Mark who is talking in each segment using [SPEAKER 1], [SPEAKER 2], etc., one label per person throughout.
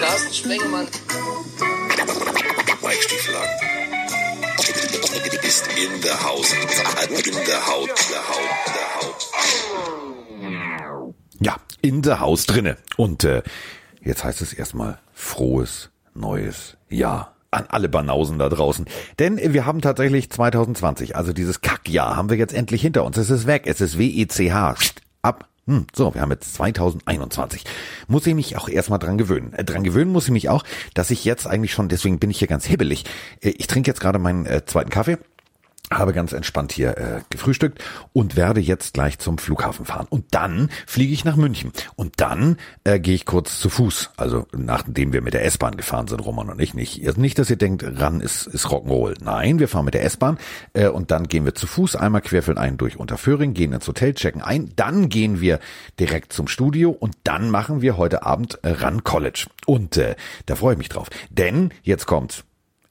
[SPEAKER 1] Carsten Spengemann.
[SPEAKER 2] Mike Stiefel ist in der Haus. In der Haut. Der Haut. Der Haut.
[SPEAKER 3] Ja, in der Haus drinne. Und äh, jetzt heißt es erstmal frohes neues Jahr an alle Banausen da draußen. Denn wir haben tatsächlich 2020, also dieses Kackjahr, haben wir jetzt endlich hinter uns. Es ist weg. Es ist WECH. Ab. Hm, so, wir haben jetzt 2021. Muss ich mich auch erstmal dran gewöhnen. Äh, dran gewöhnen muss ich mich auch, dass ich jetzt eigentlich schon, deswegen bin ich hier ganz hibbelig. Äh, ich trinke jetzt gerade meinen äh, zweiten Kaffee habe ganz entspannt hier äh, gefrühstückt und werde jetzt gleich zum Flughafen fahren. Und dann fliege ich nach München. Und dann äh, gehe ich kurz zu Fuß. Also nachdem wir mit der S-Bahn gefahren sind, Roman und ich nicht. Nicht, dass ihr denkt, ran ist, ist Rock'n'Roll. Nein, wir fahren mit der S-Bahn äh, und dann gehen wir zu Fuß einmal querfeldein durch Unterföhring, gehen ins Hotel, checken ein. Dann gehen wir direkt zum Studio und dann machen wir heute Abend äh, Run College. Und äh, da freue ich mich drauf. Denn jetzt kommt's.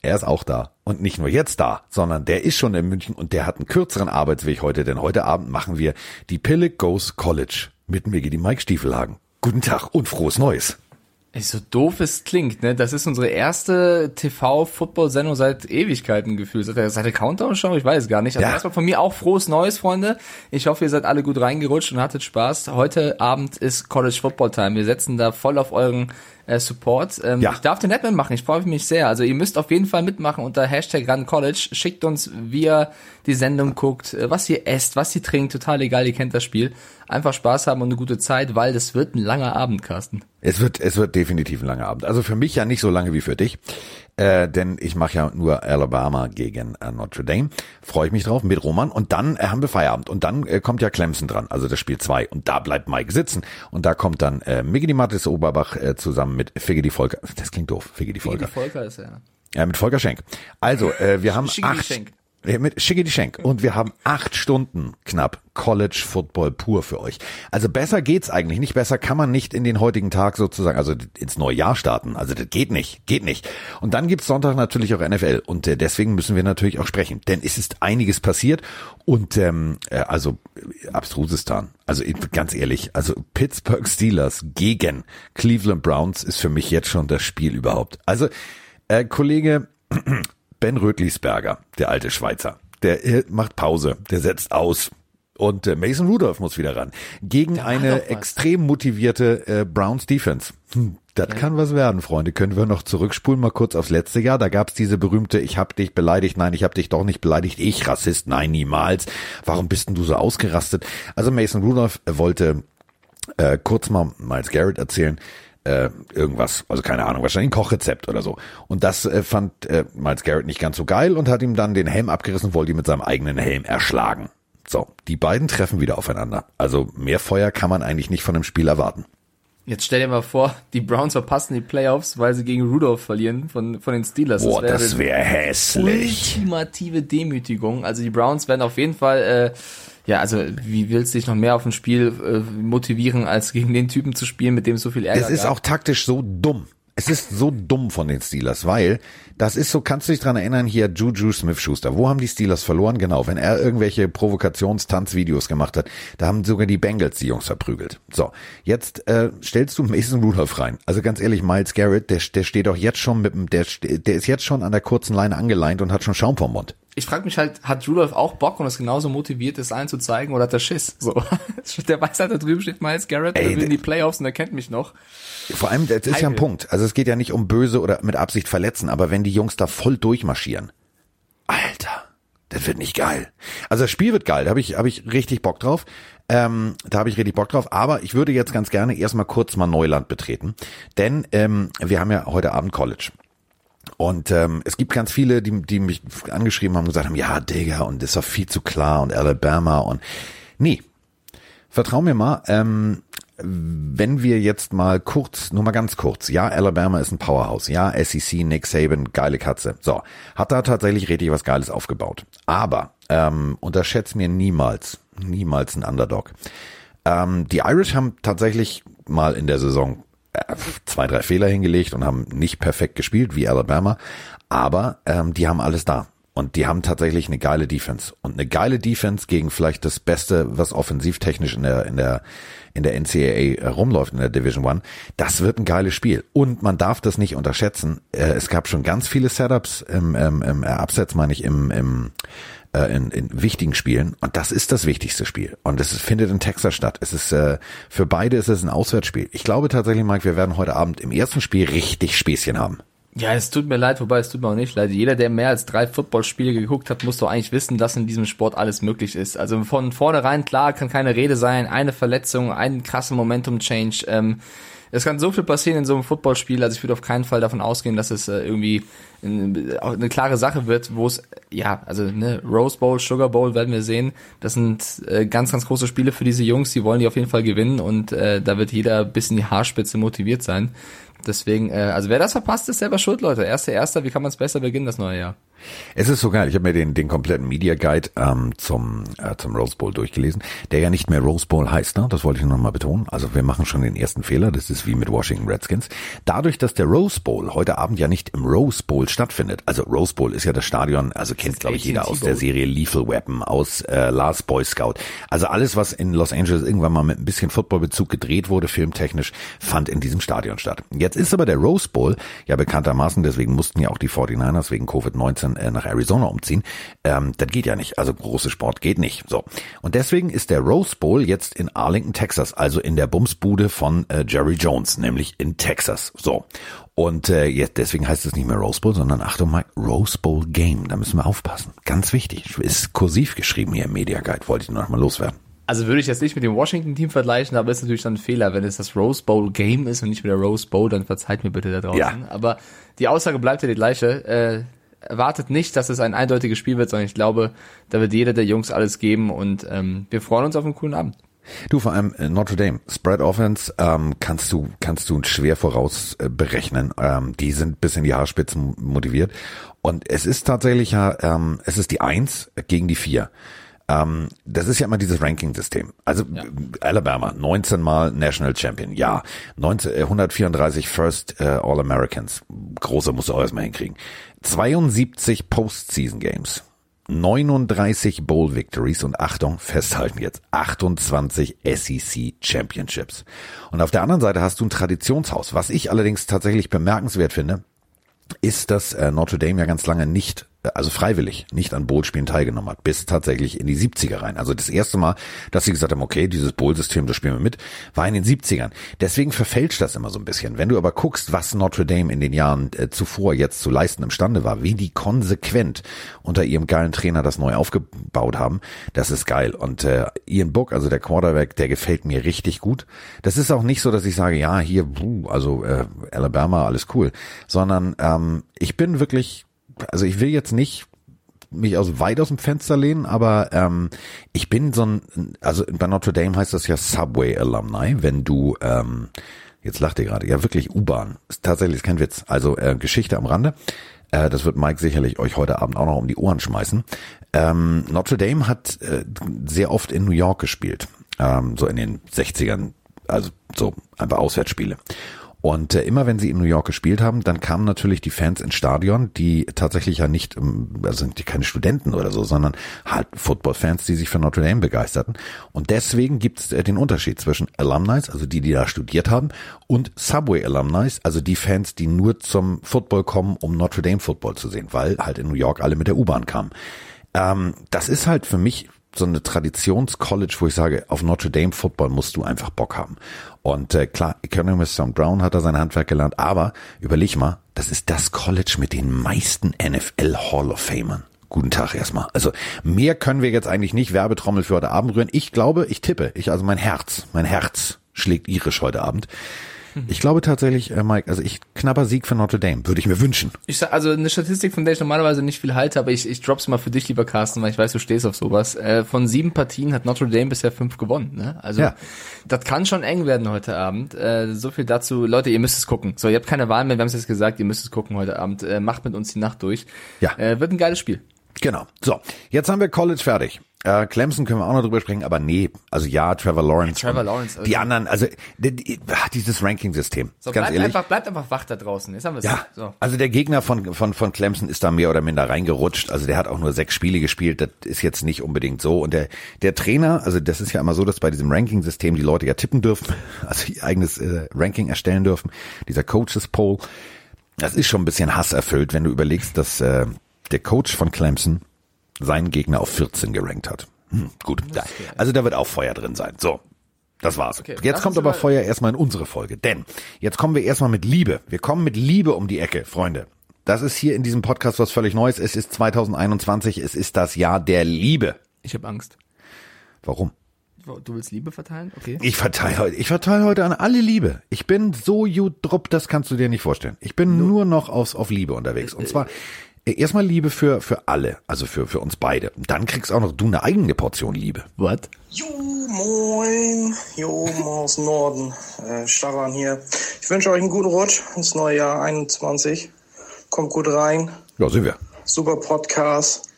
[SPEAKER 3] Er ist auch da. Und nicht nur jetzt da, sondern der ist schon in München und der hat einen kürzeren Arbeitsweg heute, denn heute Abend machen wir die Pille Goes College mit mir die Mike Stiefelhagen. Guten Tag und frohes Neues.
[SPEAKER 4] So doof es klingt, ne? Das ist unsere erste TV-Football-Sendung seit Ewigkeiten gefühlt. Seit der, seit der Countdown-Show? Ich weiß es gar nicht. Also
[SPEAKER 3] Ja.
[SPEAKER 4] erstmal von mir auch frohes Neues, Freunde. Ich hoffe, ihr seid alle gut reingerutscht und hattet Spaß. Heute Abend ist College Football Time. Wir setzen da voll auf euren äh, Support. Ähm,
[SPEAKER 3] Ja.
[SPEAKER 4] Ich darf den nicht mitmachen. Ich freue mich sehr. Also ihr müsst auf jeden Fall mitmachen unter Hashtag RunCollege. Schickt uns, wie ihr die Sendung guckt, äh, was ihr esst, was ihr trinkt. Total egal, ihr kennt das Spiel. Einfach Spaß haben und eine gute Zeit, weil das wird ein langer Abend, Carsten.
[SPEAKER 3] Es wird, es wird definitiv ein langer Abend. Also für mich ja nicht so lange wie für dich, äh, denn ich mache ja nur Alabama gegen äh, Notre Dame. Freue ich mich drauf mit Roman und dann äh, haben wir Feierabend und dann äh, kommt ja Clemson dran, also das Spiel zwei und da bleibt Mike sitzen und da kommt dann äh, Miggy Mattis Oberbach äh, zusammen mit Figge die Volker. Das klingt doof, Figge die Volker.
[SPEAKER 4] Die Volker ist ja.
[SPEAKER 3] Ja, mit Volker Schenk. Also, äh, wir haben
[SPEAKER 4] Schicki die
[SPEAKER 3] acht,
[SPEAKER 4] Schenk.
[SPEAKER 3] Mit Schicki die Schenk. Und wir haben acht Stunden knapp College Football pur für euch. Also besser geht's eigentlich nicht. Besser kann man nicht in den heutigen Tag sozusagen, also ins neue Jahr starten. Also das geht nicht, geht nicht. Und dann gibt's Sonntag natürlich auch NFL. Und äh, deswegen müssen wir natürlich auch sprechen. Denn es ist einiges passiert. Und ähm, äh, also äh, Abstrusistan. Also ganz ehrlich, also Pittsburgh Steelers gegen Cleveland Browns ist für mich jetzt schon das Spiel überhaupt. Also äh, Kollege Ben Rötlisberger, der alte Schweizer, der äh, macht Pause, der setzt aus. Und äh, Mason Rudolph muss wieder ran. Gegen eine extrem motivierte äh, Browns Defense. Hm, das kann was werden, Freunde. Können wir noch zurückspulen, mal kurz aufs letzte Jahr. Da gab's diese berühmte, ich hab dich beleidigt, nein, ich hab dich doch nicht beleidigt, ich Rassist, nein, niemals. Warum bist denn du so ausgerastet? Also Mason Rudolph wollte äh, kurz mal Miles Garrett erzählen, äh, irgendwas, also keine Ahnung, wahrscheinlich ein Kochrezept oder so. Und das äh, fand äh, Miles Garrett nicht ganz so geil und hat ihm dann den Helm abgerissen und wollte ihn mit seinem eigenen Helm erschlagen. So, die beiden treffen wieder aufeinander. Also mehr Feuer kann man eigentlich nicht von einem Spiel erwarten.
[SPEAKER 4] Jetzt stell dir mal vor, die Browns verpassen die Playoffs, weil sie gegen Rudolph verlieren von, von den Steelers.
[SPEAKER 3] Boah, das wäre hässlich.
[SPEAKER 4] ultimative Demütigung. Also die Browns werden auf jeden Fall, äh, ja, also wie willst du dich noch mehr auf ein Spiel äh, motivieren, als gegen den Typen zu spielen, mit dem so viel Ärger
[SPEAKER 3] Es ist
[SPEAKER 4] gab?
[SPEAKER 3] auch taktisch so dumm. Es ist so dumm von den Steelers, weil das ist so, kannst du dich dran erinnern, hier Juju Smith-Schuster. Wo haben die Steelers verloren? Genau, wenn er irgendwelche Provokationstanzvideos gemacht hat, da haben sogar die Bengals die Jungs verprügelt. So, jetzt äh, stellst du Mason Rudolph rein. Also ganz ehrlich, Miles Garrett, der, der steht doch jetzt schon mit dem, der, der ist jetzt schon an der kurzen Leine angeleint und hat schon Schaum vom Mund.
[SPEAKER 4] Ich frage mich halt, hat Rudolph auch Bock und ist genauso motiviert, es allen zu zeigen, oder hat er Schiss? So, der weiß halt, da drüben steht Miles Garrett,
[SPEAKER 3] Ey,
[SPEAKER 4] der will in die Playoffs und er kennt mich noch.
[SPEAKER 3] Vor allem, das ist ja ein. Punkt. Also es geht ja nicht um böse oder mit Absicht verletzen, aber wenn die Jungs da voll durchmarschieren, Alter, das wird nicht geil. Also das Spiel wird geil, da habe ich, hab ich richtig Bock drauf. Ähm, da habe ich richtig Bock drauf. Aber ich würde jetzt ganz gerne erstmal kurz mal Neuland betreten. Denn ähm, wir haben ja heute Abend College. Und ähm, es gibt ganz viele, die, die mich angeschrieben haben und gesagt haben, ja, Digga, und das doch viel zu klar und Alabama und nee. Vertrau mir mal, ähm, wenn wir jetzt mal kurz, nur mal ganz kurz, ja, Alabama ist ein Powerhouse, ja, SEC, Nick Saban, geile Katze. So, hat da tatsächlich richtig was Geiles aufgebaut. Aber ähm, unterschätzt mir niemals, niemals einen Underdog. Ähm, die Irish haben tatsächlich mal in der Saison äh, zwei, drei Fehler hingelegt und haben nicht perfekt gespielt wie Alabama, aber ähm, die haben alles da. Und die haben tatsächlich eine geile Defense. Und eine geile Defense gegen vielleicht das Beste, was offensivtechnisch in der, in der, in der NCAA rumläuft, in der Division One. Das wird ein geiles Spiel. Und man darf das nicht unterschätzen. Äh, es gab schon ganz viele Setups im, im, im äh, Upsets, meine ich, im, im äh, in, in wichtigen Spielen und das ist das wichtigste Spiel und es findet in Texas statt. Es ist äh, für beide ist es ein Auswärtsspiel. Ich glaube tatsächlich, Mike, wir werden heute Abend im ersten Spiel richtig Späßchen haben.
[SPEAKER 4] Ja, es tut mir leid, wobei es tut mir auch nicht leid. Jeder, der mehr als drei Footballspiele geguckt hat, muss doch eigentlich wissen, dass in diesem Sport alles möglich ist. Also von vornherein, klar, kann keine Rede sein, eine Verletzung, ein krasser Momentum-Change. Ähm, es kann so viel passieren in so einem Footballspiel, also ich würde auf keinen Fall davon ausgehen, dass es äh, irgendwie eine, eine klare Sache wird, wo es, ja, also ne, Rose Bowl, Sugar Bowl werden wir sehen. Das sind äh, ganz, ganz große Spiele für diese Jungs, die wollen die auf jeden Fall gewinnen und äh, da wird jeder bis in die Haarspitze motiviert sein. Deswegen, äh, also wer das verpasst, ist selber schuld, Leute. Erster, erster, wie kann man es besser beginnen, das neue Jahr?
[SPEAKER 3] Es ist so geil. Ich habe mir den, den kompletten Media Guide ähm, zum, äh, zum Rose Bowl durchgelesen, der ja nicht mehr Rose Bowl heißt, ne? das wollte ich noch mal betonen. Also wir machen schon den ersten Fehler, das ist wie mit Washington Redskins. Dadurch, dass der Rose Bowl heute Abend ja nicht im Rose Bowl stattfindet, also Rose Bowl ist ja das Stadion, also kennt glaube ich jeder aus der Serie Lethal Weapon, aus äh, Last Boy Scout. Also alles, was in Los Angeles irgendwann mal mit ein bisschen Footballbezug gedreht wurde, filmtechnisch, fand in diesem Stadion statt. Jetzt ist aber der Rose Bowl ja bekanntermaßen, deswegen mussten ja auch die 49ers wegen Covid-19 äh, nach Arizona umziehen. Ähm, das geht ja nicht. Also große Sport geht nicht. So. Und deswegen ist der Rose Bowl jetzt in Arlington, Texas, also in der Bumsbude von äh, Jerry Jones, nämlich in Texas. So. Und äh, jetzt deswegen heißt es nicht mehr Rose Bowl, sondern Achtung mal, Rose Bowl Game. Da müssen wir aufpassen. Ganz wichtig. Ist kursiv geschrieben hier im Media Guide. Wollte ich nur noch mal loswerden.
[SPEAKER 4] Also würde ich jetzt nicht mit dem Washington-Team vergleichen, aber ist natürlich dann ein Fehler, wenn es das Rose Bowl Game ist und nicht mit der Rose Bowl, dann verzeiht mir bitte da draußen. Ja. Aber die Aussage bleibt ja die gleiche. Äh, erwartet nicht, dass es ein eindeutiges Spiel wird, sondern ich glaube, da wird jeder der Jungs alles geben und ähm, wir freuen uns auf einen coolen Abend.
[SPEAKER 3] Du, vor allem äh, Notre Dame, Spread Offense ähm, kannst du kannst du schwer voraus äh, berechnen. Ähm, die sind bis in die Haarspitzen motiviert. Und es ist tatsächlich ja, ähm, es ist die Eins gegen die Vier. Ähm, das ist ja immer dieses Ranking-System. Also ja. Alabama, 19 Mal National Champion, ja. 19, 134 First äh, All-Americans. Große musst du auch erstmal hinkriegen. 72 Postseason Games. 39 Bowl Victories und Achtung, festhalten jetzt, 28 SEC Championships. Und auf der anderen Seite hast du ein Traditionshaus. Was ich allerdings tatsächlich bemerkenswert finde, ist, dass äh, Notre Dame ja ganz lange nicht also freiwillig nicht an Bowl-Spielen teilgenommen hat, bis tatsächlich in die 70er rein. Also das erste Mal, dass sie gesagt haben, okay, dieses Bowl-System, das spielen wir mit, war in den 70ern. Deswegen verfälscht das immer so ein bisschen. Wenn du aber guckst, was Notre Dame in den Jahren äh, zuvor jetzt zu leisten imstande war, wie die konsequent unter ihrem geilen Trainer das neu aufgebaut haben, das ist geil. Und äh, Ian Book, also der Quarterback, der gefällt mir richtig gut. Das ist auch nicht so, dass ich sage, ja, hier, also äh, Alabama, alles cool, sondern ähm, ich bin wirklich also ich will jetzt nicht mich aus weit aus dem Fenster lehnen, aber ähm, ich bin so ein, also bei Notre Dame heißt das ja Subway Alumni, wenn du ähm, jetzt lacht ihr gerade, ja wirklich U-Bahn, ist tatsächlich kein Witz. Also äh, Geschichte am Rande. Äh, das wird Mike sicherlich euch heute Abend auch noch um die Ohren schmeißen. Ähm, Notre Dame hat äh, sehr oft in New York gespielt, ähm, so in den 60ern, also so einfach Auswärtsspiele. Und äh, immer wenn sie in New York gespielt haben, dann kamen natürlich die Fans ins Stadion, die tatsächlich ja nicht, ähm, also sind die keine Studenten oder so, sondern halt Football-Fans, die sich für Notre Dame begeisterten. Und deswegen gibt es äh, den Unterschied zwischen Alumni, also die, die da studiert haben, und Subway Alumni, also die Fans, die nur zum Football kommen, um Notre Dame Football zu sehen, weil halt in New York alle mit der U-Bahn kamen. Ähm, das ist halt für mich so eine Traditions-College, wo ich sage, auf Notre Dame Football musst du einfach Bock haben. Und äh, klar, Economist Tom Brown hat da sein Handwerk gelernt, aber überleg mal, das ist das College mit den meisten NFL Hall of Famern. Guten Tag erstmal. Also mehr können wir jetzt eigentlich nicht Werbetrommel für heute Abend rühren. Ich glaube, ich tippe, ich also mein Herz, mein Herz schlägt irisch heute Abend. Ich glaube tatsächlich, äh, Mike, also ich knapper Sieg für Notre Dame, würde ich mir wünschen.
[SPEAKER 4] Ich sag, also eine Statistik, von der ich normalerweise nicht viel halte, aber ich, ich drop's mal für dich, lieber Carsten, weil ich weiß, du stehst auf sowas. Äh, von sieben Partien hat Notre Dame bisher fünf gewonnen. Ne? Also ja. das kann schon eng werden heute Abend. Äh, so viel dazu. Leute, ihr müsst es gucken. So, ihr habt keine Wahl mehr, wir haben es jetzt gesagt, ihr müsst es gucken heute Abend. Äh, macht mit uns die Nacht durch.
[SPEAKER 3] Ja.
[SPEAKER 4] Äh, wird ein geiles Spiel.
[SPEAKER 3] Genau. So, jetzt haben wir College fertig. Äh, Clemson können wir auch noch drüber sprechen, aber nee, also ja, Trevor Lawrence.
[SPEAKER 4] Trevor
[SPEAKER 3] und
[SPEAKER 4] Lawrence, also-
[SPEAKER 3] Die anderen, also die, die, ah, dieses Ranking-System,
[SPEAKER 4] So,
[SPEAKER 3] ganz
[SPEAKER 4] bleibt
[SPEAKER 3] ehrlich.
[SPEAKER 4] einfach, bleibt einfach wach da draußen. Jetzt haben wir es.
[SPEAKER 3] Ja,
[SPEAKER 4] So.
[SPEAKER 3] also der Gegner von, von, von Clemson ist da mehr oder minder reingerutscht. Also der hat auch nur sechs Spiele gespielt. Das ist jetzt nicht unbedingt so. Und der, der Trainer, also das ist ja immer so, dass bei diesem Ranking-System die Leute ja tippen dürfen, also ihr eigenes äh, Ranking erstellen dürfen. Dieser Coaches Poll. Das ist schon ein bisschen hasserfüllt, wenn du überlegst, dass äh, der Coach von Clemson seinen Gegner auf 14 gerankt hat. Hm, gut, da, also da wird auch Feuer drin sein. So, das war's.
[SPEAKER 4] Okay,
[SPEAKER 3] jetzt kommt aber Feuer erstmal in unsere Folge. Denn jetzt kommen wir erstmal mit Liebe. Wir kommen mit Liebe um die Ecke, Freunde. Das ist hier in diesem Podcast was völlig Neues. Es ist 2021. Es ist das Jahr der Liebe.
[SPEAKER 4] Ich habe Angst.
[SPEAKER 3] Warum?
[SPEAKER 4] Du willst Liebe verteilen? Okay.
[SPEAKER 3] Ich verteile heute, ich verteile heute an alle Liebe. Ich bin so gut drupp, das kannst du dir nicht vorstellen. Ich bin nur noch aufs, auf Liebe unterwegs. Und zwar äh, erstmal Liebe für, für alle. Also für, für uns beide. Und dann kriegst auch noch du eine eigene Portion Liebe.
[SPEAKER 4] What?
[SPEAKER 5] Jo, moin, hier oben aus dem Norden, äh, Stefan hier. Ich wünsche euch einen guten Rutsch ins neue Jahr 21. Kommt gut rein,
[SPEAKER 3] Ja, sind wir.
[SPEAKER 5] super Podcast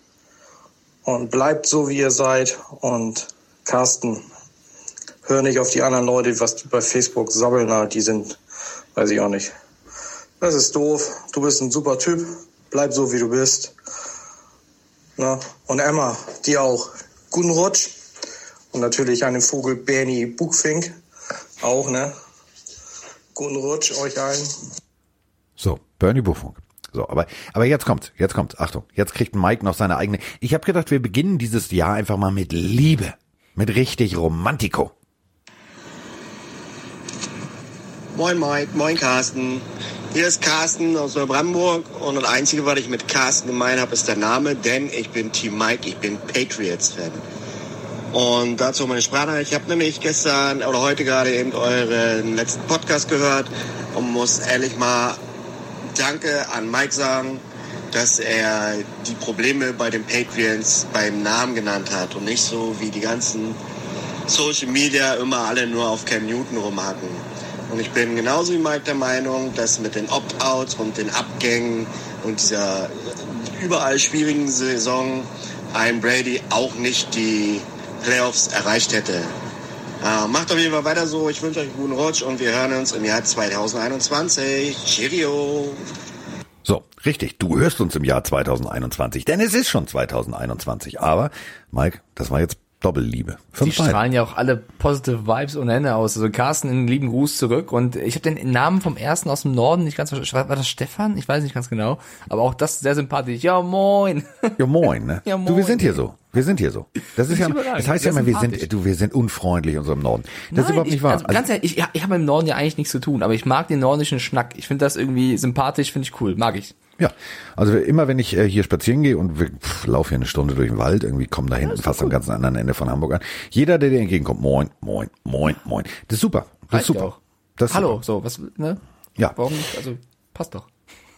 [SPEAKER 5] und bleibt so, wie ihr seid. Und Carsten, hör nicht auf die anderen Leute, was die bei Facebook sabbeln, die sind, weiß ich auch nicht. Das ist doof. Du bist ein super Typ. Bleib so, wie du bist. Na? Und Emma, dir auch. Guten Rutsch. Und natürlich an den Vogel Bernie Buchfink. Auch, ne? Guten Rutsch euch allen.
[SPEAKER 3] So, Bernie Buffunk. So, aber, aber jetzt kommt, jetzt kommt, Achtung, jetzt kriegt Mike noch seine eigene. Ich habe gedacht, wir beginnen dieses Jahr einfach mal mit Liebe. Mit richtig Romantiko.
[SPEAKER 6] Moin Mike, moin Carsten. Hier ist Carsten aus Neubrandenburg und das Einzige, was ich mit Carsten gemeint habe, ist der Name, denn ich bin Team Mike, ich bin Patriots-Fan. Und dazu meine Sprache. Ich habe nämlich gestern oder heute gerade eben euren letzten Podcast gehört und muss ehrlich mal Danke an Mike sagen, dass er die Probleme bei den Patriots beim Namen genannt hat und nicht so wie die ganzen Social Media immer alle nur auf Cam Newton rumhacken. Und ich bin genauso wie Mike der Meinung, dass mit den Opt-outs und den Abgängen und dieser überall schwierigen Saison ein Brady auch nicht die Playoffs erreicht hätte. Äh, macht auf jeden Fall weiter so. Ich wünsche euch einen guten Rutsch und wir hören uns im Jahr 2021. Cheerio!
[SPEAKER 3] So, richtig, du hörst uns im Jahr 2021, denn es ist schon 2021. Aber, Mike, das war jetzt Doppelliebe.
[SPEAKER 4] Die
[SPEAKER 3] Fünf Beine.
[SPEAKER 4] strahlen ja auch alle positive Vibes ohne Ende aus. Also Carsten, einen lieben Gruß zurück. Und ich habe den Namen vom ersten aus dem Norden nicht ganz verstanden. War das Stefan? Ich weiß nicht ganz genau. Aber auch das sehr sympathisch. Ja, moin.
[SPEAKER 3] Ja, moin, ne?
[SPEAKER 4] Ja,
[SPEAKER 3] Du, wir
[SPEAKER 4] moin,
[SPEAKER 3] sind hier so. Wir sind hier so. Das ist ja, das heißt ja immer, wir sind, du, wir sind unfreundlich in im Norden. Das ist
[SPEAKER 4] Nein,
[SPEAKER 3] überhaupt
[SPEAKER 4] ich,
[SPEAKER 3] nicht wahr.
[SPEAKER 4] Also, ganz ehrlich, ich, ich habe im Norden ja eigentlich nichts zu tun, aber ich mag den nordischen Schnack. Ich finde das irgendwie sympathisch, finde ich cool, mag ich.
[SPEAKER 3] Ja, also immer wenn ich äh, hier spazieren gehe und wir pff, laufe hier eine Stunde durch den Wald, irgendwie kommen da hinten fast am ganzen anderen Ende von Hamburg an. Jeder, der dir entgegenkommt, moin, moin, moin, moin. Das ist super. Das ist
[SPEAKER 4] Reicht
[SPEAKER 3] super.
[SPEAKER 4] auch.
[SPEAKER 3] Das ist
[SPEAKER 4] Hallo,
[SPEAKER 3] Super.
[SPEAKER 4] so, was, ne?
[SPEAKER 3] Ja.
[SPEAKER 4] Warum nicht? Also, passt doch.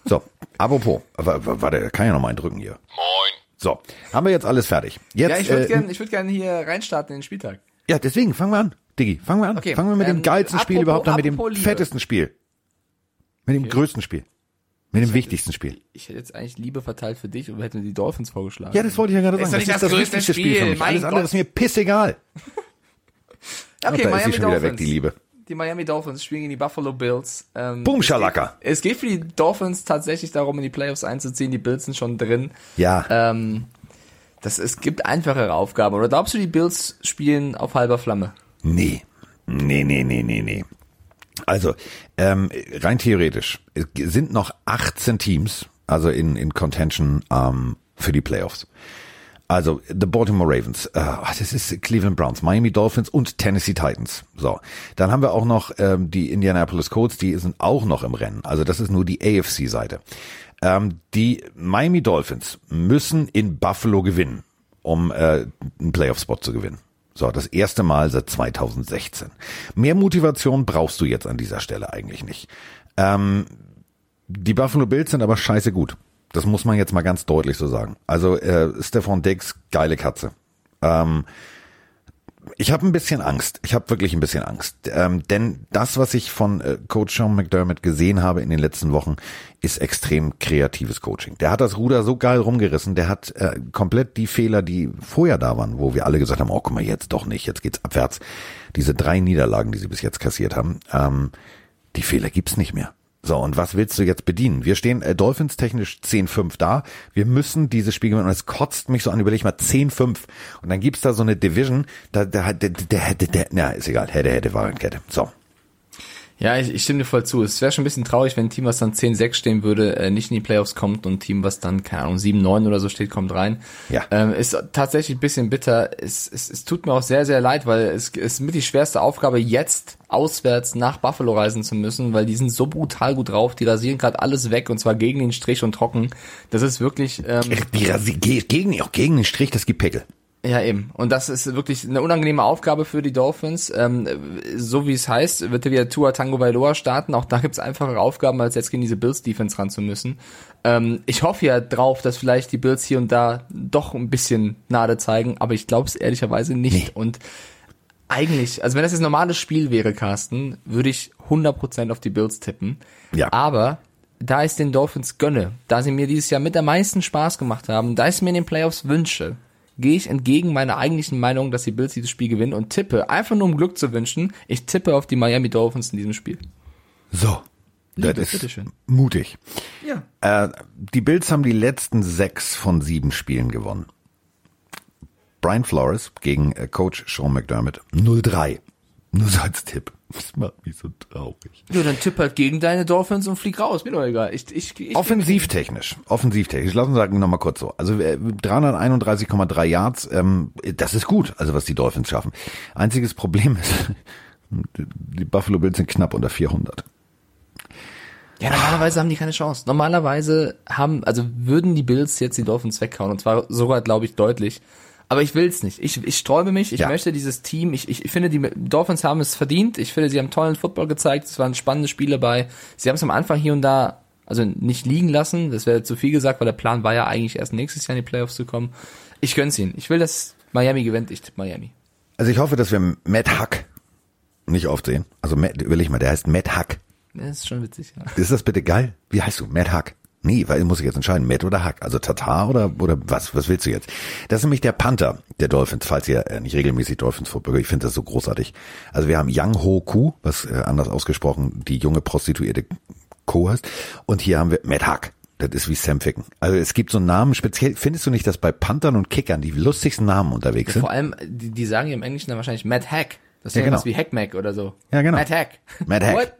[SPEAKER 3] So, apropos, warte, kann ja noch mal einen drücken hier.
[SPEAKER 2] Moin.
[SPEAKER 3] So, haben wir jetzt alles fertig. Jetzt,
[SPEAKER 4] Ja, ich würde
[SPEAKER 3] äh,
[SPEAKER 4] gerne ich würd gern hier reinstarten in den Spieltag.
[SPEAKER 3] ja, deswegen fangen wir an, Diggi, fangen wir an.
[SPEAKER 4] Okay,
[SPEAKER 3] fangen wir mit dem
[SPEAKER 4] ähm,
[SPEAKER 3] geilsten Spiel
[SPEAKER 4] apropos-
[SPEAKER 3] überhaupt an, mit dem
[SPEAKER 4] Liebe.
[SPEAKER 3] fettesten Spiel. Mit dem größten Spiel. Mit dem wichtigsten Spiel.
[SPEAKER 4] Ich hätte jetzt eigentlich Liebe verteilt für dich und wir hätten die Dolphins vorgeschlagen.
[SPEAKER 3] Ja, das wollte ich ja gerade
[SPEAKER 4] Ist
[SPEAKER 3] sagen.
[SPEAKER 4] doch nicht das größte
[SPEAKER 3] wichtigste Spiel für
[SPEAKER 4] Spiel,
[SPEAKER 3] mich.
[SPEAKER 4] mein
[SPEAKER 3] Alles andere
[SPEAKER 4] Gott.
[SPEAKER 3] ist mir pissegal.
[SPEAKER 4] okay,
[SPEAKER 3] da ist
[SPEAKER 4] Miami
[SPEAKER 3] sie schon wieder
[SPEAKER 4] Dolphins.
[SPEAKER 3] weg, die Liebe.
[SPEAKER 4] Die Miami Dolphins spielen gegen die Buffalo Bills. Ähm,
[SPEAKER 3] Boom,
[SPEAKER 4] es
[SPEAKER 3] Schalaka.
[SPEAKER 4] geht- Es geht für die Dolphins tatsächlich darum, in die Playoffs einzuziehen. Die Bills sind schon drin.
[SPEAKER 3] Ja.
[SPEAKER 4] Ähm, das, es gibt einfachere Aufgaben. Oder glaubst du, die Bills spielen auf halber Flamme?
[SPEAKER 3] Nee. Nee, nee, nee, nee, nee. Also, ähm, rein theoretisch, es sind noch 18 Teams, also in, in Contention ähm, für die Playoffs. Also, the Baltimore Ravens, äh, das ist Cleveland Browns, Miami Dolphins und Tennessee Titans. So, dann haben wir auch noch ähm, die Indianapolis Colts, die sind auch noch im Rennen. Also, das ist nur die AFC-Seite. Ähm, die Miami Dolphins müssen in Buffalo gewinnen, um äh, einen Playoff-Spot zu gewinnen. So, das erste Mal seit 2016. Mehr Motivation brauchst du jetzt an dieser Stelle eigentlich nicht. Ähm, die Buffalo Bills sind aber scheiße gut. Das muss man jetzt mal ganz deutlich so sagen. Also äh, Stefan Diggs, geile Katze. Ähm, Ich habe ein bisschen Angst. Ich habe wirklich ein bisschen Angst. Ähm, denn das, was ich von äh, Coach Sean McDermott gesehen habe in den letzten Wochen, ist extrem kreatives Coaching. Der hat das Ruder so geil rumgerissen. Der hat äh, komplett die Fehler, die vorher da waren, wo wir alle gesagt haben, oh, guck mal, jetzt doch nicht, jetzt geht's abwärts. Diese drei Niederlagen, die sie bis jetzt kassiert haben, ähm, die Fehler gibt's nicht mehr. So, und was willst du jetzt bedienen? Wir stehen äh, Dolphins technisch 10-5 da. Wir müssen dieses Spiel gewinnen. Und es kotzt mich so an, überleg mal, 10-5. Und dann gibt's da so eine Division, da, da, der, der, der, der, na, ist egal, hätte, hätte, war Kette. So.
[SPEAKER 4] Ja, ich, ich stimme dir voll zu. Es wäre schon ein bisschen traurig, wenn ein Team, was dann 10-6 stehen würde, äh, nicht in die Playoffs kommt und ein Team, was dann, keine Ahnung, 7-9 oder so steht, kommt rein.
[SPEAKER 3] Ja.
[SPEAKER 4] Ähm, ist tatsächlich ein bisschen bitter. Es, es, es tut mir auch sehr, sehr leid, weil es, es ist mit die schwerste Aufgabe, jetzt auswärts nach Buffalo reisen zu müssen, weil die sind so brutal gut drauf, die rasieren gerade alles weg und zwar gegen den Strich und trocken. Das ist wirklich... Ähm,
[SPEAKER 3] Die, rasi- ge- gegen, auch gegen den Strich das Gepäckel.
[SPEAKER 4] Ja, eben. Und das ist wirklich eine unangenehme Aufgabe für die Dolphins. Ähm, so wie es heißt, wird ja wieder Tua Tango Bailoa starten. Auch da gibt's einfachere Aufgaben, als jetzt gegen diese Bills-Defense ran zu müssen. Ähm, ich hoffe ja drauf, dass vielleicht die Bills hier und da doch ein bisschen Gnade zeigen, aber ich glaube es ehrlicherweise nicht. Und eigentlich, also wenn das jetzt ein normales Spiel wäre, Carsten, würde ich 100% auf die Bills tippen.
[SPEAKER 3] Ja.
[SPEAKER 4] Aber da ich den Dolphins gönne, da sie mir dieses Jahr mit am meisten Spaß gemacht haben, da ich es mir in den Playoffs wünsche, gehe ich entgegen meiner eigentlichen Meinung, dass die Bills dieses Spiel gewinnen und tippe, einfach nur um Glück zu wünschen, ich tippe auf die Miami Dolphins in diesem Spiel.
[SPEAKER 3] So.
[SPEAKER 4] Liebe,
[SPEAKER 3] das ist mutig.
[SPEAKER 4] Ja.
[SPEAKER 3] Äh, die Bills haben die letzten sechs von sieben Spielen gewonnen. Brian Flores gegen äh, Coach Sean McDermott 0-3. Nur so als Tipp. Das macht mich so traurig.
[SPEAKER 4] Ja, dann tipp halt gegen deine Dolphins und flieg raus, mir doch egal. Ich, ich, ich,
[SPEAKER 3] Offensivtechnisch, offensivtechnisch, lass uns sagen nochmal kurz so. Also äh, 331,3 Yards, ähm, das ist gut, also was die Dolphins schaffen. Einziges Problem ist, die Buffalo Bills sind knapp unter 400.
[SPEAKER 4] Ja, normalerweise haben die keine Chance. Normalerweise haben, also würden die Bills jetzt die Dolphins weghauen und zwar sogar, glaube ich, deutlich. Aber ich will's nicht. Ich, ich sträube mich. Ich
[SPEAKER 3] Ja.
[SPEAKER 4] möchte dieses Team. Ich, ich finde, die Dolphins haben es verdient. Ich finde, sie haben tollen Football gezeigt. Es waren spannende Spiele bei. Sie haben es am Anfang hier und da, also nicht liegen lassen. Das wäre zu viel gesagt, weil der Plan war ja eigentlich erst nächstes Jahr in die Playoffs zu kommen. Ich gönn's ihnen. Ich will, dass Miami gewinnt. Ich tippe Miami.
[SPEAKER 3] Also ich hoffe, dass wir Matt Huck nicht oft sehen. Also Matt, überleg mal, der heißt Matt Huck.
[SPEAKER 4] Das ist schon witzig, ja.
[SPEAKER 3] Ist das bitte geil? Wie heißt du? Matt Huck. Nee, weil muss ich jetzt entscheiden, Matt oder Huck? Also Tatar oder oder was? Was willst du jetzt? Das ist nämlich der Panther der Dolphins, falls ihr äh, nicht regelmäßig Dolphins verfolgt. Ich finde das so großartig. Also wir haben Yang Ho Ku, was äh, anders ausgesprochen die junge Prostituierte Co heißt, und hier haben wir Matt Huck. Das ist wie Sam Ficken. Also es gibt so einen Namen, speziell findest du nicht, dass bei Panthern und Kickern die lustigsten Namen unterwegs sind?
[SPEAKER 4] Vor allem, die, die sagen ja im Englischen dann wahrscheinlich Matt Hack. Das ist
[SPEAKER 3] Ja,
[SPEAKER 4] ja,
[SPEAKER 3] genau.
[SPEAKER 4] wie Hackmack oder so.
[SPEAKER 3] Ja, genau.
[SPEAKER 4] Matt Hack.
[SPEAKER 3] Matt Hack.
[SPEAKER 4] What?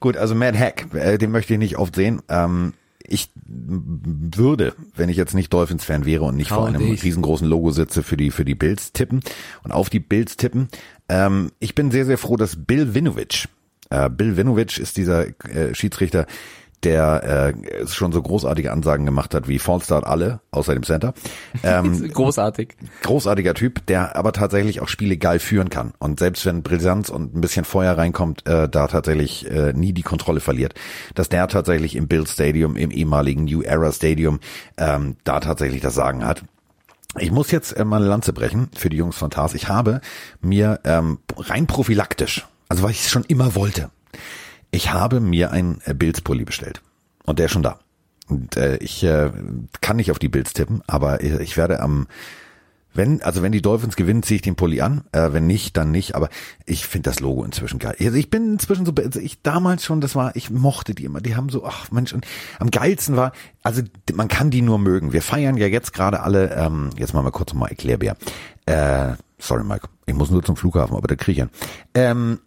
[SPEAKER 3] Gut, also Mad Hack, äh, den möchte ich nicht oft sehen. Ähm, ich würde, wenn ich jetzt nicht Dolphins-Fan wäre und nicht
[SPEAKER 4] Trau
[SPEAKER 3] vor einem riesengroßen Logo sitze, für die für die Bills tippen und auf die Bills tippen. Ähm, ich bin sehr sehr froh, dass Bill Winovich, äh, Bill Winovich ist dieser äh, Schiedsrichter, der äh, schon so großartige Ansagen gemacht hat wie Fallstart alle, außer dem Center. Ähm,
[SPEAKER 4] Großartig.
[SPEAKER 3] großartiger Typ, der aber tatsächlich auch Spiele geil führen kann. Und selbst wenn Brisanz und ein bisschen Feuer reinkommt, äh, da tatsächlich äh, nie die Kontrolle verliert. Dass der tatsächlich im Bill Stadium, im ehemaligen New Era Stadium, ähm, da tatsächlich das Sagen hat. Ich muss jetzt äh, mal eine Lanze brechen für die Jungs von Tars. Ich habe mir ähm, rein prophylaktisch, also weil ich es schon immer wollte, ich habe mir ein äh, Bills-Pulli bestellt. Und der ist schon da. Und äh, ich äh, kann nicht auf die Bills tippen, aber äh, ich werde am wenn, also wenn die Dolphins gewinnen, ziehe ich den Pulli an. Äh, wenn nicht, dann nicht. Aber ich finde das Logo inzwischen geil. Also ich bin inzwischen so, also ich damals schon, das war, ich mochte die immer. Die haben so, ach Mensch, und am geilsten war, also man kann die nur mögen. Wir feiern ja jetzt gerade alle, ähm, jetzt machen wir kurz mal Erklärbär. Äh, sorry Mike, ich muss nur zum Flughafen, aber da kriege ich ihn. Ähm,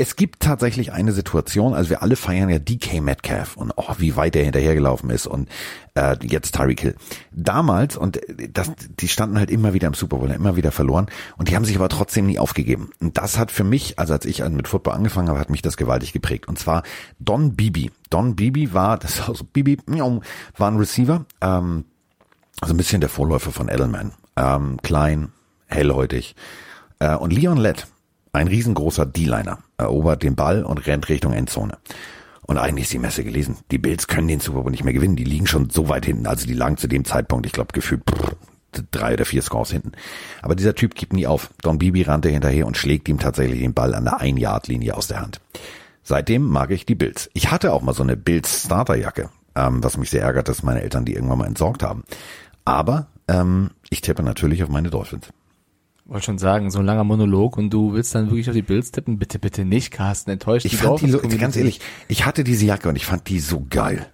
[SPEAKER 3] es gibt tatsächlich eine Situation, also wir alle feiern ja DK Metcalf und oh, wie weit er hinterhergelaufen ist und äh, jetzt Tyreek Hill. Damals, und das, die standen halt immer wieder im Super Bowl, immer wieder verloren und die haben sich aber trotzdem nie aufgegeben. Und das hat für mich, also als ich mit Football angefangen habe, hat mich das gewaltig geprägt. Und zwar Don Bibi. Don Bibi war, das ist also Bibi, war ein Receiver, ähm, also ein bisschen der Vorläufer von Edelman. Ähm, klein, hellhäutig. Äh, und Leon Lett, ein riesengroßer D-Liner, erobert den Ball und rennt Richtung Endzone. Und eigentlich ist die Messe gelesen. Die Bills können den Super Bowl nicht mehr gewinnen. Die liegen schon so weit hinten. Also die lagen zu dem Zeitpunkt, ich glaube, gefühlt drei oder vier Scores hinten. Aber dieser Typ gibt nie auf. Don Bibi rannte hinterher und schlägt ihm tatsächlich den Ball an der Ein-Yard-Linie aus der Hand. Seitdem mag ich die Bills. Ich hatte auch mal so eine Bills Starterjacke, ähm, was mich sehr ärgert, dass meine Eltern die irgendwann mal entsorgt haben. Aber ähm, ich tippe natürlich auf meine Dolphins.
[SPEAKER 4] Wollte schon sagen, so ein langer Monolog und du willst dann wirklich auf die Bills tippen? Bitte, bitte nicht, Carsten, enttäuscht
[SPEAKER 3] Ich fand die so, ganz ehrlich, ich hatte diese Jacke und ich fand die so geil.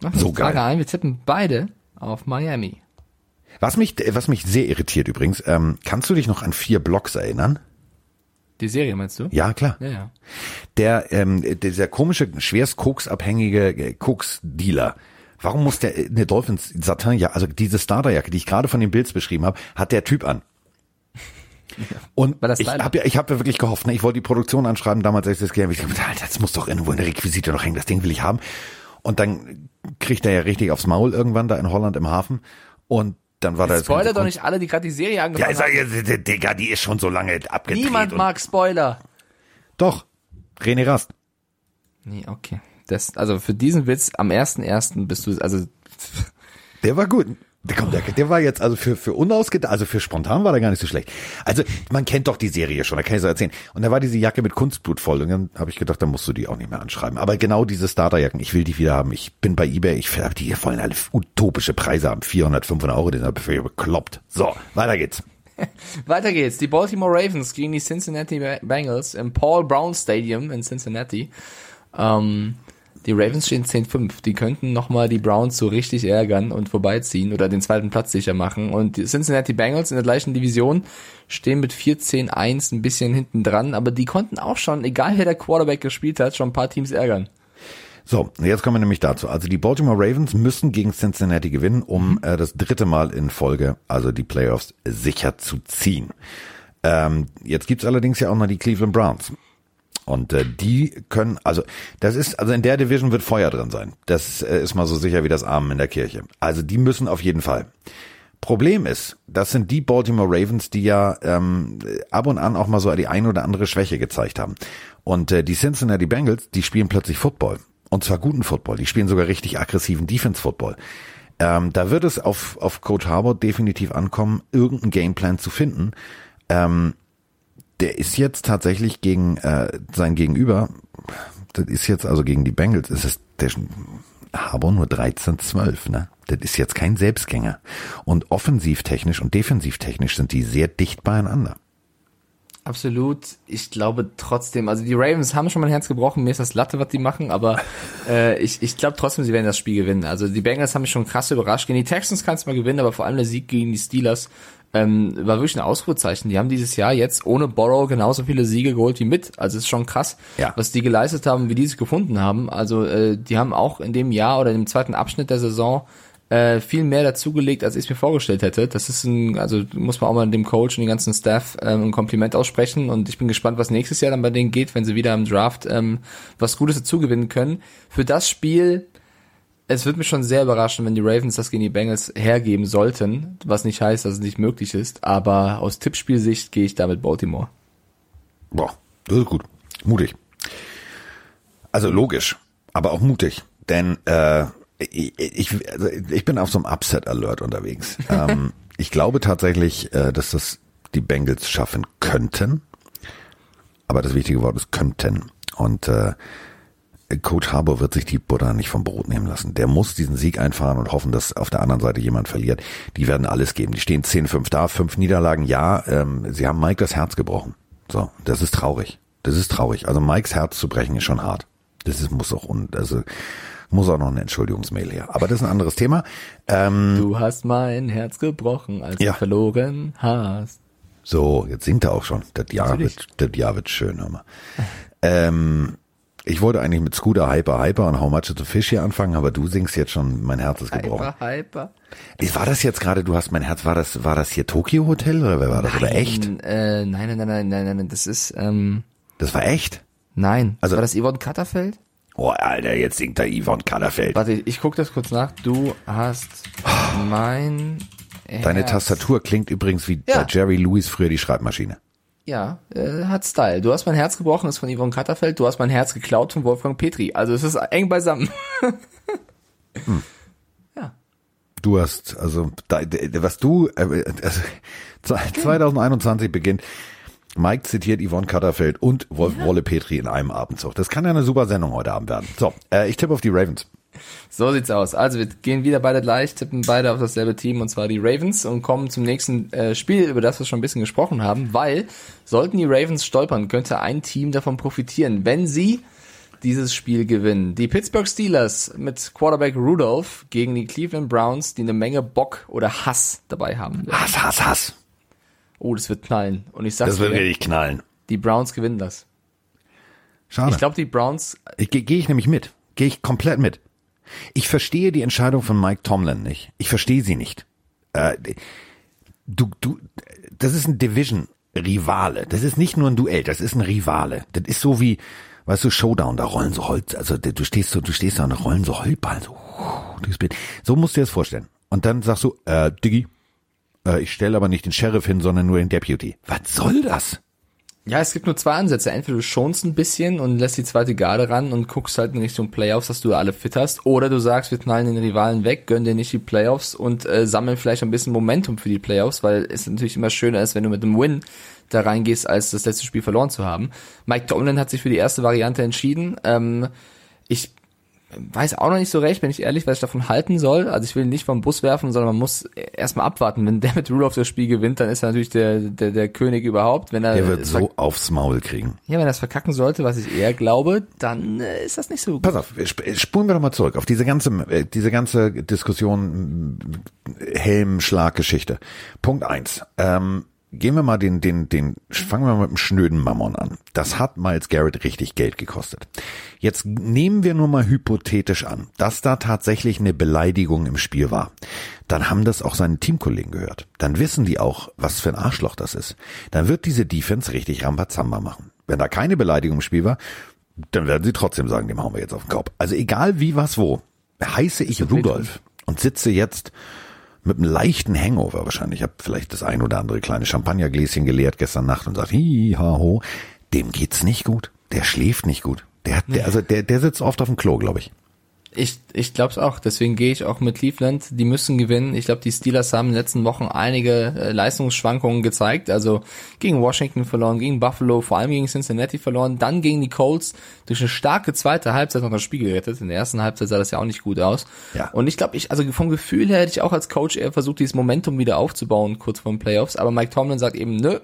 [SPEAKER 4] Wir
[SPEAKER 3] so
[SPEAKER 4] die Frage
[SPEAKER 3] geil.
[SPEAKER 4] ein, wir tippen beide auf Miami.
[SPEAKER 3] Was mich, was mich sehr irritiert übrigens, ähm, kannst du dich noch an vier Blocks erinnern?
[SPEAKER 4] Die Serie meinst du?
[SPEAKER 3] Ja, klar.
[SPEAKER 4] Ja, ja.
[SPEAKER 3] Der, ähm, dieser komische, schwerst koksabhängige äh, Koks-Dealer. Warum muss der äh, eine Dolphins Satin, also diese Starterjacke, die ich gerade von den Bills beschrieben habe, hat der Typ an. Und
[SPEAKER 4] Weil das
[SPEAKER 3] ich habe ja, ich habe ja wirklich gehofft, ne? ich wollte die Produktion anschreiben, damals als ich das gesehen habe, ich Alter, das muss doch irgendwo in der Requisite noch hängen, das Ding will ich haben. Und dann kriegt er ja richtig aufs Maul irgendwann da in Holland im Hafen und dann war da das
[SPEAKER 4] Spoiler doch nicht alle, die gerade die Serie
[SPEAKER 3] Ja,
[SPEAKER 4] angefangen
[SPEAKER 3] ich sag,
[SPEAKER 4] haben.
[SPEAKER 3] ja, Digga, die ist schon so lange abgedreht.
[SPEAKER 4] Niemand
[SPEAKER 3] und-
[SPEAKER 4] mag Spoiler.
[SPEAKER 3] Doch, René Rast.
[SPEAKER 4] Nee, okay. Das, also für diesen Witz am 1.1. bist du, also
[SPEAKER 3] Der war gut. Der, kommt, der, der war jetzt, also für, für unausgedacht, also für spontan war der gar nicht so schlecht. Also, man kennt doch die Serie schon, da kann ich so erzählen. Und da war diese Jacke mit Kunstblut voll. Und dann habe ich gedacht, da musst du die auch nicht mehr anschreiben. Aber genau diese Starterjacken, ich will die wieder haben. Ich bin bei Ebay, ich die hier wollen alle utopische Preise haben. 400, 500 Euro, die sind völlig bekloppt. So, weiter geht's.
[SPEAKER 4] Weiter geht's. Die Baltimore Ravens gegen die Cincinnati Bengals im Paul Brown Stadium in Cincinnati. Ähm, die Ravens stehen 10-5. Die könnten nochmal die Browns so richtig ärgern und vorbeiziehen oder den zweiten Platz sicher machen. Und die Cincinnati Bengals in der gleichen Division stehen mit 14-1 ein bisschen hinten dran. Aber die konnten auch schon, egal wer der Quarterback gespielt hat, schon ein paar Teams ärgern.
[SPEAKER 3] So, jetzt kommen wir nämlich dazu. Also die Baltimore Ravens müssen gegen Cincinnati gewinnen, um äh, das dritte Mal in Folge, also die Playoffs, sicher zu ziehen. Ähm, jetzt gibt's allerdings ja auch noch die Cleveland Browns. Und äh, die können, also das ist, also in der Division wird Feuer drin sein. Das äh, ist mal so sicher wie das Amen in der Kirche. Also die müssen auf jeden Fall. Problem ist, das sind die Baltimore Ravens, die ja ähm, ab und an auch mal so die ein oder andere Schwäche gezeigt haben. Und äh, die Cincinnati Bengals, die spielen plötzlich Football. Und zwar guten Football. Die spielen sogar richtig aggressiven Defense-Football. Ähm, da wird es auf, auf Coach Harbour definitiv ankommen, irgendeinen Gameplan zu finden. Ähm, der ist jetzt tatsächlich gegen äh, sein Gegenüber, das ist jetzt also gegen die Bengals, ist es der Harbour nur 13-12, ne? Das ist jetzt kein Selbstgänger. Und offensivtechnisch und defensivtechnisch sind die sehr dicht beieinander.
[SPEAKER 4] Absolut. Ich glaube trotzdem, also die Ravens haben schon mein Herz gebrochen. Mir ist das Latte, was die machen, aber äh, ich, ich glaube trotzdem, sie werden das Spiel gewinnen. Also die Bengals haben mich schon krass überrascht. Gegen die Texans kannst du mal gewinnen, aber vor allem der Sieg gegen die Steelers ähm, war wirklich ein Ausrufezeichen. Die haben dieses Jahr jetzt ohne Borrow genauso viele Siege geholt wie mit. Also es ist schon krass,
[SPEAKER 3] Ja.
[SPEAKER 4] was die geleistet haben, wie die sich gefunden haben. Also äh, die haben auch in dem Jahr oder im zweiten Abschnitt der Saison äh, viel mehr dazugelegt, als ich es mir vorgestellt hätte. Das ist ein, also muss man auch mal dem Coach und den ganzen Staff ähm, ein Kompliment aussprechen und ich bin gespannt, was nächstes Jahr dann bei denen geht, wenn sie wieder im Draft ähm, was Gutes dazugewinnen können. Für das Spiel, es wird mich schon sehr überraschen, wenn die Ravens das gegen die Bengals hergeben sollten, was nicht heißt, dass es nicht möglich ist, aber aus Tippspielsicht gehe ich da mit Baltimore.
[SPEAKER 3] Boah, das ist gut. Mutig. Also logisch, aber auch mutig. Denn äh, ich, ich, also ich bin auf so einem Upset-Alert unterwegs. ähm, ich glaube tatsächlich, äh, dass das die Bengals schaffen könnten. Aber das wichtige Wort ist könnten. Und äh, Coach Harbour wird sich die Butter nicht vom Brot nehmen lassen. Der muss diesen Sieg einfahren und hoffen, dass auf der anderen Seite jemand verliert. Die werden alles geben. Die stehen 10-5 da, fünf Niederlagen, ja. Ähm, sie haben Mike das Herz gebrochen. So, das ist traurig. Das ist traurig. Also Mikes Herz zu brechen ist schon hart. Das ist, muss auch, un, also, muss auch noch eine Entschuldigungsmail her. Aber das ist ein anderes Thema. Ähm,
[SPEAKER 4] Du hast mein Herz gebrochen, als
[SPEAKER 3] Ja.
[SPEAKER 4] du verloren hast.
[SPEAKER 3] So, jetzt singt er auch schon. Das Jahr
[SPEAKER 4] Natürlich.
[SPEAKER 3] wird, das Jahr wird schön, hör mal. ähm, ich wollte eigentlich mit Scooter Hyper Hyper und How Much is a Fish hier anfangen, aber du singst jetzt schon, mein Herz ist gebrochen.
[SPEAKER 4] Hyper, hyper.
[SPEAKER 3] War das jetzt gerade, du hast mein Herz, war das, war das hier Tokyo Hotel oder wer war das? Oder echt?
[SPEAKER 4] Nein, Äh, nein, nein, nein, nein, nein, nein, nein, das ist, ähm,
[SPEAKER 3] Das war echt?
[SPEAKER 4] nein.
[SPEAKER 3] Also-
[SPEAKER 4] war das Yvonne Katterfeld?
[SPEAKER 3] Oh, Alter, jetzt singt da Yvonne Kallerfeld.
[SPEAKER 4] Warte, ich guck das kurz nach. Du hast mein
[SPEAKER 3] Deine
[SPEAKER 4] Herz.
[SPEAKER 3] Tastatur klingt übrigens wie
[SPEAKER 4] Ja.
[SPEAKER 3] bei Jerry Lewis früher die Schreibmaschine.
[SPEAKER 4] Ja, äh, hat Style. Du hast mein Herz gebrochen, ist von Yvonne Katterfeld. Du hast mein Herz geklaut von Wolfgang Petri. Also es ist eng beisammen.
[SPEAKER 3] du hast, also da, was du, äh, also, 2021 beginnt. Mike zitiert Yvonne Katterfeld und Wolf Wolle Petri in einem Abendzug. Das kann ja eine super Sendung heute Abend werden. So, äh, ich tippe auf die Ravens.
[SPEAKER 4] So sieht's aus. Also wir gehen wieder beide gleich, tippen beide auf dasselbe Team und zwar die Ravens und kommen zum nächsten äh, Spiel, über das wir schon ein bisschen gesprochen haben, weil sollten die Ravens stolpern, könnte ein Team davon profitieren, wenn sie dieses Spiel gewinnen. Die Pittsburgh Steelers mit Quarterback Rudolph gegen die Cleveland Browns, die eine Menge Bock oder Hass dabei haben. werden.
[SPEAKER 3] Hass, Hass, Hass.
[SPEAKER 4] Oh, das wird knallen. Und ich sag's
[SPEAKER 3] Das wird wirklich knallen.
[SPEAKER 4] die Browns gewinnen das.
[SPEAKER 3] Schade.
[SPEAKER 4] Ich glaube, die Browns,
[SPEAKER 3] gehe geh ich nämlich mit. Gehe ich komplett mit. Ich verstehe die Entscheidung von Mike Tomlin nicht. Ich verstehe sie nicht. Äh, du, du, das ist ein Division-Rivale. Das ist nicht nur ein Duell, das ist ein Rivale. Das ist so wie, weißt du, Showdown, da rollen so Holz, also du stehst so, du stehst da und da rollen so Heulballen, so. So musst du dir das vorstellen. Und dann sagst du, äh, Diggi, äh, ich stelle aber nicht den Sheriff hin, sondern nur den Deputy. Was soll das?
[SPEAKER 4] Ja, es gibt nur zwei Ansätze. Entweder du schonst ein bisschen und lässt die zweite Garde ran und guckst halt in Richtung Playoffs, dass du alle fit hast. Oder du sagst, wir knallen den Rivalen weg, gönnen dir nicht die Playoffs und äh, sammeln vielleicht ein bisschen Momentum für die Playoffs, weil es natürlich immer schöner ist, wenn du mit einem Win da reingehst, als das letzte Spiel verloren zu haben. Mike Tomlin hat sich für die erste Variante entschieden. Ähm, ich weiß auch noch nicht so recht, wenn ich ehrlich, was ich davon halten soll. Also ich will ihn nicht vom Bus werfen, sondern man muss erstmal abwarten. Wenn der mit Rudolph das Spiel gewinnt, dann ist er natürlich der, der, der König überhaupt. Wenn er
[SPEAKER 3] Der wird so aufs Maul kriegen.
[SPEAKER 4] ja, wenn er es verkacken sollte, was ich eher glaube, dann äh, ist das nicht so gut.
[SPEAKER 3] Pass auf, sp- spulen wir doch mal zurück auf diese ganze, äh, diese ganze Diskussion äh, Helm-Schlag-Geschichte. Punkt eins. Ähm, gehen wir mal den, den, den, fangen wir mal mit dem schnöden Mammon an. Das hat Miles Garrett richtig Geld gekostet. Jetzt nehmen wir nur mal hypothetisch an, dass da tatsächlich eine Beleidigung im Spiel war. Dann haben das auch seine Teamkollegen gehört. Dann wissen die auch, was für ein Arschloch das ist. Dann wird diese Defense richtig Rambazamba machen. Wenn da keine Beleidigung im Spiel war, dann werden sie trotzdem sagen, dem hauen wir jetzt auf den Kopf. Also egal wie, was, wo, heiße ich Rudolf und sitze jetzt mit einem leichten Hangover wahrscheinlich. Ich habe vielleicht das ein oder andere kleine Champagnergläschen geleert gestern Nacht und sagt, hi, ha, ho. Dem geht's nicht gut. Der schläft nicht gut. Der hat, der, also der, der sitzt oft auf dem Klo, glaube ich.
[SPEAKER 4] Ich, ich glaube es auch. Deswegen gehe ich auch mit Cleveland. Die müssen gewinnen. Ich glaube, die Steelers haben in den letzten Wochen einige äh, Leistungsschwankungen gezeigt. Also gegen Washington verloren, gegen Buffalo, vor allem gegen Cincinnati verloren, dann gegen die Colts durch eine starke zweite Halbzeit noch das Spiel gerettet. In der ersten Halbzeit sah das ja auch nicht gut aus.
[SPEAKER 3] Ja.
[SPEAKER 4] Und ich glaube, ich, also vom Gefühl her hätte ich auch als Coach eher versucht, dieses Momentum wieder aufzubauen, kurz vor den Playoffs. Aber Mike Tomlin sagt eben, nö,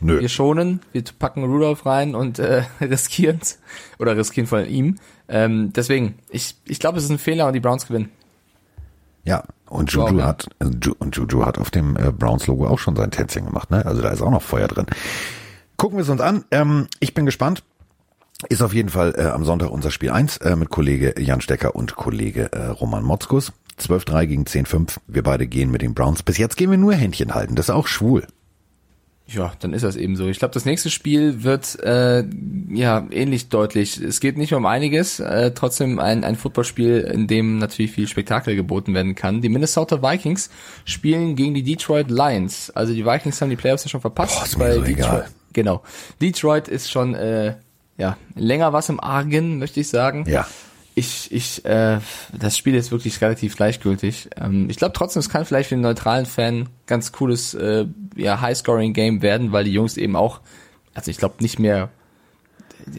[SPEAKER 3] Nö.
[SPEAKER 4] wir schonen, wir packen Rudolph rein und äh, riskieren's oder riskieren von ihm. Ähm, deswegen, ich, ich glaube, es ist ein Fehler und die Browns gewinnen.
[SPEAKER 3] Ja. Und
[SPEAKER 4] Wow,
[SPEAKER 3] Juju
[SPEAKER 4] ja.
[SPEAKER 3] hat, Ju- und Juju hat auf dem äh, Browns-Logo auch schon sein Tänzchen gemacht, ne? Also da ist auch noch Feuer drin. Gucken wir es uns an. Ähm, ich bin gespannt. Ist auf jeden Fall äh, am Sonntag unser Spiel 1 äh, mit Kollege Jan Stecker und Kollege äh, Roman Motzkus. 12-3 gegen 10-5. Wir beide gehen mit den Browns. Bis jetzt gehen wir nur Händchen halten. Das ist auch schwul.
[SPEAKER 4] Ja, dann ist das eben so. Ich glaube, das nächste Spiel wird äh, ja ähnlich deutlich. Es geht nicht um einiges, äh, trotzdem ein, ein Footballspiel, in dem natürlich viel Spektakel geboten werden kann. Die Minnesota Vikings spielen gegen die Detroit Lions. Also die Vikings haben die Playoffs ja schon verpasst.
[SPEAKER 3] Boah, ist mir so
[SPEAKER 4] Detroit,
[SPEAKER 3] egal.
[SPEAKER 4] Genau. Detroit ist schon äh, ja länger was im Argen, möchte ich sagen.
[SPEAKER 3] Ja.
[SPEAKER 4] Ich, ich, äh, das Spiel ist wirklich relativ gleichgültig. Ähm, ich glaube trotzdem, es kann vielleicht für den neutralen Fan ganz cooles, äh, ja, High-Scoring-Game werden, weil die Jungs eben auch, also ich glaube nicht mehr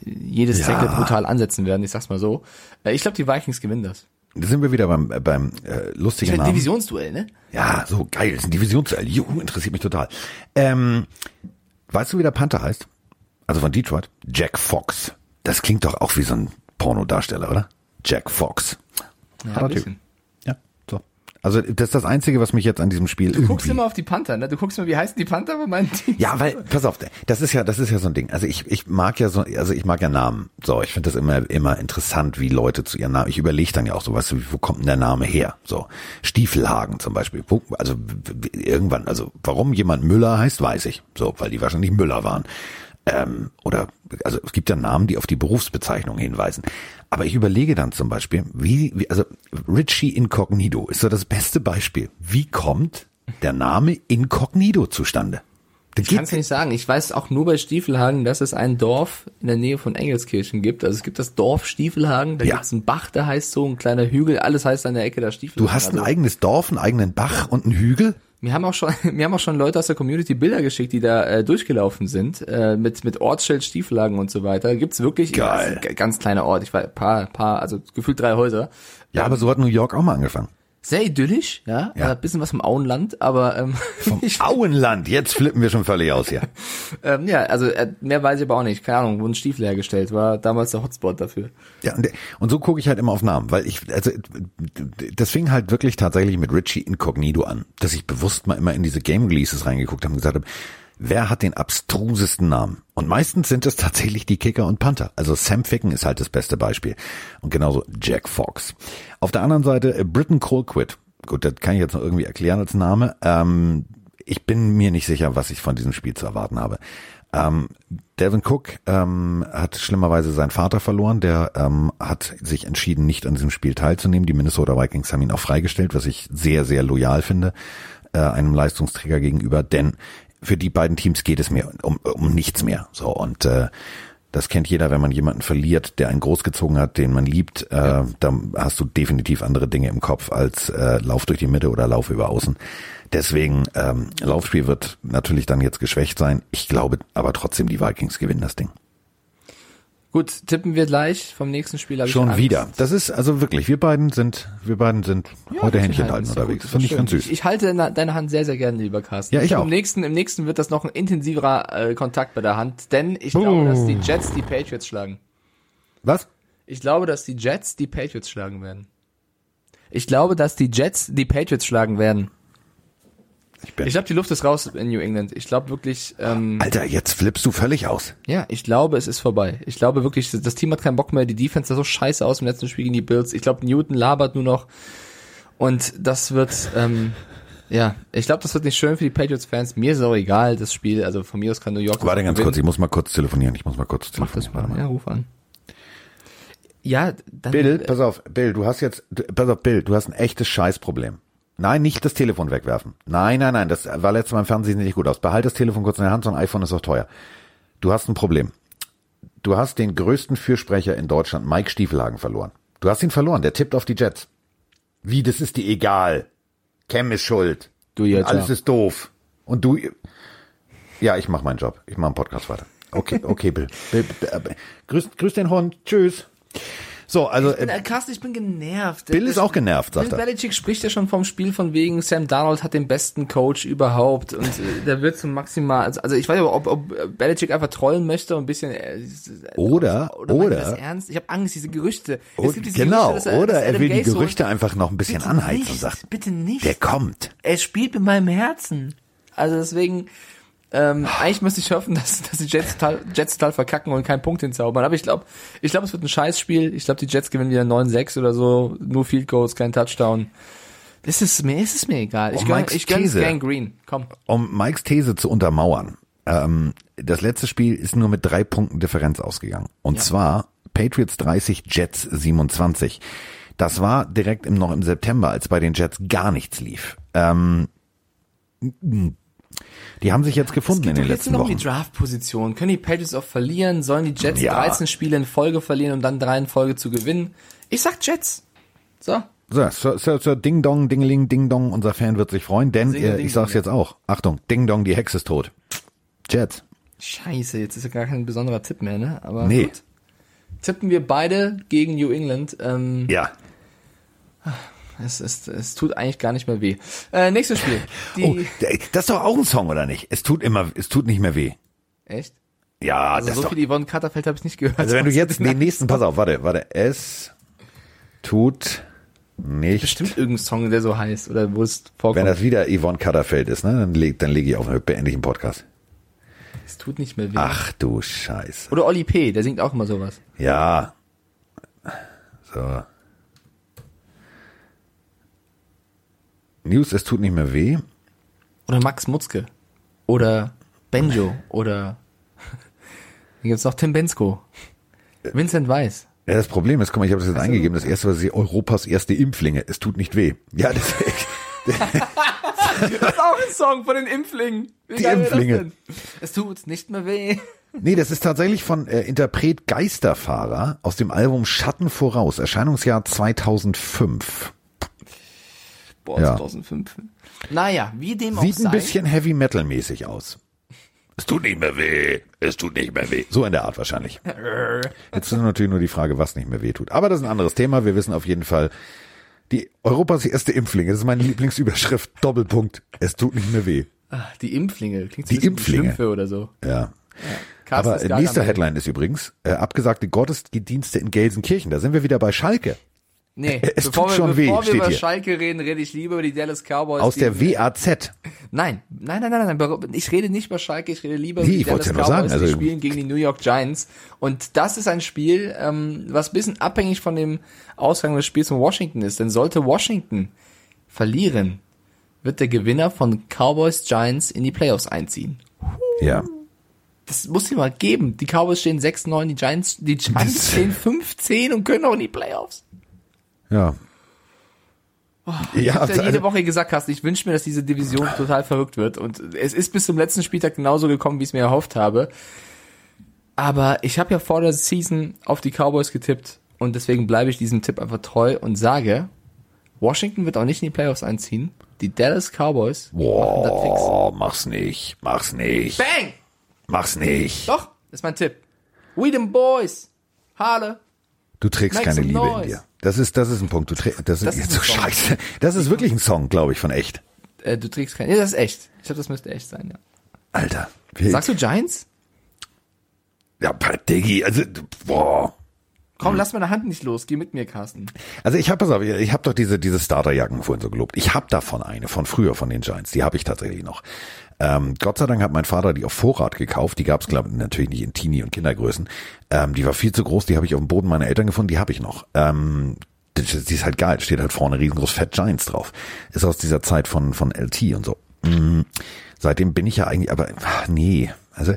[SPEAKER 4] jedes
[SPEAKER 3] Ja.
[SPEAKER 4] Tackle brutal ansetzen werden, ich sag's mal so. Äh, ich glaube, die Vikings gewinnen das.
[SPEAKER 3] Da sind wir wieder beim, äh, beim äh, lustigen
[SPEAKER 4] mein,
[SPEAKER 3] Namen.
[SPEAKER 4] Divisionsduell, ne?
[SPEAKER 3] Ja, so geil. Das ist ein Divisionsduell. Juhu, interessiert mich total. Ähm, weißt du, wie der Panther heißt? Also von Detroit? Jack Fox. Das klingt doch auch wie so ein Pornodarsteller, oder? Jack Fox.
[SPEAKER 4] Ja,
[SPEAKER 3] Harter
[SPEAKER 4] ein
[SPEAKER 3] Typ.
[SPEAKER 4] bisschen.
[SPEAKER 3] Ja, so. Also das ist das Einzige, was mich jetzt an diesem Spiel
[SPEAKER 4] Du guckst
[SPEAKER 3] irgendwie...
[SPEAKER 4] immer auf die Panther, ne? Du guckst immer, wie heißen die Panther bei meinem Team?
[SPEAKER 3] Ja, weil, pass auf, das ist ja, das ist ja so ein Ding. Also ich, ich mag ja so, also ich mag ja Namen. So, ich finde das immer, immer interessant, wie Leute zu ihren Namen, ich überlege dann ja auch so, weißt du, wo kommt denn der Name her? So, Stiefelhagen zum Beispiel. Wo, also irgendwann, also warum jemand Müller heißt, weiß ich. So, weil die wahrscheinlich Müller waren. Ähm, oder, also es gibt ja Namen, die auf die Berufsbezeichnung hinweisen. Aber ich überlege dann zum Beispiel, wie, wie also Richie Incognito ist so das beste Beispiel. Wie kommt der Name Incognito zustande? Das
[SPEAKER 4] Ich kann es nicht sagen. Ich weiß auch nur bei Stiefelhagen, dass es ein Dorf in der Nähe von Engelskirchen gibt. Also es gibt das Dorf Stiefelhagen, da
[SPEAKER 3] Ja.
[SPEAKER 4] gibt's einen Bach, der heißt so, ein kleiner Hügel, alles heißt an der Ecke da Stiefelhagen.
[SPEAKER 3] Du hast ein
[SPEAKER 4] also,
[SPEAKER 3] eigenes Dorf, einen eigenen Bach und einen Hügel?
[SPEAKER 4] Mir haben auch schon, mir haben auch schon Leute aus der Community Bilder geschickt, die da äh, durchgelaufen sind, äh, mit mit Ortsschild, Stiefelhagen und so weiter. Gibt's wirklich
[SPEAKER 3] Geil.
[SPEAKER 4] g- ganz kleiner Ort. Ich war paar, paar, also gefühlt drei Häuser.
[SPEAKER 3] Ja, aber so hat New York auch mal angefangen.
[SPEAKER 4] Sehr idyllisch, ja,
[SPEAKER 3] Ja.
[SPEAKER 4] ein bisschen was vom Auenland, aber ähm, ich,
[SPEAKER 3] Auenland, jetzt flippen wir schon völlig aus hier.
[SPEAKER 4] ähm, ja, also äh, mehr weiß ich aber auch nicht. Keine Ahnung, wurden Stiefel hergestellt, war damals der Hotspot dafür.
[SPEAKER 3] Ja, und, und so gucke ich halt immer auf Namen, weil ich, also das fing halt wirklich tatsächlich mit Richie Incognito an, dass ich bewusst mal immer in diese Game Releases reingeguckt habe und gesagt habe, wer hat den abstrusesten Namen? Und meistens sind es tatsächlich die Kicker und Panther. Also Sam Ficken ist halt das beste Beispiel. Und genauso Jack Fox. Auf der anderen Seite äh, Britton Colquitt. Gut, das kann ich jetzt noch irgendwie erklären als Name. Ähm, ich bin mir nicht sicher, was ich von diesem Spiel zu erwarten habe. Ähm, Devin Cook ähm, hat schlimmerweise seinen Vater verloren. Der ähm, hat sich entschieden, nicht an diesem Spiel teilzunehmen. Die Minnesota Vikings haben ihn auch freigestellt, was ich sehr, sehr loyal finde, äh, einem Leistungsträger gegenüber. Denn für die beiden Teams geht es mir um, um nichts mehr. So und äh, das kennt jeder, wenn man jemanden verliert, der einen großgezogen hat, den man liebt, äh, dann hast du definitiv andere Dinge im Kopf als äh, Lauf durch die Mitte oder Lauf über Außen. Deswegen, ähm, Laufspiel wird natürlich dann jetzt geschwächt sein. Ich glaube aber trotzdem, die Vikings gewinnen das Ding.
[SPEAKER 4] Gut, tippen wir gleich vom nächsten Spiel. ich
[SPEAKER 3] Schon
[SPEAKER 4] Angst.
[SPEAKER 3] wieder. Das ist also wirklich, wir beiden sind, wir beiden sind
[SPEAKER 4] Ja,
[SPEAKER 3] heute
[SPEAKER 4] Händchen halten,
[SPEAKER 3] unterwegs. Finde ich ganz süß.
[SPEAKER 4] Ich, ich halte na- deine Hand sehr, sehr gerne, lieber Carsten.
[SPEAKER 3] Ja, ich
[SPEAKER 4] glaub,
[SPEAKER 3] auch.
[SPEAKER 4] Im nächsten, Im nächsten wird das noch ein intensiverer äh, Kontakt bei der Hand, denn ich glaube, dass die Jets die Patriots schlagen.
[SPEAKER 3] Was?
[SPEAKER 4] Ich glaube, dass die Jets die Patriots schlagen werden. Ich glaube, dass die Jets die Patriots schlagen werden.
[SPEAKER 3] Ich bin,
[SPEAKER 4] Ich glaube, die Luft ist raus in New England. Ich glaube wirklich, ähm,
[SPEAKER 3] Alter, jetzt flippst du völlig aus.
[SPEAKER 4] ja, ich glaube, es ist vorbei. Ich glaube wirklich, das Team hat keinen Bock mehr. Die Defense sah so scheiße aus im letzten Spiel gegen die Bills. Ich glaube, Newton labert nur noch. Und das wird, ähm, ja, ich glaube, das wird nicht schön für die Patriots-Fans. Mir ist auch egal, das Spiel. Also von mir aus kann New York.
[SPEAKER 3] Warte ganz
[SPEAKER 4] gewinnen.
[SPEAKER 3] kurz, ich muss mal kurz telefonieren. Ich muss mal kurz
[SPEAKER 4] Mach das
[SPEAKER 3] telefonieren.
[SPEAKER 4] mal.
[SPEAKER 3] Warte
[SPEAKER 4] Ja, ruf an. Ja, dann.
[SPEAKER 3] Bill, pass auf, Bill, du hast jetzt, pass auf, Bill, du hast ein echtes Scheißproblem. Nein, nicht das Telefon wegwerfen. Nein, nein, nein, das war letztes Mal im Fernsehen nicht gut aus. Behalt das Telefon kurz in der Hand, so ein iPhone ist auch teuer. Du hast ein Problem. Du hast den größten Fürsprecher in Deutschland, Mike Stiefelhagen, verloren. Du hast ihn verloren, der tippt auf die Jets. Wie, das ist dir egal. Cam ist schuld.
[SPEAKER 4] Du jetzt,
[SPEAKER 3] Alles
[SPEAKER 4] ja.
[SPEAKER 3] ist doof. Und du, ja, ich mach meinen Job. Ich mach einen Podcast weiter. Okay, okay, Bill. Bill, Bill, Bill. Grüß, grüß den Hund. Tschüss. So, also,
[SPEAKER 4] Ich bin,
[SPEAKER 3] äh,
[SPEAKER 4] äh, Carsten, ich bin genervt.
[SPEAKER 3] Bill ist auch genervt, sagt
[SPEAKER 4] Bill
[SPEAKER 3] er.
[SPEAKER 4] Belichick spricht ja schon vom Spiel von wegen, Sam Darnold hat den besten Coach überhaupt und äh, der wird zum maximal, also, also ich weiß nicht, ob, ob Belichick einfach trollen möchte und ein bisschen, äh,
[SPEAKER 3] Oder,
[SPEAKER 4] oder, meint er
[SPEAKER 3] oder-
[SPEAKER 4] das ernst? Ich habe Angst, diese Gerüchte.
[SPEAKER 3] Und
[SPEAKER 4] diese
[SPEAKER 3] genau,
[SPEAKER 4] dass er,
[SPEAKER 3] oder
[SPEAKER 4] dass
[SPEAKER 3] er will die
[SPEAKER 4] holt.
[SPEAKER 3] Gerüchte einfach noch ein bisschen
[SPEAKER 4] Bitte
[SPEAKER 3] anheizen
[SPEAKER 4] nicht,
[SPEAKER 3] und sagt,
[SPEAKER 4] bitte nicht.
[SPEAKER 3] der kommt.
[SPEAKER 4] Er spielt mit meinem Herzen. Also deswegen, ähm, eigentlich müsste ich hoffen, dass, dass die Jets total, Jets total verkacken und keinen Punkt hinzaubern. Aber ich glaube, ich glaube, es wird ein Scheißspiel. Ich glaube, die Jets gewinnen wieder 9-6 oder so. Nur Field Goals, kein Touchdown. Ist mir, ist es mir egal. Ich
[SPEAKER 3] Oh,
[SPEAKER 4] gönn,
[SPEAKER 3] Mikes
[SPEAKER 4] ich gönn's
[SPEAKER 3] These.
[SPEAKER 4] Gang Green. Komm.
[SPEAKER 3] Um Mikes These zu untermauern, ähm, das letzte Spiel ist nur mit drei Punkten Differenz ausgegangen. Und zwar Patriots 30, Jets 27. Das war direkt im, noch im September, als bei den Jets gar nichts lief. Ähm, die haben sich jetzt gefunden in den
[SPEAKER 4] jetzt
[SPEAKER 3] letzten
[SPEAKER 4] noch um
[SPEAKER 3] Wochen.
[SPEAKER 4] die Draft-Position. Können die Patriots auch verlieren? Sollen die Jets
[SPEAKER 3] Ja.
[SPEAKER 4] 13 Spiele in Folge verlieren, um dann drei in Folge zu gewinnen? Ich sag Jets. So.
[SPEAKER 3] So, so, so, so Ding Dong, Dingeling, Ding Dong, unser Fan wird sich freuen, denn
[SPEAKER 4] Singe,
[SPEAKER 3] äh, ich sag's jetzt auch. Achtung, Ding Dong, die Hexe ist tot. Jets.
[SPEAKER 4] Scheiße, jetzt ist ja gar kein besonderer Tipp mehr, ne? Aber
[SPEAKER 3] Nee.
[SPEAKER 4] gut. Tippen wir beide gegen New England. Ähm,
[SPEAKER 3] Ja.
[SPEAKER 4] Es, ist, es tut eigentlich gar nicht mehr weh. Äh, nächstes Spiel.
[SPEAKER 3] Oh, das ist doch auch ein Song, oder nicht? Es tut immer, es tut nicht mehr weh.
[SPEAKER 4] Echt?
[SPEAKER 3] Ja,
[SPEAKER 4] Also
[SPEAKER 3] das
[SPEAKER 4] so
[SPEAKER 3] ist doch,
[SPEAKER 4] viel Yvonne Katterfeld habe ich nicht gehört.
[SPEAKER 3] also wenn du jetzt den nächsten, pass auf, warte, warte, es tut nicht,
[SPEAKER 4] Bestimmt irgendein Song, der so heißt oder wo es vorkommt.
[SPEAKER 3] wenn das wieder Yvonne Katterfeld ist, ne, dann leg, dann lege ich auf ich den Podcast.
[SPEAKER 4] es tut nicht mehr weh.
[SPEAKER 3] Ach du Scheiße.
[SPEAKER 4] Oder Oli P., der singt auch immer sowas.
[SPEAKER 3] Ja. So. News, es tut nicht mehr weh.
[SPEAKER 4] Oder Max Mutzke. Oder Benjo. Oder hier gibt's noch Tim Bensko. Vincent Weiss.
[SPEAKER 3] Ja, das Problem ist, guck mal, ich habe das jetzt eingegeben, das erste, was ich Europas erste Impflinge, es tut nicht weh. Ja, das
[SPEAKER 4] Das ist auch ein Song von den Impflingen. Wie
[SPEAKER 3] Die Impflinge.
[SPEAKER 4] Es tut nicht mehr weh.
[SPEAKER 3] Nee, das ist tatsächlich von äh, Interpret Geisterfahrer aus dem Album Schatten voraus, Erscheinungsjahr 2005.
[SPEAKER 4] Boah,
[SPEAKER 3] Ja.
[SPEAKER 4] 2005. Naja, wie dem auch
[SPEAKER 3] Sieht
[SPEAKER 4] sei.
[SPEAKER 3] ein bisschen Heavy Metal mäßig aus. Es tut nicht mehr weh, es tut nicht mehr weh. So in der Art wahrscheinlich. Jetzt ist natürlich nur die Frage, was nicht mehr weh tut. Aber das ist ein anderes Thema. Wir wissen auf jeden Fall, die Europas erste Impflinge, das ist meine Lieblingsüberschrift, Doppelpunkt, es tut nicht mehr weh.
[SPEAKER 4] Ah, Die Impflinge. Klingt
[SPEAKER 3] Die
[SPEAKER 4] so ein bisschen wie
[SPEAKER 3] Impflinge.
[SPEAKER 4] Oder so.
[SPEAKER 3] Ja.
[SPEAKER 4] Carsten
[SPEAKER 3] Aber nächster Headline ist übrigens, äh, abgesagte Gottesdienste in Gelsenkirchen. Da sind wir wieder bei Schalke.
[SPEAKER 4] Nee,
[SPEAKER 3] Es
[SPEAKER 4] bevor
[SPEAKER 3] tut
[SPEAKER 4] wir,
[SPEAKER 3] schon weh,
[SPEAKER 4] bevor wir
[SPEAKER 3] steht
[SPEAKER 4] über
[SPEAKER 3] hier.
[SPEAKER 4] Schalke reden, rede ich lieber über die Dallas Cowboys.
[SPEAKER 3] Aus der WAZ.
[SPEAKER 4] Nein, nein, nein, nein, nein. Ich rede nicht über Schalke, ich rede lieber
[SPEAKER 3] Nee,
[SPEAKER 4] über die Dallas
[SPEAKER 3] ja
[SPEAKER 4] Cowboys,
[SPEAKER 3] sagen, also-
[SPEAKER 4] die spielen gegen die New York Giants. Und das ist ein Spiel, ähm, was ein bisschen abhängig von dem Ausgang des Spiels von Washington ist. Denn sollte Washington verlieren, wird der Gewinner von Cowboys Giants in die Playoffs einziehen.
[SPEAKER 3] Ja.
[SPEAKER 4] Das muss ich mal geben. Die Cowboys stehen 6-9, die Giants, die Giants
[SPEAKER 3] Das-
[SPEAKER 4] stehen 15 und können auch in die Playoffs.
[SPEAKER 3] Ja.
[SPEAKER 4] Ich
[SPEAKER 3] ja,
[SPEAKER 4] ja jede
[SPEAKER 3] also,
[SPEAKER 4] Woche gesagt hast, ich wünsche mir, dass diese Division total verrückt wird. Und es ist bis zum letzten Spieltag genauso gekommen, wie ich es mir erhofft habe. Aber ich habe ja vor der Season auf die Cowboys getippt und deswegen bleibe ich diesem Tipp einfach treu und sage, Washington wird auch nicht in die Playoffs einziehen. Die Dallas Cowboys machen das fix.
[SPEAKER 3] boah, mach's nicht, mach's nicht,
[SPEAKER 4] Bang!
[SPEAKER 3] mach's nicht.
[SPEAKER 4] Doch, das ist mein Tipp. We them boys. Hale.
[SPEAKER 3] Du trägst
[SPEAKER 4] Make
[SPEAKER 3] keine Liebe in
[SPEAKER 4] noise.
[SPEAKER 3] dir. Das ist, das ist ein Punkt. Du trägst, das,
[SPEAKER 4] Das
[SPEAKER 3] ist,
[SPEAKER 4] ist
[SPEAKER 3] so scheiße. Das ist wirklich ein Song, glaube ich, von echt.
[SPEAKER 4] Äh, du trägst kein. Ja, das ist echt. Ich glaube, das müsste echt sein, ja.
[SPEAKER 3] Alter.
[SPEAKER 4] Sagst du Giants?
[SPEAKER 3] ja, Diggi, also, boah.
[SPEAKER 4] Komm, lass meine Hand nicht los. Geh mit mir, Carsten.
[SPEAKER 3] Also ich habe, pass auf, ich habe doch diese diese Starterjacken vorhin so gelobt. Ich habe davon eine von früher von den Giants. Die habe ich tatsächlich noch. Ähm, Gott sei Dank hat mein Vater die auf Vorrat gekauft. Die gab es glaube natürlich nicht in Teenie und Kindergrößen. Ähm, die war viel zu groß. Die habe ich auf dem Boden meiner Eltern gefunden. Die habe ich noch. Ähm, die, die ist halt geil. Steht halt vorne riesengroß Fat Giants drauf. Ist aus dieser Zeit von von LT und so. Mm, seitdem bin ich ja eigentlich, aber ach, nee, also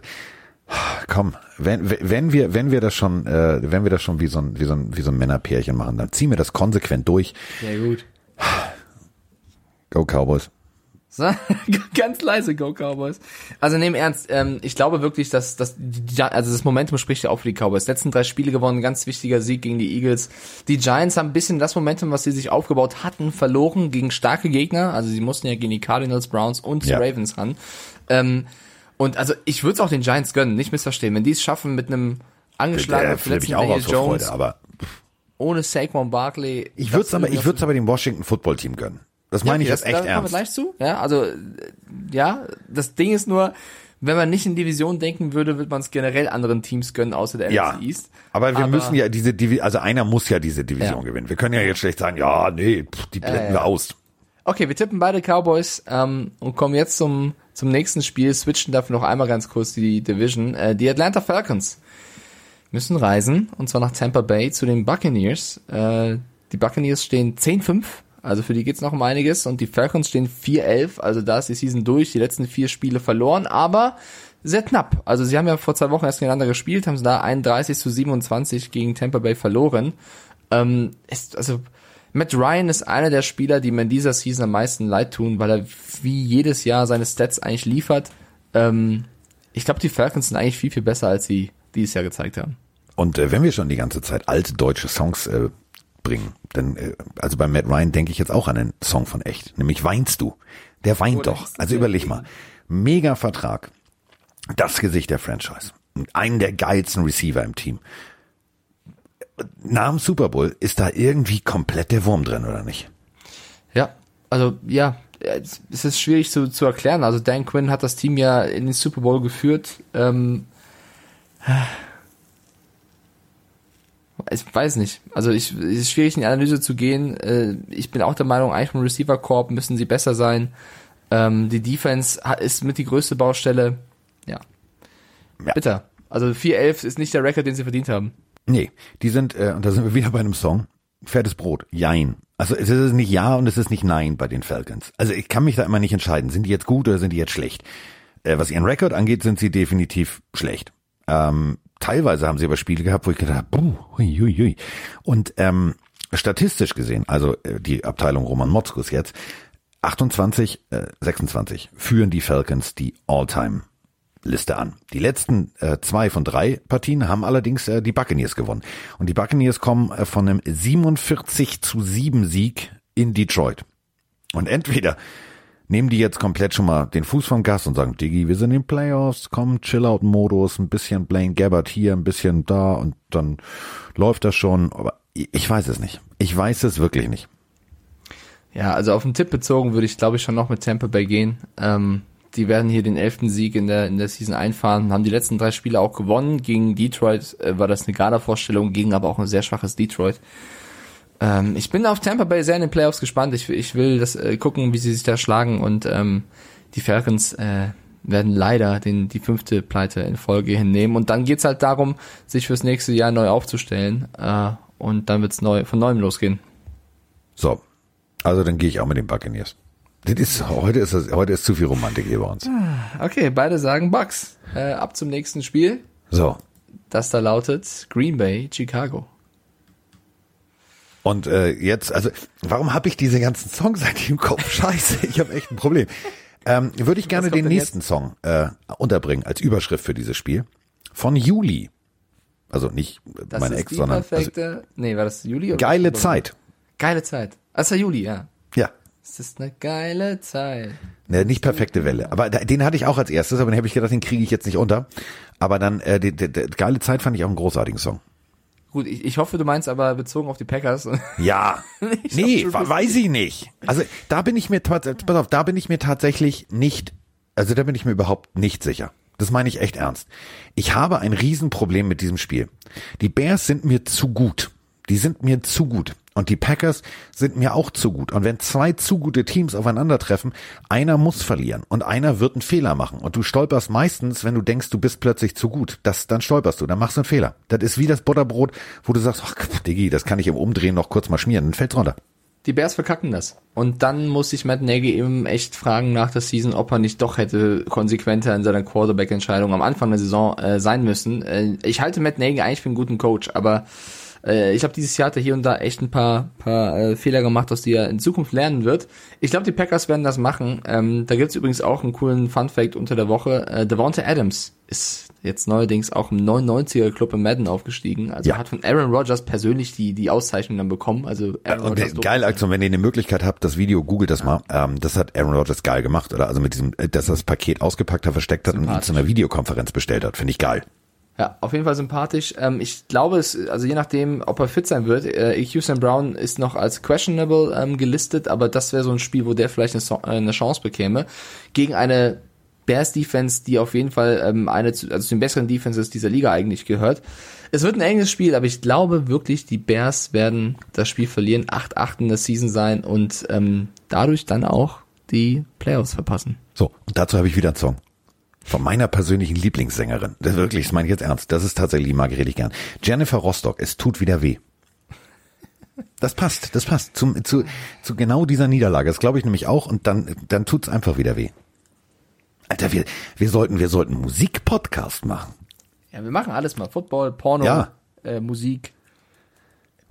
[SPEAKER 3] Komm, wenn, wenn wir, wenn wir das schon, äh, wenn wir das schon wie so ein, wie so ein, wie so ein Männerpärchen machen, dann ziehen wir das konsequent durch.
[SPEAKER 4] Sehr gut.
[SPEAKER 3] Go Cowboys.
[SPEAKER 4] So, ganz leise, Go Cowboys. Also nehmen ernst, ähm, ich glaube wirklich, dass, dass also das Momentum spricht ja auch für die Cowboys. Letzten drei Spiele gewonnen, ganz wichtiger Sieg gegen die Eagles. Die Giants haben ein bisschen das Momentum, was sie sich aufgebaut hatten, verloren gegen starke Gegner. Also sie mussten ja gegen die Cardinals, Browns und
[SPEAKER 3] Ja.
[SPEAKER 4] Ravens ran. Ähm, und also ich würde es auch den Giants gönnen, nicht missverstehen. Wenn die es schaffen mit einem angeschlagenen, verletzten Daniel Jones,
[SPEAKER 3] Freude, aber
[SPEAKER 4] ohne Saquon Barkley.
[SPEAKER 3] ich würde es aber, ich würde es aber dem Washington Football Team gönnen. Das
[SPEAKER 4] Ja,
[SPEAKER 3] meine
[SPEAKER 4] okay,
[SPEAKER 3] ich jetzt echt
[SPEAKER 4] da kommen wir
[SPEAKER 3] ernst.
[SPEAKER 4] gleich zu. Ja, also äh, ja, das Ding ist nur, wenn man nicht in Division denken würde, wird man es generell anderen Teams gönnen, außer der
[SPEAKER 3] Ja,
[SPEAKER 4] NFC East.
[SPEAKER 3] aber wir
[SPEAKER 4] Aber-
[SPEAKER 3] müssen ja diese, Divi also einer muss ja diese Division
[SPEAKER 4] Ja.
[SPEAKER 3] gewinnen. Wir können ja jetzt schlecht sagen, ja, nee, pff, die blenden
[SPEAKER 4] ja.
[SPEAKER 3] wir aus.
[SPEAKER 4] Okay, wir tippen beide Cowboys ähm, und kommen jetzt zum zum nächsten Spiel. Switchen dafür noch einmal ganz kurz die Division. Äh, die Atlanta Falcons müssen reisen und zwar nach Tampa Bay zu den Buccaneers. Äh, die Buccaneers stehen 10-5, also für die geht's noch um einiges und die Falcons stehen 4-11, also da ist die Season durch, die letzten vier Spiele verloren, aber sehr knapp. Also sie haben ja vor zwei Wochen erst gegeneinander gespielt, haben sie da 31 zu 27 gegen Tampa Bay verloren. Ähm, ist, also Matt Ryan ist einer der Spieler, die mir in dieser Season am meisten leid tun, weil er wie jedes Jahr seine Stats eigentlich liefert. Ähm, ich glaube, die Falcons sind eigentlich viel, viel besser, als sie dieses Jahr gezeigt haben.
[SPEAKER 3] Und äh, wenn wir schon die ganze Zeit alte deutsche Songs äh, bringen, dann, äh, also bei Matt Ryan denke ich jetzt auch an einen Song von echt, nämlich Weinst du. Der weint
[SPEAKER 4] Oder
[SPEAKER 3] doch. Also überleg mal. Mega Vertrag. Das Gesicht der Franchise. Und Einen der geilsten Receiver im Team. Nach dem Super Bowl ist da irgendwie komplett der Wurm drin, oder nicht?
[SPEAKER 4] Ja, also ja, es es ist schwierig zu, zu erklären. Also Dan Quinn hat das Team ja in den Super Bowl geführt. Ähm, ich weiß nicht. Also ich, es ist schwierig in die Analyse zu gehen. Äh, ich bin auch der Meinung, eigentlich vom Receiver Corp müssen sie besser sein. Ähm, die Defense ist mit die größte Baustelle. Ja.
[SPEAKER 3] Ja.
[SPEAKER 4] Bitter. Also 4-11 ist nicht der Rekord, den sie verdient haben.
[SPEAKER 3] Nee, die sind, äh, und da sind wir wieder bei einem Song, fettes Brot, Jein. Also es ist nicht Ja und es ist nicht Nein bei den Falcons. Also ich kann mich da immer nicht entscheiden, sind die jetzt gut oder sind die jetzt schlecht. Äh, was ihren Rekord angeht, sind sie definitiv schlecht. Ähm, teilweise haben sie aber Spiele gehabt, wo ich gedacht habe, buh, hui, hui, hui. Und ähm, statistisch gesehen, also äh, die Abteilung Roman Motzkus jetzt, 28, äh, 26 führen die Falcons die All-Time-Liste an. Die letzten äh, zwei von drei Partien haben allerdings äh, die Buccaneers gewonnen. Und die Buccaneers kommen äh, von einem 47 zu 7 Sieg in Detroit. Und entweder nehmen die jetzt komplett schon mal den Fuß vom Gas und sagen, Diggi, wir sind in den Playoffs, komm, Chill-Out-Modus, ein bisschen Blaine Gabbard hier, ein bisschen da und dann läuft das schon. Aber ich weiß es nicht. Ich weiß es wirklich nicht.
[SPEAKER 4] Ja, also auf den Tipp bezogen würde ich, glaube ich, schon noch mit Tampa Bay gehen. Ähm, die werden hier den elften Sieg in der, in der Season einfahren, haben die letzten drei Spiele auch gewonnen. Gegen Detroit äh, war das eine Gala-Vorstellung, gegen aber auch ein sehr schwaches Detroit. Ähm, ich bin auf Tampa Bay sehr in den Playoffs gespannt. Ich, ich will das äh, gucken, wie sie sich da schlagen und ähm, die Falcons äh, werden leider den, die fünfte Pleite in Folge hinnehmen. Und dann geht's halt darum, sich fürs nächste Jahr neu aufzustellen. Äh, und dann wird's neu, von neuem losgehen.
[SPEAKER 3] So, also dann gehe ich auch mit den Buccaneers. Das ist, heute ist das, heute ist zu viel Romantik hier bei uns.
[SPEAKER 4] Okay, beide sagen Bucks. Äh, ab zum nächsten Spiel.
[SPEAKER 3] So.
[SPEAKER 4] Das da lautet Green Bay, Chicago.
[SPEAKER 3] Und äh, jetzt, also warum habe ich diese ganzen Songs eigentlich im Kopf? Scheiße, ich habe echt ein Problem. Ähm, Würde ich gerne den nächsten Song äh, unterbringen als Überschrift für dieses Spiel. Von Juli. Also nicht
[SPEAKER 4] Das
[SPEAKER 3] meine Ex, sondern also,
[SPEAKER 4] perfekte. nee, war das Juli? Oder
[SPEAKER 3] geile
[SPEAKER 4] Oktober?
[SPEAKER 3] Zeit.
[SPEAKER 4] Geile Zeit. War Juli, ja.
[SPEAKER 3] Ja.
[SPEAKER 4] Es ist eine geile Zeit.
[SPEAKER 3] Ne, nicht perfekte Welle. Aber den hatte ich auch als erstes, aber den habe ich gedacht, den kriege ich jetzt nicht unter. Aber dann, äh, die, die, die, geile Zeit fand ich auch einen großartigen Song.
[SPEAKER 4] Gut, ich, ich hoffe, du meinst aber bezogen auf die Packers.
[SPEAKER 3] Ja.
[SPEAKER 4] Nicht
[SPEAKER 3] nee, weiß ich nicht. Also da bin ich mir tats- pass auf, da bin ich mir tatsächlich nicht, also da bin ich mir überhaupt nicht sicher. Das meine ich echt ernst. Ich habe ein Riesenproblem mit diesem Spiel. Die Bears sind mir zu gut. Die sind mir zu gut. Und die Packers sind mir auch zu gut. Und wenn zwei zu gute Teams aufeinandertreffen, einer muss verlieren und einer wird einen Fehler machen. Und du stolperst meistens, wenn du denkst, du bist plötzlich zu gut. Das, dann stolperst du, dann machst du einen Fehler. Das ist wie das Butterbrot, wo du sagst, ach, Diggi, das kann ich im Umdrehen noch kurz mal schmieren. Dann fällt's runter.
[SPEAKER 4] Die Bears verkacken das. Und dann muss sich Matt Nagy eben echt fragen nach der Season, ob er nicht doch hätte konsequenter in seiner Quarterback-Entscheidung am Anfang der Saison äh, sein müssen. Äh, ich halte Matt Nagy eigentlich für einen guten Coach, aber äh, ich habe dieses Jahr hat er hier und da echt ein paar, paar äh, Fehler gemacht, aus die er in Zukunft lernen wird. Ich glaube, die Packers werden das machen. Ähm, da gibt's übrigens auch einen coolen Fun-Fact unter der Woche. Äh, Devonta Adams ist jetzt neuerdings auch im 99er Club im Madden aufgestiegen. Also
[SPEAKER 3] Ja.
[SPEAKER 4] er hat von Aaron Rodgers persönlich die, die Auszeichnung dann bekommen. Also Aaron
[SPEAKER 3] Und
[SPEAKER 4] Rodgers
[SPEAKER 3] geile Aktion, wenn ihr eine Möglichkeit habt, das Video, googelt das mal. Ähm, das hat Aaron Rodgers geil gemacht, oder? Also mit diesem, äh, dass er das Paket ausgepackt hat, versteckt hat und ihn zu einer Videokonferenz bestellt hat. Finde ich geil.
[SPEAKER 4] Ja, auf jeden Fall sympathisch. Ähm, ich glaube, es, also je nachdem, ob er fit sein wird. Äh, Houston Brown ist noch als questionable ähm, gelistet, aber das wäre so ein Spiel, wo der vielleicht eine, so äh, eine Chance bekäme. Gegen eine Bears Defense, die auf jeden Fall ähm, eine zu, also zu den besseren Defenses dieser Liga eigentlich gehört. Es wird ein enges Spiel, aber ich glaube wirklich, die Bears werden das Spiel verlieren, 8-8 in der Season sein und ähm, dadurch dann auch die Playoffs verpassen.
[SPEAKER 3] So, und dazu habe ich wieder einen Song. Von meiner persönlichen Lieblingssängerin. Das wirklich, das meine ich jetzt ernst. Das ist tatsächlich, die mag ich richtig gern. Jennifer Rostock, es tut wieder weh. Das passt, das passt. Zum, zu, zu genau dieser Niederlage. Das glaube ich nämlich auch. Und dann, dann tut's einfach wieder weh. Alter, wir, wir sollten, wir sollten Musikpodcast machen.
[SPEAKER 4] Ja, wir machen alles mal. Football, Porno,
[SPEAKER 3] Ja.
[SPEAKER 4] äh, Musik,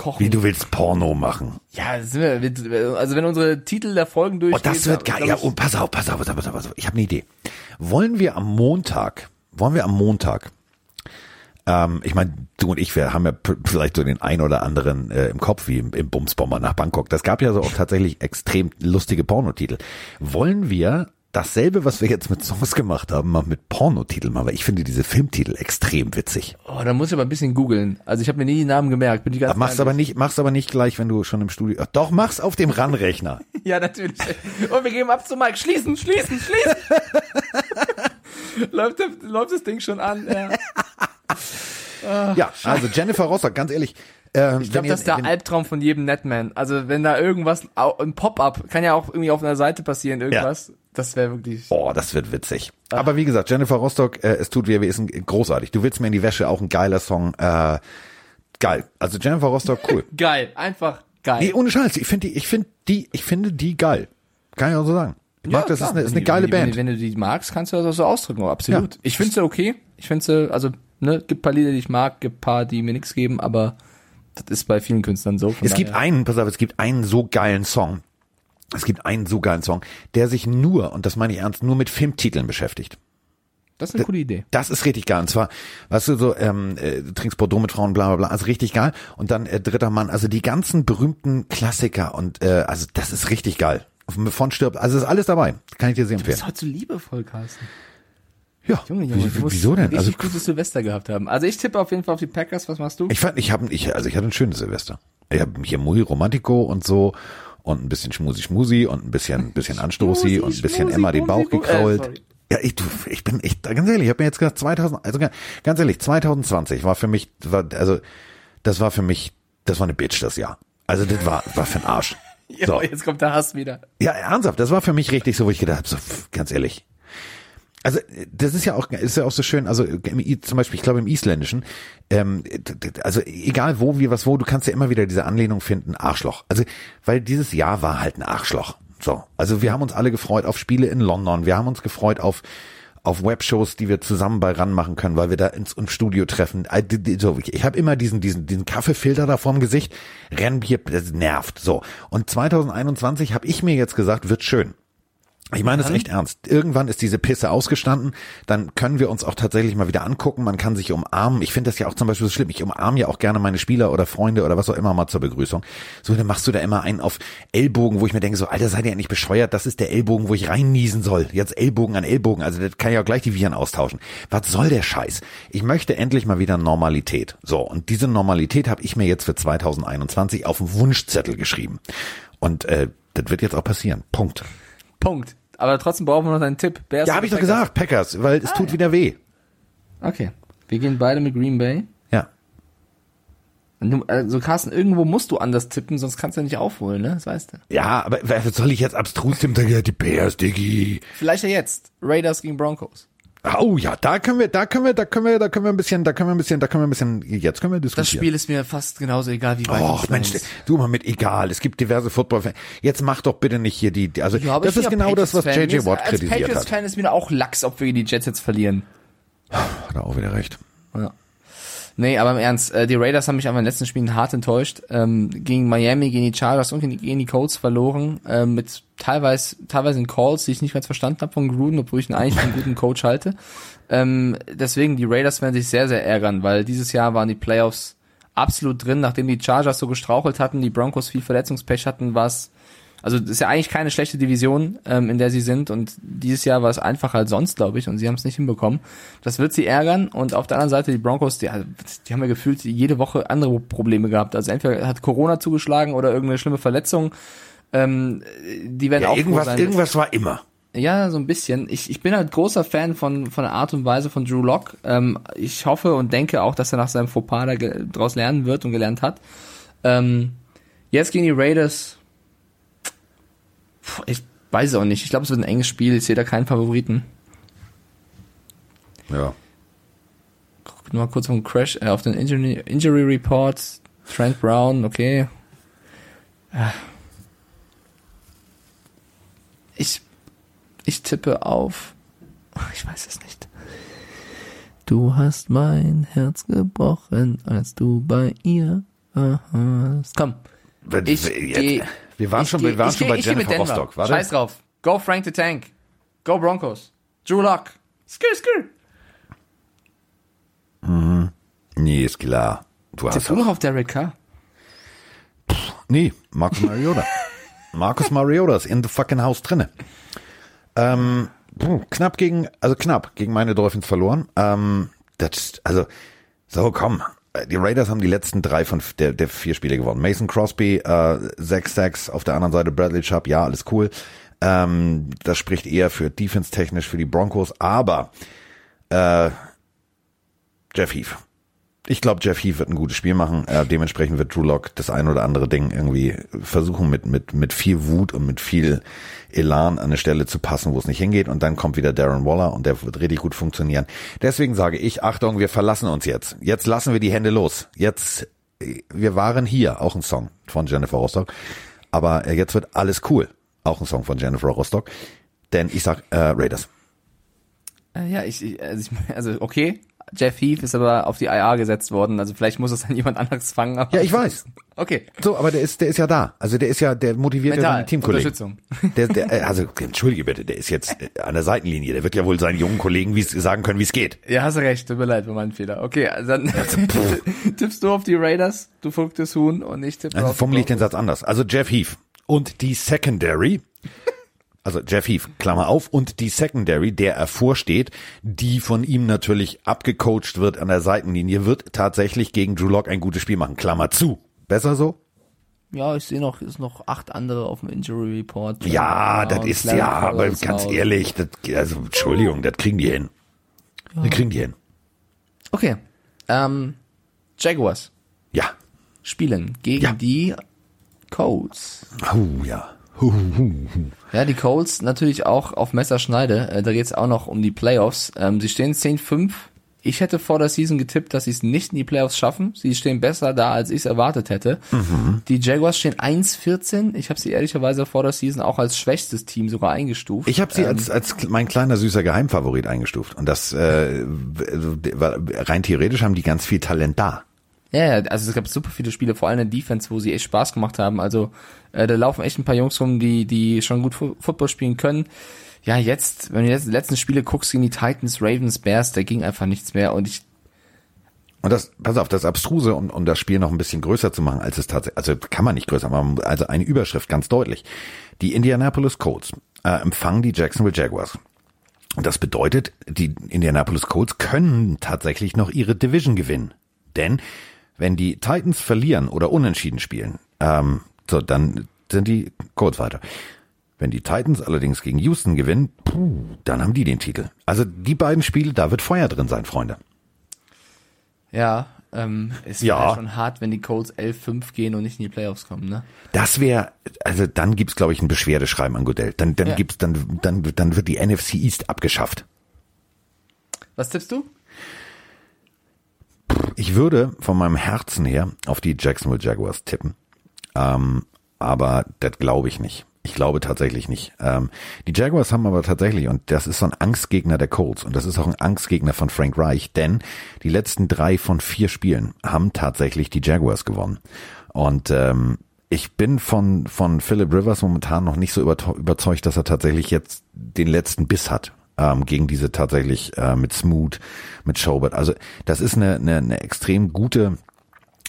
[SPEAKER 4] Kochen.
[SPEAKER 3] Wie du willst Porno machen.
[SPEAKER 4] Ja, wir, also wenn unsere Titel der Folgen
[SPEAKER 3] Oh,
[SPEAKER 4] durchgehen.
[SPEAKER 3] das wird geil. Ja, und pass auf, pass auf, pass auf, pass auf. Pass auf. Ich habe eine Idee. Wollen wir am Montag, wollen wir am Montag, ähm, ich meine, du und ich, wir haben ja vielleicht so den ein oder anderen äh, im Kopf, wie im, im Bumsbomber nach Bangkok. Das gab ja so auch tatsächlich extrem lustige Pornotitel. Wollen wir dasselbe, was wir jetzt mit Songs gemacht haben, mal mit Pornotiteln machen? Weil ich finde diese Filmtitel extrem witzig.
[SPEAKER 4] Oh, da muss ich aber ein bisschen googeln. Also ich habe mir nie die Namen gemerkt. Bin ich ganz
[SPEAKER 3] Mach's
[SPEAKER 4] ehrlich.
[SPEAKER 3] aber nicht, mach's aber nicht gleich, wenn du schon im Studio. Ach, doch, mach's auf dem RAN-Rechner.
[SPEAKER 4] Ja, natürlich. Und wir geben ab zu Mike. Schließen, schließen, schließen. läuft, läuft das Ding schon an. Ja.
[SPEAKER 3] Ja, also Jennifer Rostock, ganz ehrlich. Äh,
[SPEAKER 4] Ich glaube, das ist der Albtraum von jedem Netman. Also wenn da irgendwas, ein Pop-up, kann ja auch irgendwie auf einer Seite passieren, irgendwas. Das wäre wirklich.
[SPEAKER 3] Boah, das wird witzig. Aber wie gesagt, Jennifer Rostock, äh, es tut weh, wir ist ein, großartig. Du willst mir in die Wäsche, auch ein geiler Song. Äh, geil. Also Jennifer Rostock, cool.
[SPEAKER 4] Geil, einfach geil.
[SPEAKER 3] nee, ohne Scheiß. Ich finde die, ich finde die, ich finde die geil. Kann ich auch so sagen. Ich mag das,
[SPEAKER 4] klar.
[SPEAKER 3] ist eine, ist eine
[SPEAKER 4] Wenn
[SPEAKER 3] geile
[SPEAKER 4] wenn,
[SPEAKER 3] Band.
[SPEAKER 4] du- Wenn du die magst, kannst du das auch so ausdrücken, absolut.
[SPEAKER 3] Ja.
[SPEAKER 4] Ich finde sie okay. Ich finde sie, also, ne, gibt paar Lieder, die ich mag, gibt paar, die mir nichts geben, aber das ist bei vielen Künstlern so.
[SPEAKER 3] Es gibt einen, pass auf, es gibt einen so geilen Song. Es gibt einen so geilen Song, der sich nur, und das meine ich ernst, nur mit Filmtiteln beschäftigt.
[SPEAKER 4] Das ist eine coole Idee.
[SPEAKER 3] Das ist richtig geil. Und zwar, weißt du, so, ähm, äh, du trinkst Bordeaux mit Frauen, bla bla bla, also richtig geil. Und dann äh, dritter Mann, also die ganzen berühmten Klassiker und äh, also das ist richtig geil. Von stirbt, also ist alles dabei. Kann ich dir sehr
[SPEAKER 4] Du bist
[SPEAKER 3] empfehlen.
[SPEAKER 4] heute so liebevoll, Carsten.
[SPEAKER 3] Ja,
[SPEAKER 4] Junge, Junge, du musst
[SPEAKER 3] wieso denn? Also
[SPEAKER 4] gutes Silvester gehabt haben. Also ich tippe auf jeden Fall auf die Packers. Was machst du?
[SPEAKER 3] ich fand, ich habe, ich, also ich hatte ein schönes Silvester. Ich habe hier Muy Romantico und so und ein bisschen Schmusi Schmusi und ein bisschen, bisschen Anstoßi und ein bisschen Emma den Bauch
[SPEAKER 4] äh,
[SPEAKER 3] gekrault.
[SPEAKER 4] sorry.
[SPEAKER 3] Ja, ich, du, ich bin echt, ganz ehrlich, ich habe mir jetzt gesagt, 2000, also ganz ehrlich, 2020 war für mich, war, also das war für mich, das war eine Bitch das Jahr. Also das war, war für ein Arsch.
[SPEAKER 4] Ja,
[SPEAKER 3] So.
[SPEAKER 4] jetzt kommt der Hass wieder.
[SPEAKER 3] Ja, ernsthaft, das war für mich richtig so, wo ich gedacht habe, so, ganz ehrlich. Also das ist ja auch ist ja auch so schön, also im, zum Beispiel, ich glaube im Isländischen, ähm, also egal wo, wie, was, wo, du kannst ja immer wieder diese Anlehnung finden, Arschloch. Also, weil dieses Jahr war halt ein Arschloch. So, also wir haben uns alle gefreut auf Spiele in London, wir haben uns gefreut auf auf Webshows, die wir zusammen bei ran machen können, weil wir da ins, ins Studio treffen. Äh, So, ich habe immer diesen diesen diesen Kaffeefilter da vorm Gesicht. Rennbier, das nervt. So und 2021 habe ich mir jetzt gesagt, wird schön. Ich meine das echt ernst. Irgendwann ist diese Pisse ausgestanden, dann können wir uns auch tatsächlich mal wieder angucken. Man kann sich umarmen. Ich finde das ja auch zum Beispiel so schlimm. Ich umarme ja auch gerne meine Spieler oder Freunde oder was auch immer mal zur Begrüßung. So, dann machst du da immer einen auf Ellbogen, wo ich mir denke, so, Alter, seid ihr endlich bescheuert? Das ist der Ellbogen, wo ich reinniesen soll. Jetzt Ellbogen an Ellbogen. Also, das kann ich auch gleich die Viren austauschen. Was soll der Scheiß? Ich möchte endlich mal wieder Normalität. So, und diese Normalität habe ich mir jetzt für 2021 auf den Wunschzettel geschrieben. Und äh, das wird jetzt auch passieren. Punkt.
[SPEAKER 4] Punkt. Aber trotzdem brauchen wir noch deinen Tipp. Bears
[SPEAKER 3] Ja, habe ich doch
[SPEAKER 4] Packers?
[SPEAKER 3] gesagt, Packers, weil es tut wieder weh.
[SPEAKER 4] Okay. Wir gehen beide mit Green Bay.
[SPEAKER 3] Ja.
[SPEAKER 4] Du- Also Carsten, irgendwo musst du anders tippen, sonst kannst du ja nicht aufholen, ne? Das weißt du.
[SPEAKER 3] Ja, aber was soll ich jetzt abstrus tippen? Ja, Die Bears, Diggi.
[SPEAKER 4] Vielleicht ja jetzt. Raiders gegen Broncos.
[SPEAKER 3] Oh ja, da können wir, da können wir, da können wir, da können wir ein bisschen, da können wir ein bisschen, da können wir ein bisschen, jetzt können wir
[SPEAKER 4] Das
[SPEAKER 3] diskutieren.
[SPEAKER 4] Spiel ist mir fast genauso egal wie Vikings
[SPEAKER 3] Och Mensch, du mal mit egal. Es gibt diverse Football-Fans. Jetzt mach doch bitte nicht hier die, also
[SPEAKER 4] Ja,
[SPEAKER 3] das ist genau das, was. JJ Watt kritisiert
[SPEAKER 4] Als
[SPEAKER 3] hat.
[SPEAKER 4] Patriots-Fan ist mir auch Lachs, ob wir die Jets jetzt verlieren.
[SPEAKER 3] Hat er auch wieder recht.
[SPEAKER 4] Ja. Nee, aber im Ernst, äh, die Raiders haben mich an meinen letzten Spielen hart enttäuscht. Ähm, gegen Miami, gegen die Chargers und gegen, gegen die Colts verloren. Ähm, mit teilweise, teilweise in Calls, die ich nicht ganz verstanden habe von Gruden, obwohl ich ihn eigentlich für einen guten Coach halte. Ähm, deswegen, die Raiders werden sich sehr, sehr ärgern, weil dieses Jahr waren die Playoffs absolut drin, nachdem die Chargers so gestrauchelt hatten, die Broncos viel Verletzungspech hatten, war es also das ist ja eigentlich keine schlechte Division, ähm, in der sie sind und dieses Jahr war es einfacher als sonst, glaube ich, und sie haben es nicht hinbekommen. Das wird sie ärgern und auf der anderen Seite die Broncos, die, also, die haben ja gefühlt jede Woche andere Probleme gehabt. Also entweder hat Corona zugeschlagen oder irgendeine schlimme Verletzung. Ähm, die werden
[SPEAKER 3] Ja,
[SPEAKER 4] auch
[SPEAKER 3] irgendwas,
[SPEAKER 4] sein.
[SPEAKER 3] irgendwas war immer.
[SPEAKER 4] Ja, so ein bisschen. Ich, ich bin halt großer Fan von, von der Art und Weise von Drew Lock. Ähm, ich hoffe und denke auch, dass er nach seinem Fauxpas da ge- draus lernen wird und gelernt hat. Ähm, jetzt gegen die Raiders. Ich weiß es auch nicht. Ich glaube, es wird ein enges Spiel. Ich sehe da keinen Favoriten.
[SPEAKER 3] Ja.
[SPEAKER 4] Guck nur mal kurz auf den Crash, äh, auf den Injury, Injury Report. Trent Brown, okay. Äh. Ich, ich tippe auf. Ich weiß es nicht. Du hast mein Herz gebrochen, als du bei ihr warst. Komm. Ich
[SPEAKER 3] Jetzt-
[SPEAKER 4] geh,
[SPEAKER 3] wir waren
[SPEAKER 4] ich
[SPEAKER 3] schon,
[SPEAKER 4] geh-
[SPEAKER 3] wir waren schon
[SPEAKER 4] geh-
[SPEAKER 3] bei Jennifer. Rostock, warte.
[SPEAKER 4] Scheiß drauf. Go Frank the Tank. Go Broncos. Drew Lock. Skir, skir.
[SPEAKER 3] Nee, ist klar. Du hast
[SPEAKER 4] noch auf Derek Carr?
[SPEAKER 3] Nee, Marcus Mariota. Marcus Mariota ist in the fucking House drinne. Ähm, puh, knapp gegen, also knapp gegen meine Dolphins verloren. Ähm, das, also, so komm. Die Raiders haben die letzten drei von der, der vier Spiele gewonnen. Mason Crosby, äh, sechs Sacks, auf der anderen Seite Bradley Chubb, ja, alles cool. Ähm, das spricht eher für defense-technisch für die Broncos, aber äh, Jeff Heath. Ich glaube, Jeff Heath wird ein gutes Spiel machen. Äh, dementsprechend wird Drew Lock das ein oder andere Ding irgendwie versuchen, mit, mit, mit viel Wut und mit viel Elan an eine Stelle zu passen, wo es nicht hingeht. Und dann kommt wieder Darren Waller und der wird richtig gut funktionieren. Deswegen sage ich, Achtung, wir verlassen uns jetzt. Jetzt lassen wir die Hände los. Jetzt, äh, wir waren hier, auch ein Song von Jennifer Rostock. Aber äh, jetzt wird alles cool. Auch ein Song von Jennifer Rostock. Denn ich sag äh, Raiders.
[SPEAKER 4] Äh, Ja, ich, also, ich, also okay. Jeff Heath ist aber auf die IR gesetzt worden, also vielleicht muss es dann jemand anderes fangen.
[SPEAKER 3] Ja, ich weiß.
[SPEAKER 4] Okay.
[SPEAKER 3] So, aber der ist, der ist ja da. Also der ist ja, der motiviert ja
[SPEAKER 4] Mental,
[SPEAKER 3] seine Teamkollegen.
[SPEAKER 4] Unterstützung.
[SPEAKER 3] Der, der, äh, also entschuldige bitte, der ist jetzt äh, an der Seitenlinie. Der wird ja wohl seinen jungen Kollegen wie's, sagen können, wie es geht.
[SPEAKER 4] Ja, hast recht, tut mir leid, war mein Fehler. Okay, also dann tippst du auf die Raiders, du verrücktes Huhn und ich tippe
[SPEAKER 3] Also
[SPEAKER 4] auf
[SPEAKER 3] formuliere ich den Satz anders. Also Jeff Heath und die Secondary, also Jeff Heath, Klammer auf, und die Secondary, der er vorsteht, die von ihm natürlich abgecoacht wird an der Seitenlinie, wird tatsächlich gegen Drew Lock ein gutes Spiel machen. Klammer zu. Besser so?
[SPEAKER 4] Ja, ich sehe noch, ist noch acht andere auf dem Injury Report.
[SPEAKER 3] Ja, das
[SPEAKER 4] und
[SPEAKER 3] ist ja, aber ganz ehrlich, das, also Entschuldigung, das kriegen die hin. Die kriegen die hin.
[SPEAKER 4] Okay, ähm, Jaguars
[SPEAKER 3] Ja.
[SPEAKER 4] spielen gegen
[SPEAKER 3] Ja.
[SPEAKER 4] die Colts.
[SPEAKER 3] Oh ja. Hu, hu, hu, hu.
[SPEAKER 4] Ja, die Colts natürlich auch auf Messerschneide. Äh, da geht's auch noch um die Playoffs. Ähm, sie stehen 10-5. Ich hätte vor der Season getippt, dass sie es nicht in die Playoffs schaffen. Sie stehen besser da, als ich es erwartet hätte.
[SPEAKER 3] Mhm.
[SPEAKER 4] Die Jaguars stehen 1-14. Ich habe sie ehrlicherweise vor der Season auch als schwächstes Team sogar eingestuft.
[SPEAKER 3] Ich habe sie
[SPEAKER 4] Ähm,
[SPEAKER 3] als, als mein kleiner süßer Geheimfavorit eingestuft. Und das äh, rein theoretisch haben die ganz viel Talent da.
[SPEAKER 4] Ja, ja, also es gab super viele Spiele, vor allem in der Defense, wo sie echt Spaß gemacht haben. Also äh, da laufen echt ein paar Jungs rum, die die schon gut Fu Football spielen können. Ja, jetzt, wenn du jetzt die letzten Spiele guckst gegen die Titans, Ravens, Bears, da ging einfach nichts mehr. Und ich,
[SPEAKER 3] Und das, pass auf, das Abstruse, um, um das Spiel noch ein bisschen größer zu machen, als es tatsächlich, also kann man nicht größer machen, also eine Überschrift, ganz deutlich. Die Indianapolis Colts äh, empfangen die Jacksonville Jaguars. Und das bedeutet, die Indianapolis Colts können tatsächlich noch ihre Division gewinnen. Denn wenn die Titans verlieren oder unentschieden spielen, ähm, so, dann sind die Colts weiter. Wenn die Titans allerdings gegen Houston gewinnen, puh, dann haben die den Titel. Also die beiden Spiele, da wird Feuer drin sein, Freunde.
[SPEAKER 4] ja, ähm, es
[SPEAKER 3] Ja.
[SPEAKER 4] wäre schon hart, wenn die Colts 11-5 gehen und nicht in die Playoffs kommen, ne?
[SPEAKER 3] Das wäre, also dann gibt's glaube ich ein Beschwerdeschreiben an Goodell. Dann, dann
[SPEAKER 4] Ja.
[SPEAKER 3] gibt's, dann, dann, dann wird die NFC East abgeschafft.
[SPEAKER 4] Was tippst du?
[SPEAKER 3] Ich würde von meinem Herzen her auf die Jacksonville Jaguars tippen, ähm, aber das glaube ich nicht. Ich glaube tatsächlich nicht. Ähm, die Jaguars haben aber tatsächlich, und das ist so ein Angstgegner der Colts, und das ist auch ein Angstgegner von Frank Reich, denn die letzten drei von vier Spielen haben tatsächlich die Jaguars gewonnen. Und ähm, ich bin von, von Philip Rivers momentan noch nicht so überzeugt, dass er tatsächlich jetzt den letzten Biss hat ähm, gegen diese tatsächlich äh, mit Smoot, mit Schobert. Also das ist eine, eine, eine extrem gute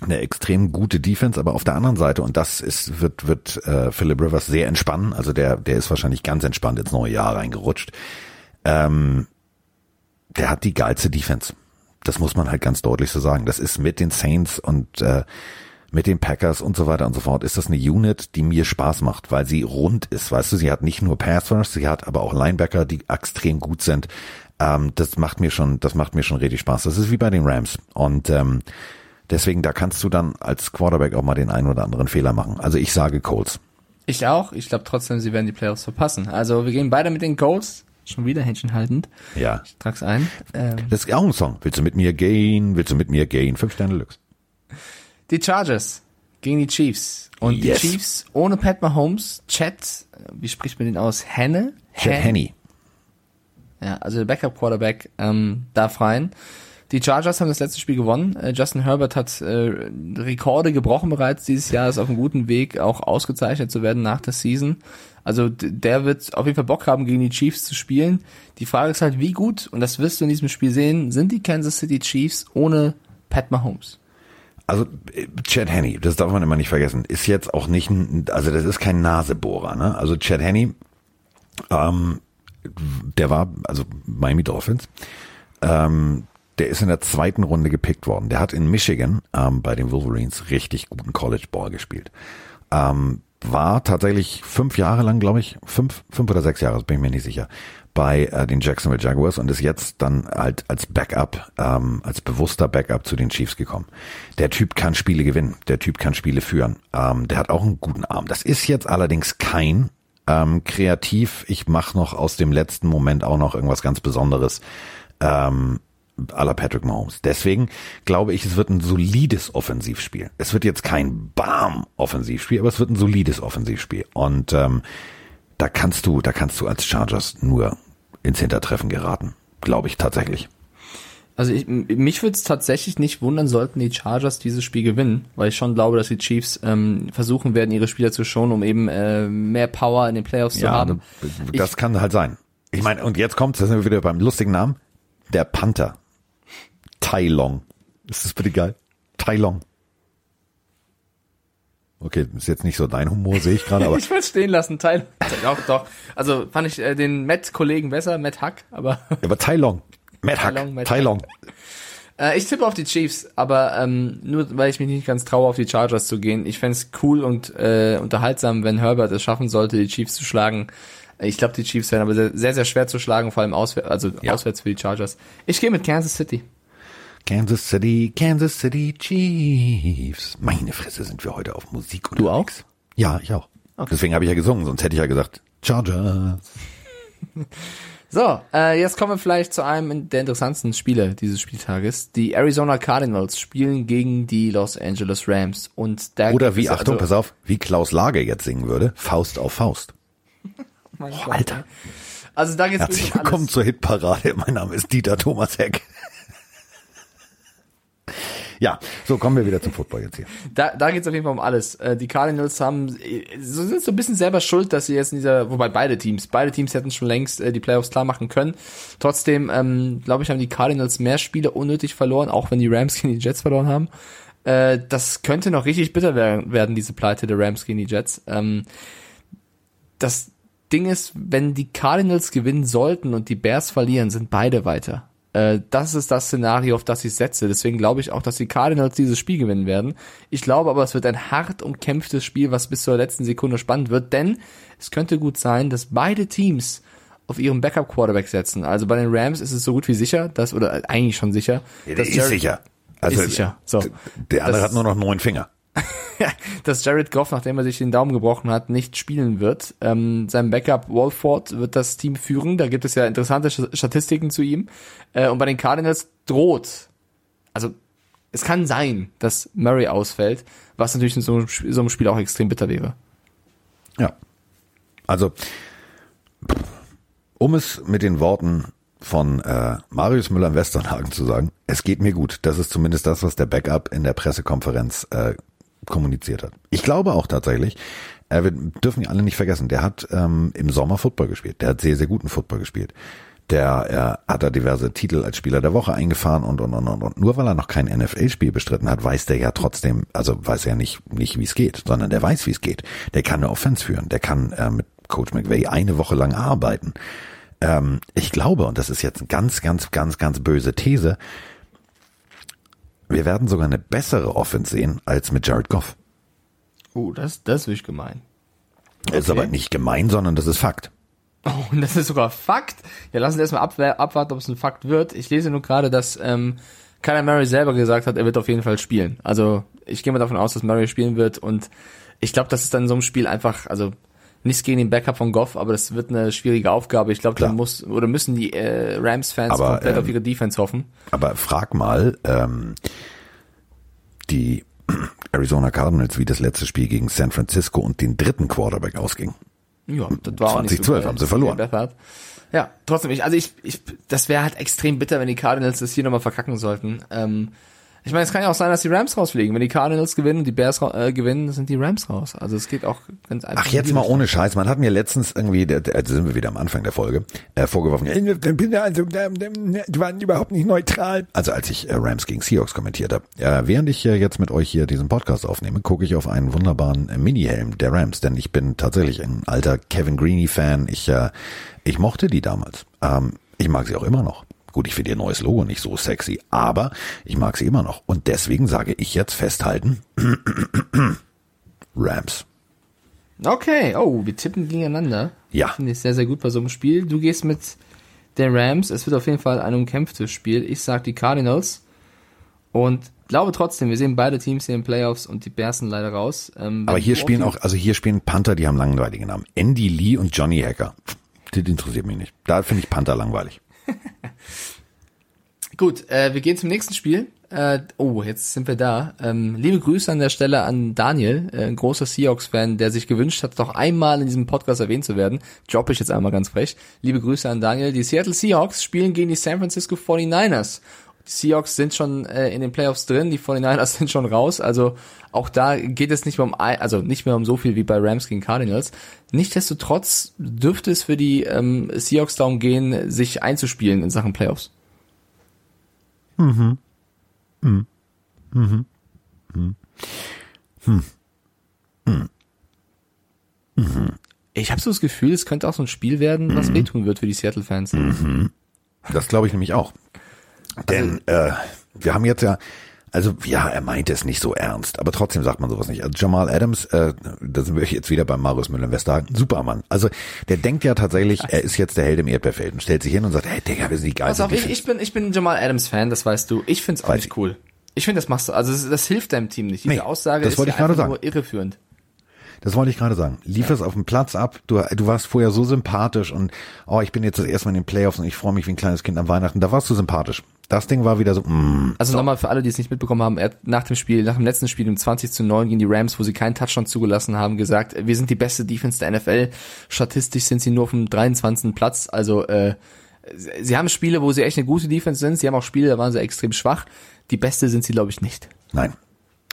[SPEAKER 3] eine extrem gute Defense, aber auf der anderen Seite, und das ist, wird, wird äh, Philip Rivers sehr entspannen, also der, der ist wahrscheinlich ganz entspannt ins neue Jahr reingerutscht. Ähm, der hat die geilste Defense. Das muss man halt ganz deutlich so sagen. Das ist mit den Saints und äh, mit den Packers und so weiter und so fort, ist das eine Unit, die mir Spaß macht, weil sie rund ist. Weißt du, sie hat nicht nur Pass sie hat aber auch Linebacker, die extrem gut sind. Ähm, das macht mir schon, das macht mir schon richtig Spaß. Das ist wie bei den Rams. Und ähm, deswegen, da kannst du dann als Quarterback auch mal den einen oder anderen Fehler machen. Also ich sage Colts.
[SPEAKER 4] Ich auch. Ich glaube trotzdem, sie werden die Playoffs verpassen. Also wir gehen beide mit den Colts. Schon wieder Händchen haltend.
[SPEAKER 3] Ja.
[SPEAKER 4] Ich trag's ein. Ähm,
[SPEAKER 3] Das ist auch ein Song. Willst du mit mir gehen? Willst du mit mir gehen? Fünf Sterne Lux.
[SPEAKER 4] Die Chargers gegen die Chiefs. Und
[SPEAKER 3] Yes.
[SPEAKER 4] die Chiefs ohne Pat Mahomes, Chet, wie spricht man den aus? Henne?
[SPEAKER 3] Chad
[SPEAKER 4] Hen-
[SPEAKER 3] Henney.
[SPEAKER 4] Ja, also der Backup-Quarterback ähm, darf rein. Die Chargers haben das letzte Spiel gewonnen. Äh, Justin Herbert hat äh, Rekorde gebrochen bereits dieses Jahr, ist auf einem guten Weg, auch ausgezeichnet zu werden nach der Season. Also der wird auf jeden Fall Bock haben, gegen die Chiefs zu spielen. Die Frage ist halt, wie gut, und das wirst du in diesem Spiel sehen, sind die Kansas City Chiefs ohne Pat Mahomes?
[SPEAKER 3] Also äh, Chad Henney, das darf man immer nicht vergessen, ist jetzt auch nicht ein, also das ist kein Nasebohrer, ne? Also Chad Henney, ähm, der war, also Miami Dolphins, ähm, der ist in der zweiten Runde gepickt worden. Der hat in Michigan ähm, bei den Wolverines richtig guten College Ball gespielt. Ähm, war tatsächlich fünf Jahre lang, glaube ich, fünf, fünf oder sechs Jahre, bin ich mir nicht sicher, bei äh, den Jacksonville Jaguars und ist jetzt dann halt als Backup, ähm, als bewusster Backup zu den Chiefs gekommen. Der Typ kann Spiele gewinnen, der Typ kann Spiele führen, ähm, der hat auch einen guten Arm. Das ist jetzt allerdings kein ähm, kreativ, ich mache noch aus dem letzten Moment auch noch irgendwas ganz Besonderes. Ähm, à la Patrick Mahomes. Deswegen glaube ich, es wird ein solides Offensivspiel. Es wird jetzt kein Bam-Offensivspiel, aber es wird ein solides Offensivspiel. Und ähm, da kannst du, da kannst du als Chargers nur ins Hintertreffen geraten. Glaube ich tatsächlich.
[SPEAKER 4] Also ich, mich würde es tatsächlich nicht wundern, sollten die Chargers dieses Spiel gewinnen, weil ich schon glaube, dass die Chiefs ähm, versuchen werden, ihre Spieler zu schonen, um eben äh, mehr Power in den Playoffs zu haben.
[SPEAKER 3] das kann halt sein. Ich meine, und jetzt kommt, da sind wir wieder beim lustigen Namen, der Panther. Tai Long. Ist das bitte geil? Tai Long. Okay, ist jetzt nicht so dein Humor, sehe ich gerade, aber
[SPEAKER 4] ich würde stehen lassen, Teil. Doch, doch. Also fand ich äh, den Matt-Kollegen besser, Matt Hack, aber
[SPEAKER 3] aber Tai Long. Matt
[SPEAKER 4] Tai
[SPEAKER 3] Hack.
[SPEAKER 4] Long, Matt
[SPEAKER 3] Tai Long.
[SPEAKER 4] Äh, ich tippe auf die Chiefs, aber ähm, nur weil ich mich nicht ganz traue, auf die Chargers zu gehen. Ich fänd's cool und äh, unterhaltsam, wenn Herbert es schaffen sollte, die Chiefs zu schlagen. Äh, Ich glaube, die Chiefs werden aber sehr, sehr, schwer zu schlagen, vor allem auswärts, also
[SPEAKER 3] Ja.
[SPEAKER 4] auswärts für die Chargers. Ich gehe mit Kansas City.
[SPEAKER 3] Kansas City, Kansas City Chiefs. Meine Fresse, sind wir heute auf Musik
[SPEAKER 4] Du auch?
[SPEAKER 3] Ja, ich auch. Deswegen habe ich ja gesungen, sonst hätte ich ja gesagt, Chargers.
[SPEAKER 4] So, äh, jetzt kommen wir vielleicht zu einem der interessantesten Spiele dieses Spieltages. Die Arizona Cardinals spielen gegen die Los Angeles Rams und da
[SPEAKER 3] Oder wie,
[SPEAKER 4] ist
[SPEAKER 3] Achtung,
[SPEAKER 4] also-
[SPEAKER 3] pass auf, wie Klaus Lage jetzt singen würde, Faust auf Faust. Oh. Alter.
[SPEAKER 4] Also da geht's
[SPEAKER 3] Herzlich
[SPEAKER 4] um
[SPEAKER 3] willkommen zur Hitparade. Mein Name ist Dieter Thomas Heck. Ja, so kommen wir wieder zum Football jetzt hier.
[SPEAKER 4] Da, da geht's auf jeden Fall um alles. Äh, die Cardinals haben äh, so sind so ein bisschen selber schuld, dass sie jetzt in dieser, wobei beide Teams, beide Teams hätten schon längst äh, die Playoffs klar machen können. Trotzdem, ähm, glaube ich, haben die Cardinals mehr Spiele unnötig verloren, auch wenn die Rams gegen die Jets verloren haben. Das könnte noch richtig bitter werden, werden diese Pleite der Rams gegen die Jets. Ähm, das Ding ist, wenn die Cardinals gewinnen sollten und die Bears verlieren, sind beide weiter. Äh, das ist das Szenario, auf das ich setze. Deswegen glaube ich auch, dass die Cardinals dieses Spiel gewinnen werden. Ich glaube aber, es wird ein hart umkämpftes Spiel, was bis zur letzten Sekunde spannend wird, denn es könnte gut sein, dass beide Teams auf ihren Backup-Quarterback setzen. Also bei den Rams ist es so gut wie sicher, dass, oder eigentlich schon sicher.
[SPEAKER 3] Ja, der
[SPEAKER 4] dass
[SPEAKER 3] ist
[SPEAKER 4] Jared-
[SPEAKER 3] sicher. Also,
[SPEAKER 4] ist sicher. So.
[SPEAKER 3] Der andere
[SPEAKER 4] Das-
[SPEAKER 3] hat nur noch neun Finger.
[SPEAKER 4] dass Jared Goff, nachdem er sich den Daumen gebrochen hat, nicht spielen wird. Ähm, sein Backup Walford wird das Team führen. Da gibt es ja interessante Statistiken zu ihm. Äh, und bei den Cardinals droht, also es kann sein, dass Murray ausfällt, was natürlich in so einem, so einem Spiel auch extrem bitter wäre.
[SPEAKER 3] Ja. Also, um es mit den Worten von äh, Marius Müller-Westernhagen zu sagen, es geht mir gut. Das ist zumindest das, was der Backup in der Pressekonferenz äh, kommuniziert hat. Ich glaube auch tatsächlich, äh, wir dürfen ja alle nicht vergessen, der hat ähm, im Sommer Football gespielt. Der hat sehr, sehr guten Football gespielt. Der äh, hat da diverse Titel als Spieler der Woche eingefahren und, und, und, und, und. Nur weil er noch kein NFL-Spiel bestritten hat, weiß der ja trotzdem, also weiß er nicht, nicht wie es geht, sondern der weiß, wie es geht. Der kann eine Offense führen. Der kann äh, mit Coach McVay eine Woche lang arbeiten. Ähm, ich glaube, und das ist jetzt ganz, ganz, ganz, ganz böse These, wir werden sogar eine bessere Offense sehen als mit Jared Goff.
[SPEAKER 4] Oh, das, das ist wirklich gemein.
[SPEAKER 3] Das ist aber nicht gemein, sondern das ist Fakt.
[SPEAKER 4] Oh, und das ist sogar Fakt. Ja, lassen wir erstmal abwe- abwarten, ob es ein Fakt wird. Ich lese nur gerade, dass ähm, Kyler Murray selber gesagt hat, er wird auf jeden Fall spielen. Also ich gehe mal davon aus, dass Murray spielen wird und ich glaube, das ist dann in so einem Spiel einfach, also nichts gegen den Backup von Goff, aber das wird eine schwierige Aufgabe. Ich glaube, da muss oder müssen die äh, Rams-Fans komplett
[SPEAKER 3] ähm,
[SPEAKER 4] auf ihre Defense hoffen.
[SPEAKER 3] Aber frag mal ähm, die Arizona Cardinals, wie das letzte Spiel gegen San Francisco und den dritten Quarterback ausging.
[SPEAKER 4] Ja, das war auch nicht
[SPEAKER 3] 2012
[SPEAKER 4] so
[SPEAKER 3] haben sie verloren.
[SPEAKER 4] Ja, trotzdem, ich, also ich, ich, das wäre halt extrem bitter, wenn die Cardinals das hier nochmal verkacken sollten. Ähm, ich meine, es kann ja auch sein, dass die Rams rausfliegen. Wenn die Cardinals gewinnen und die Bears äh, gewinnen, sind die Rams raus. Also es geht auch ganz einfach.
[SPEAKER 3] Ach, jetzt mal ohne Scheiß. Man hat mir letztens irgendwie, der, also sind wir wieder am Anfang der Folge, äh, vorgeworfen, äh, bin ja also, äh, äh, die waren überhaupt nicht neutral. Also als ich äh, Rams gegen Seahawks kommentiert habe. Ja, während ich äh, jetzt mit euch hier diesen Podcast aufnehme, gucke ich auf einen wunderbaren äh, Mini-Helm der Rams, denn ich bin tatsächlich ein alter Kevin Greeny-Fan. Ich, äh, ich mochte die damals. Ähm, ich mag sie auch immer noch. Gut, ich finde ihr neues Logo nicht so sexy, aber ich mag sie immer noch. Und deswegen sage ich jetzt festhalten, Rams.
[SPEAKER 4] Okay, oh, wir tippen gegeneinander.
[SPEAKER 3] Ja.
[SPEAKER 4] Finde ich sehr, sehr gut bei so einem Spiel. Du gehst mit den Rams. Es wird auf jeden Fall ein umkämpftes Spiel. Ich sag die Cardinals. Und glaube trotzdem, wir sehen beide Teams hier in den Playoffs und die Bears sind leider raus. Ähm,
[SPEAKER 3] Aber hier spielen auch, also hier spielen Panther, die haben langweilige Namen. Andy Lee und Johnny Hacker. Das interessiert mich nicht. Da finde ich Panther langweilig.
[SPEAKER 4] Gut, äh, wir gehen zum nächsten Spiel. Äh, oh, jetzt sind wir da. Ähm, liebe Grüße an der Stelle an Daniel, äh, ein großer Seahawks-Fan, der sich gewünscht hat, doch einmal in diesem Podcast erwähnt zu werden. Droppe ich jetzt einmal ganz frech. Liebe Grüße an Daniel. Die Seattle Seahawks spielen gegen die San Francisco 49ers. Die Seahawks sind schon äh, in den Playoffs drin, die 49ers sind schon raus. Also auch da geht es nicht mehr um, also nicht mehr um so viel wie bei Rams gegen Cardinals. Nichtsdestotrotz dürfte es für die ähm, Seahawks darum gehen, sich einzuspielen in Sachen Playoffs. Ich habe so das Gefühl, es könnte auch so ein Spiel werden, was wehtun wird für die Seattle-Fans.
[SPEAKER 3] Das glaube ich nämlich auch. Denn äh, wir haben jetzt ja, also ja, er meinte es nicht so ernst, aber trotzdem sagt man sowas nicht. Also Jamal Adams, äh, da sind wir jetzt wieder bei Marius Müller-Westhagen, Supermann. Also der denkt ja tatsächlich, er ist jetzt der Held im Erdbeerfeld und stellt sich hin und sagt, hey Digga, wir sind die
[SPEAKER 4] Pass
[SPEAKER 3] geilsten.
[SPEAKER 4] auf, ich, ich bin, ich bin Jamal Adams Fan, das weißt du. Ich find's auch
[SPEAKER 3] Weiß
[SPEAKER 4] nicht
[SPEAKER 3] ich.
[SPEAKER 4] cool. Ich finde, das machst du, also das, das hilft deinem Team nicht. Diese
[SPEAKER 3] Nee,
[SPEAKER 4] Aussage
[SPEAKER 3] das
[SPEAKER 4] ist ja einfach
[SPEAKER 3] sagen.
[SPEAKER 4] nur irreführend.
[SPEAKER 3] Das wollte ich gerade sagen. Lief es auf dem Platz ab. Du, du warst vorher so sympathisch und oh, ich bin jetzt das erste Mal in den Playoffs und ich freue mich wie ein kleines Kind an Weihnachten. Da warst du sympathisch. Das Ding war wieder so, mm,
[SPEAKER 4] Also nochmal für alle, die es nicht mitbekommen haben, er hat nach dem Spiel, nach dem letzten Spiel im 20 zu 9 gegen die Rams, wo sie keinen Touchdown zugelassen haben, gesagt, wir sind die beste Defense der NFL. Statistisch sind sie nur auf dem 23. Platz. Also äh, sie haben Spiele, wo sie echt eine gute Defense sind. Sie haben auch Spiele, da waren sie extrem schwach. Die beste sind sie, glaube ich, nicht.
[SPEAKER 3] Nein.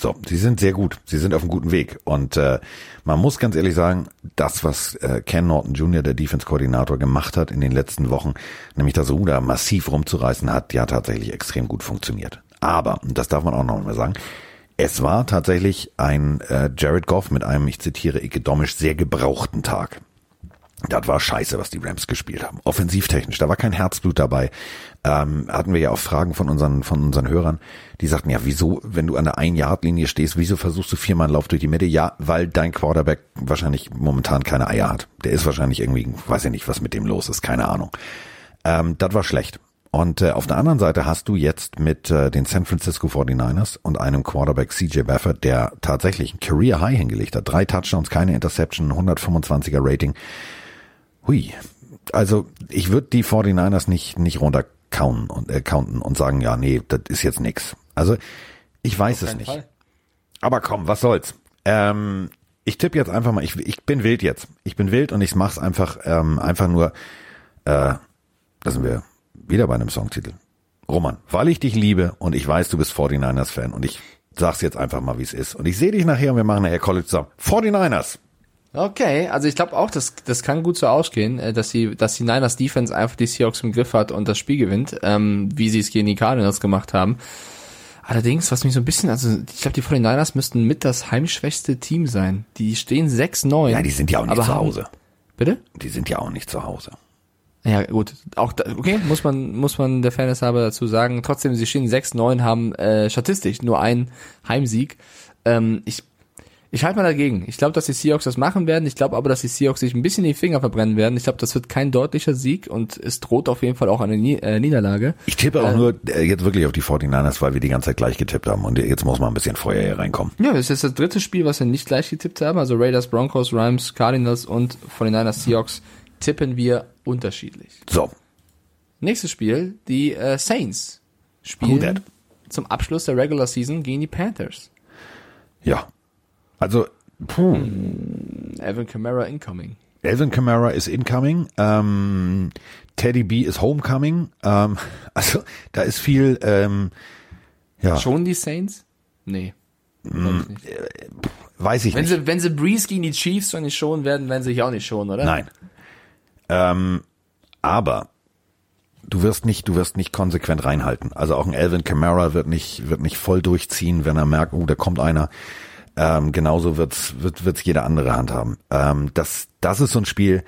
[SPEAKER 3] So, sie sind sehr gut. Sie sind auf einem guten Weg. Und äh, man muss ganz ehrlich sagen, das, was äh, Ken Norton Jr., der Defense-Koordinator, gemacht hat in den letzten Wochen, nämlich das Ruder massiv rumzureißen, hat ja tatsächlich extrem gut funktioniert. Aber, und das darf man auch noch mal sagen, es war tatsächlich ein äh, Jared Goff mit einem, ich zitiere Ike Domisch, sehr gebrauchten Tag. Das war scheiße, was die Rams gespielt haben. Offensivtechnisch, da war kein Herzblut dabei. Ähm, hatten wir ja auch Fragen von unseren, von unseren Hörern, die sagten, ja, wieso, wenn du an der Ein-Yard-Linie stehst, wieso versuchst du viermal einen Lauf durch die Mitte? Ja, weil dein Quarterback wahrscheinlich momentan keine Eier hat. Der ist wahrscheinlich irgendwie, weiß ich nicht, was mit dem los ist, keine Ahnung. Ähm, das war schlecht. Und äh, auf der anderen Seite hast du jetzt mit äh, den San Francisco 49ers und einem Quarterback CJ Baffert, der tatsächlich ein Career High hingelegt hat. Drei Touchdowns, keine Interception, 125er Rating. Hui. Also ich würde die 49ers nicht, nicht runtercounten und, äh, counten und sagen, ja, nee, das ist jetzt nix. Also ich weiß es nicht. Aber komm, was soll's. Ähm, ich tippe jetzt einfach mal, ich, ich bin wild jetzt. Ich bin wild und ich mach's einfach, ähm, einfach nur, äh, da sind wir wieder bei einem Songtitel. Roman, weil ich dich liebe und ich weiß, du bist 49ers-Fan und ich sag's jetzt einfach mal, wie es ist. Und ich sehe dich nachher und wir machen nachher College zusammen. 49ers!
[SPEAKER 4] Okay, also ich glaube auch, das, das kann gut so ausgehen, äh, dass die, dass die Niners Defense einfach die Seahawks im Griff hat und das Spiel gewinnt, ähm, wie sie es gegen die Cardinals gemacht haben. Allerdings, was mich so ein bisschen, also ich glaube, die 49ers müssten mit das heimschwächste Team sein. Die stehen 6-9.
[SPEAKER 3] Ja, die sind ja auch nicht zu
[SPEAKER 4] haben-
[SPEAKER 3] Hause.
[SPEAKER 4] Bitte?
[SPEAKER 3] Die sind ja auch nicht zu Hause.
[SPEAKER 4] Ja, gut. Auch da, okay, muss man, muss man der Fairness halber dazu sagen. Trotzdem, sie stehen 6-9, haben äh, statistisch nur einen Heimsieg. Ähm, ich ich halte mal dagegen. Ich glaube, dass die Seahawks das machen werden. Ich glaube aber, dass die Seahawks sich ein bisschen die Finger verbrennen werden. Ich glaube, das wird kein deutlicher Sieg und es droht auf jeden Fall auch eine äh, Niederlage.
[SPEAKER 3] Ich tippe auch nur äh, jetzt wirklich auf die 49ers, weil wir die ganze Zeit gleich getippt haben und jetzt muss mal ein bisschen Feuer hier reinkommen.
[SPEAKER 4] Ja, das ist jetzt das dritte Spiel, was wir nicht gleich getippt haben. Also Raiders, Broncos, Rams, Cardinals und 49ers Seahawks tippen wir unterschiedlich.
[SPEAKER 3] So,
[SPEAKER 4] Nächstes Spiel, die äh, Saints spielen zum Abschluss der Regular Season gegen die Panthers.
[SPEAKER 3] ja. Also, puh.
[SPEAKER 4] Evan Kamara incoming.
[SPEAKER 3] Alvin Kamara ist incoming. Ähm, Teddy B ist homecoming. Ähm, also, da ist viel, ähm, ja,
[SPEAKER 4] Schon die Saints? Nee. glaub ich nicht.
[SPEAKER 3] weiß ich
[SPEAKER 4] Wenn
[SPEAKER 3] nicht.
[SPEAKER 4] sie, wenn sie Breeze gegen die Chiefs so nicht schonen werden, werden sie sich auch nicht schonen, oder?
[SPEAKER 3] Nein. Ähm, aber du wirst nicht, du wirst nicht konsequent reinhalten. Also auch ein Alvin Kamara wird nicht, wird nicht voll durchziehen, wenn er merkt, oh, da kommt einer. Ähm, genauso wird's, wird, wird's jede andere Hand haben. Ähm, das, das ist so ein Spiel,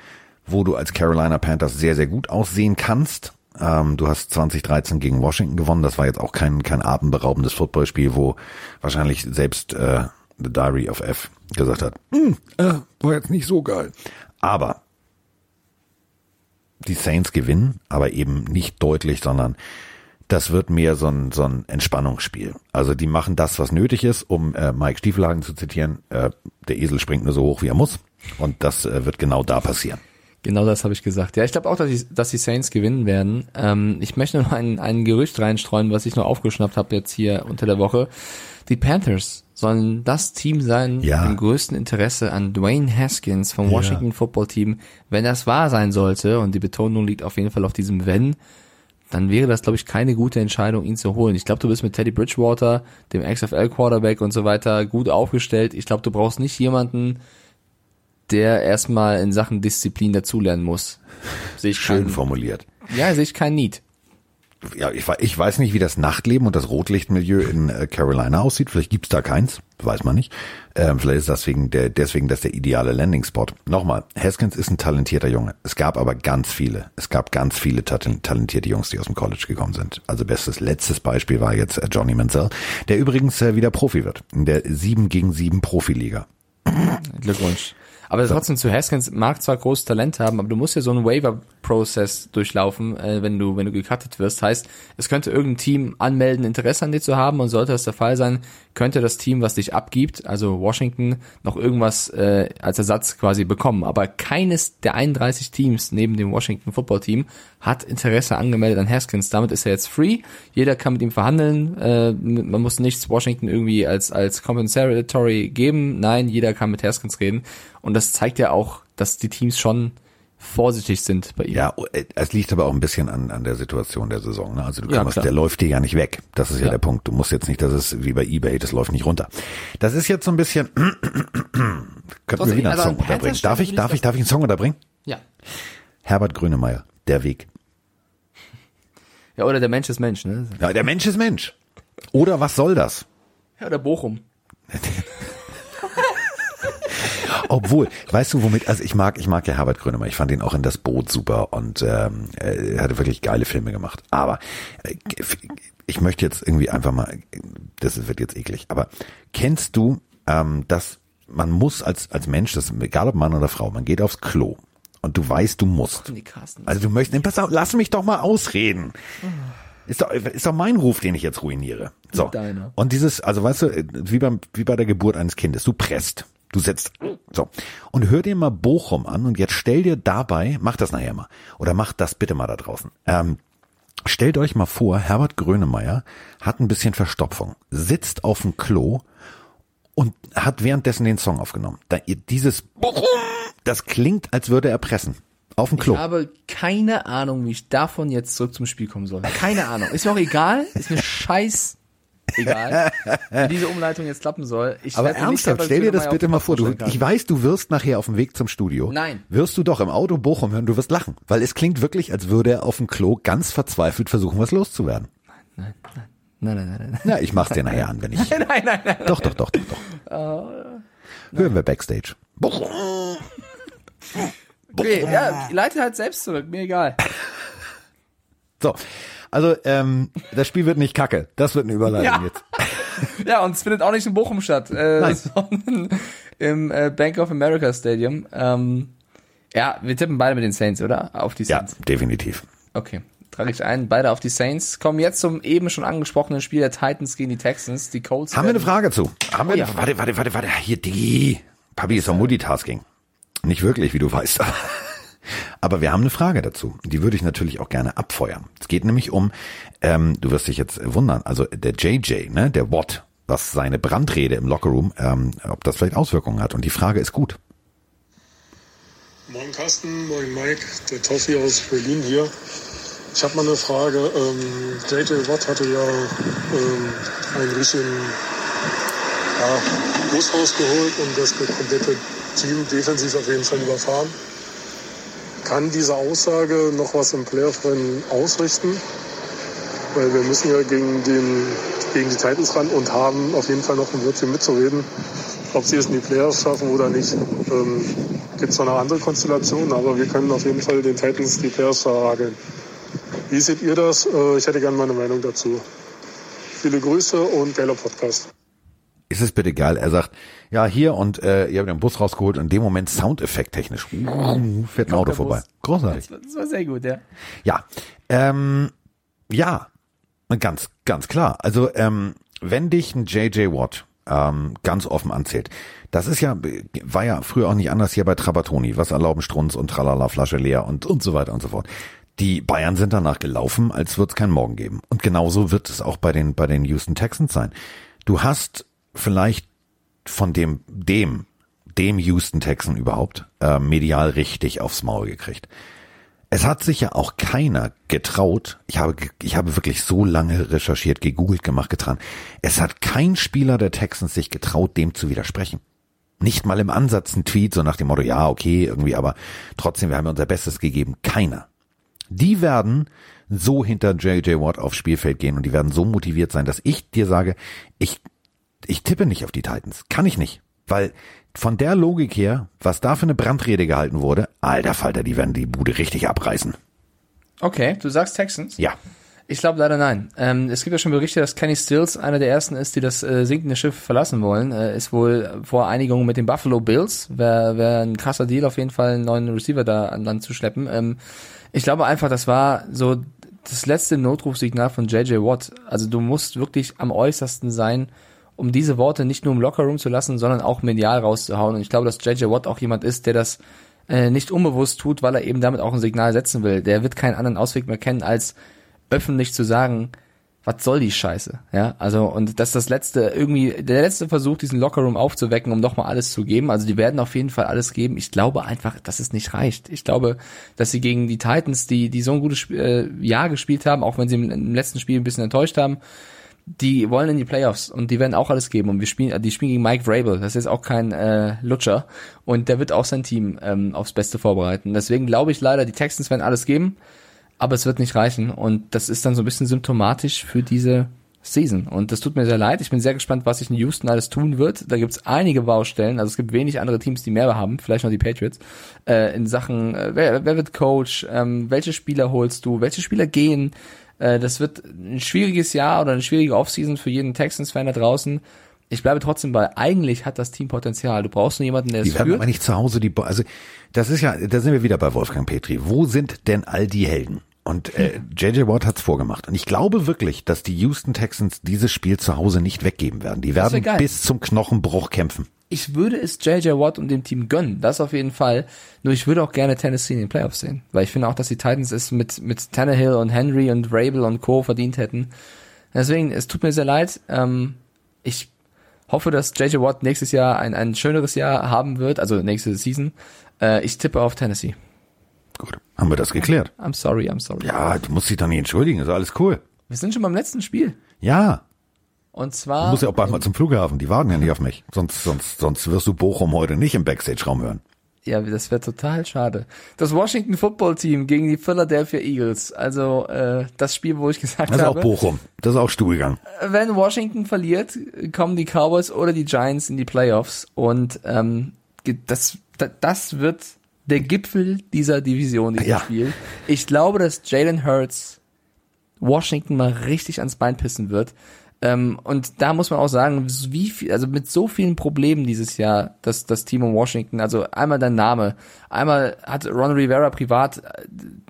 [SPEAKER 3] wo du als Carolina Panthers sehr, sehr gut aussehen kannst. Ähm, du hast 2013 gegen Washington gewonnen. Das war jetzt auch kein, kein atemberaubendes Footballspiel, wo wahrscheinlich selbst äh, The Diary of F gesagt hat, "Hm, äh, war jetzt nicht so geil. Aber die Saints gewinnen, aber eben nicht deutlich, sondern das wird mehr so ein, so ein Entspannungsspiel. Also die machen das, was nötig ist, um äh, Mike Stiefelhagen zu zitieren. Äh, der Esel springt nur so hoch, wie er muss. Und das äh, wird genau da passieren.
[SPEAKER 4] Genau das habe ich gesagt. Ja, ich glaube auch, dass die, dass die Saints gewinnen werden. Ähm, ich möchte noch ein, ein Gerücht reinstreuen, was ich noch aufgeschnappt habe jetzt hier unter der Woche. Die Panthers sollen das Team sein
[SPEAKER 3] Ja.
[SPEAKER 4] im größten Interesse an Dwayne Haskins vom Washington Football Team. Wenn das wahr sein sollte, und die Betonung liegt auf jeden Fall auf diesem Wenn, dann wäre das, glaube ich, keine gute Entscheidung, ihn zu holen. Ich glaube, du bist mit Teddy Bridgewater, dem XFL-Quarterback und so weiter gut aufgestellt. Ich glaube, du brauchst nicht jemanden, der erstmal in Sachen Disziplin dazulernen muss. Sehe ich
[SPEAKER 3] Schön
[SPEAKER 4] keinen,
[SPEAKER 3] formuliert.
[SPEAKER 4] ja, sehe ich keinen Need.
[SPEAKER 3] Ja, ich, ich weiß nicht, wie das Nachtleben und das Rotlichtmilieu in äh, Carolina aussieht. Vielleicht gibt's da keins, weiß man nicht. Ähm, vielleicht ist das wegen der, deswegen das der ideale Landing-Spot. Nochmal, Haskins ist ein talentierter Junge. Es gab aber ganz viele, es gab ganz viele ta- talentierte Jungs, die aus dem College gekommen sind. Also bestes letztes Beispiel war jetzt äh, Johnny Manziel, der übrigens äh, wieder Profi wird in der 7 gegen 7 Profiliga.
[SPEAKER 4] Glückwunsch. Aber trotzdem zu Haskins mag zwar großes Talent haben, aber du musst ja so einen Waiver-Prozess durchlaufen, äh, wenn du wenn du gecuttet wirst. Heißt, es könnte irgendein Team anmelden, Interesse an dir zu haben und sollte das der Fall sein, könnte das Team, was dich abgibt, also Washington, noch irgendwas äh, als Ersatz quasi bekommen. Aber keines der 31 Teams neben dem Washington Football Team hat Interesse angemeldet an Haskins. Damit ist er jetzt free. Jeder kann mit ihm verhandeln. Äh, man muss nichts Washington irgendwie als als compensatory geben. Nein, jeder kann mit Haskins reden. Und das zeigt ja auch, dass die Teams schon vorsichtig sind bei ihm.
[SPEAKER 3] Ja, es liegt aber auch ein bisschen an, an der Situation der Saison. Ne? Also du
[SPEAKER 4] Ja,
[SPEAKER 3] kannst,
[SPEAKER 4] klar.
[SPEAKER 3] der läuft dir ja nicht weg. Das ist ja,
[SPEAKER 4] Ja.
[SPEAKER 3] der Punkt. Du musst jetzt nicht, dass es wie bei eBay, das läuft nicht runter. Das ist jetzt so ein bisschen. Könnten wir wieder einen
[SPEAKER 4] also
[SPEAKER 3] Song unterbringen? Darf ich, darf ich, darf ich einen Song unterbringen?
[SPEAKER 4] Ja.
[SPEAKER 3] Herbert Grönemeyer, der Weg.
[SPEAKER 4] Ja, oder der Mensch ist Mensch, ne?
[SPEAKER 3] Ja, der Mensch ist Mensch. Oder was soll das?
[SPEAKER 4] Ja, oder Bochum.
[SPEAKER 3] Obwohl, weißt du, womit, also ich mag, ich mag ja Herbert Grönemeyer, ich fand ihn auch in das Boot super und ähm, er hatte wirklich geile Filme gemacht. Aber äh, ich möchte jetzt irgendwie einfach mal, das wird jetzt eklig, aber kennst du, ähm, dass man muss als, als Mensch, das, egal ob Mann oder Frau, man geht aufs Klo und du weißt, du musst. Also du möchtest, pass auf, lass mich doch mal ausreden. Ist doch, ist doch mein Ruf, den ich jetzt ruiniere. So.
[SPEAKER 4] Deiner.
[SPEAKER 3] Und dieses, also weißt du, wie beim, wie bei der Geburt eines Kindes, du presst. Du setzt, so. Und hör dir mal Bochum an und jetzt stell dir dabei, mach das nachher mal. Oder mach das bitte mal da draußen. Ähm, stellt euch mal vor, Herbert Grönemeyer hat ein bisschen Verstopfung, sitzt auf dem Klo und hat währenddessen den Song aufgenommen. Da, dieses Bochum, das klingt, als würde er pressen. Auf dem Klo.
[SPEAKER 4] Ich habe keine Ahnung, wie ich davon jetzt zurück zum Spiel kommen soll. Keine Ahnung. Ist mir auch egal. Ist mir scheiß egal, wie diese Umleitung jetzt klappen soll. Ich
[SPEAKER 3] Aber
[SPEAKER 4] nicht
[SPEAKER 3] ernsthaft,
[SPEAKER 4] Herbert
[SPEAKER 3] stell dir das bitte mal vor. Du, ich weiß, du wirst nachher auf dem Weg zum Studio.
[SPEAKER 4] Nein.
[SPEAKER 3] Wirst du doch im Auto Bochum hören, du wirst lachen. Weil es klingt wirklich, als würde er auf dem Klo ganz verzweifelt versuchen, was loszuwerden.
[SPEAKER 4] Nein, nein, nein, nein.
[SPEAKER 3] Na, ich mach's dir nachher an, wenn ich.
[SPEAKER 4] Nein, nein, nein.
[SPEAKER 3] Doch, doch, doch, doch, doch. Hören wir Backstage. Bochum.
[SPEAKER 4] Okay, ja, leite halt selbst zurück, mir egal.
[SPEAKER 3] So. Also, ähm, das Spiel wird nicht kacke. Das wird eine Überleitung
[SPEAKER 4] Ja.
[SPEAKER 3] jetzt.
[SPEAKER 4] Ja, und es findet auch nicht in Bochum statt, äh,
[SPEAKER 3] Nein.
[SPEAKER 4] sondern im äh, Bank of America Stadium. Ähm, ja, wir tippen beide mit den Saints, oder? Auf die
[SPEAKER 3] Ja,
[SPEAKER 4] Saints.
[SPEAKER 3] definitiv.
[SPEAKER 4] Okay, trage ich ein, beide auf die Saints. Kommen jetzt zum eben schon angesprochenen Spiel der Titans gegen die Texans. Die Colts
[SPEAKER 3] Haben wir eine Frage zu? Haben wir
[SPEAKER 4] Oh ja.
[SPEAKER 3] eine, warte, warte, warte, warte. Hier, die. Papi ist doch Multitasking. Nicht wirklich, wie du weißt. Aber wir haben eine Frage dazu. Die würde ich natürlich auch gerne abfeuern. Es geht nämlich um, ähm, du wirst dich jetzt wundern, also der JJ, ne, der Watt, was seine Brandrede im Lockerroom, ähm, ob das vielleicht Auswirkungen hat. Und die Frage ist gut.
[SPEAKER 7] Moin Carsten, moin Mike, der Toffi aus Berlin hier. Ich habe mal eine Frage. Ähm, JJ Watt hatte ja ähm, ein bisschen ja, Bus rausgeholt und das komplette Team defensiv auf jeden Fall überfahren. Kann diese Aussage noch was im Playoff-Rennen ausrichten? Weil wir müssen ja gegen, den, gegen die Titans ran und haben auf jeden Fall noch ein Wörtchen mitzureden. Ob sie es in die Playoffs schaffen oder nicht, ähm, gibt es noch eine andere Konstellation, aber wir können auf jeden Fall den Titans die Playoffs verhageln. Wie seht ihr das? Äh, ich hätte gerne meine Meinung dazu. Viele Grüße und geiler Podcast.
[SPEAKER 3] Ist es bitte geil? Er sagt, ja, hier und äh, ihr habt den Bus rausgeholt und in dem Moment Soundeffekt technisch. Uh, fährt ein Auto vorbei.
[SPEAKER 4] Bus.
[SPEAKER 3] Großartig.
[SPEAKER 4] Das war, das war sehr gut, ja.
[SPEAKER 3] Ja, ähm, ja, ganz, ganz klar. Also ähm, wenn dich ein JJ Watt ähm, ganz offen anzählt, das ist ja, war ja früher auch nicht anders hier bei Trabatoni. Was erlauben Strunz und Tralala Flasche leer und und so weiter und so fort. Die Bayern sind danach gelaufen, als wird es keinen Morgen geben. Und genauso wird es auch bei den bei den Houston Texans sein. Du hast vielleicht von dem dem dem Houston Texan überhaupt äh, medial richtig aufs Maul gekriegt Es hat sich ja auch keiner getraut. Ich habe, ich habe wirklich so lange recherchiert, gegoogelt, gemacht, getan. Es hat kein Spieler der Texans sich getraut, dem zu widersprechen. Nicht mal im Ansatz ein Tweet, so nach dem Motto, ja, okay, irgendwie, aber trotzdem, wir haben unser Bestes gegeben. Keiner. Die werden so hinter JJ Watt aufs Spielfeld gehen und die werden so motiviert sein, dass ich dir sage, ich, ich tippe nicht auf die Titans. Kann ich nicht. Weil von der Logik her, was da für eine Brandrede gehalten wurde, alter Falter, die werden die Bude richtig abreißen.
[SPEAKER 4] Okay, du sagst Texans?
[SPEAKER 3] Ja.
[SPEAKER 4] Ich glaube leider nein. Ähm, es gibt ja schon Berichte, dass Kenny Stills einer der ersten ist, die das äh, sinkende Schiff verlassen wollen. Äh, ist wohl vor Einigung mit den Buffalo Bills. Wäre wär ein krasser Deal, auf jeden Fall einen neuen Receiver da an Land zu schleppen. Ähm, ich glaube einfach, das war so das letzte Notrufsignal von JJ Watt. Also du musst wirklich am äußersten sein, um diese Worte nicht nur im Lockerroom zu lassen, sondern auch medial rauszuhauen. Und ich glaube, dass JJ Watt auch jemand ist, der das äh, nicht unbewusst tut, weil er eben damit auch ein Signal setzen will. Der wird keinen anderen Ausweg mehr kennen, als öffentlich zu sagen, was soll die Scheiße? Ja, also und das ist das letzte irgendwie der letzte Versuch, diesen Lockerroom aufzuwecken, um doch mal alles zu geben. Also die werden auf jeden Fall alles geben. Ich glaube einfach, dass es nicht reicht. Ich glaube, dass sie gegen die Titans, die die so ein gutes Sp- äh, Jahr gespielt haben, auch wenn sie im, im letzten Spiel ein bisschen enttäuscht haben, die wollen in die Playoffs und die werden auch alles geben. Und wir spielen, die spielen gegen Mike Vrabel, das ist auch kein äh, Lutscher. Und der wird auch sein Team ähm, aufs Beste vorbereiten. Deswegen glaube ich leider, die Texans werden alles geben, aber es wird nicht reichen. Und das ist dann so ein bisschen symptomatisch für diese Season. Und das tut mir sehr leid. Ich bin sehr gespannt, was sich in Houston alles tun wird. Da gibt es einige Baustellen, also es gibt wenig andere Teams, die mehr haben, vielleicht noch die Patriots, äh, in Sachen, äh, wer, wer wird Coach, ähm, welche Spieler holst du, welche Spieler gehen, äh, das wird ein schwieriges Jahr oder eine schwierige Offseason für jeden Texans-Fan da draußen. Ich bleibe trotzdem bei, eigentlich hat das Team Potenzial. Du brauchst nur jemanden, der
[SPEAKER 3] Die
[SPEAKER 4] es
[SPEAKER 3] werden aber
[SPEAKER 4] führt.
[SPEAKER 3] nicht zu Hause die, Bo- also das ist ja, da sind wir wieder bei Wolfgang Petri. Wo sind denn all die Helden? Und äh, JJ Watt hat's vorgemacht. Und ich glaube wirklich, dass die Houston Texans dieses Spiel zu Hause nicht weggeben werden. Die werden bis zum Knochenbruch kämpfen.
[SPEAKER 4] Ich würde es JJ Watt und dem Team gönnen, das auf jeden Fall. Nur ich würde auch gerne Tennessee in den Playoffs sehen, weil ich finde auch, dass die Titans es mit mit Tannehill und Henry und Rabel und Co. verdient hätten. Deswegen, es tut mir sehr leid. Ähm, ich hoffe, dass JJ Watt nächstes Jahr ein, ein schöneres Jahr haben wird, also nächste Season. Äh, ich tippe auf Tennessee.
[SPEAKER 3] Gut, haben wir das geklärt.
[SPEAKER 4] I'm sorry, I'm sorry.
[SPEAKER 3] Ja, du musst dich doch nicht entschuldigen, ist alles cool.
[SPEAKER 4] Wir sind schon beim letzten Spiel.
[SPEAKER 3] Ja,
[SPEAKER 4] Und
[SPEAKER 3] du
[SPEAKER 4] zwar.
[SPEAKER 3] musst ja auch bald mal zum Flughafen. Die warten ja nicht auf mich. Sonst, sonst, sonst wirst du Bochum heute nicht im Backstage-Raum hören.
[SPEAKER 4] Ja, das wäre total schade. Das Washington Football Team gegen die Philadelphia Eagles. Also äh, das Spiel, wo ich gesagt
[SPEAKER 3] Das ist auch
[SPEAKER 4] habe,
[SPEAKER 3] Bochum. Das ist auch Stuhlgang.
[SPEAKER 4] wenn Washington verliert, kommen die Cowboys oder die Giants in die Playoffs und ähm, das, da- das wird der Gipfel dieser Division, dieses
[SPEAKER 3] Ja.
[SPEAKER 4] Spiel. Ich glaube, dass Jalen Hurts Washington mal richtig ans Bein pissen wird. Ähm, und da muss man auch sagen, wie viel, also mit so vielen Problemen dieses Jahr, dass das Team um Washington, also einmal dein Name, einmal hat Ron Rivera privat äh,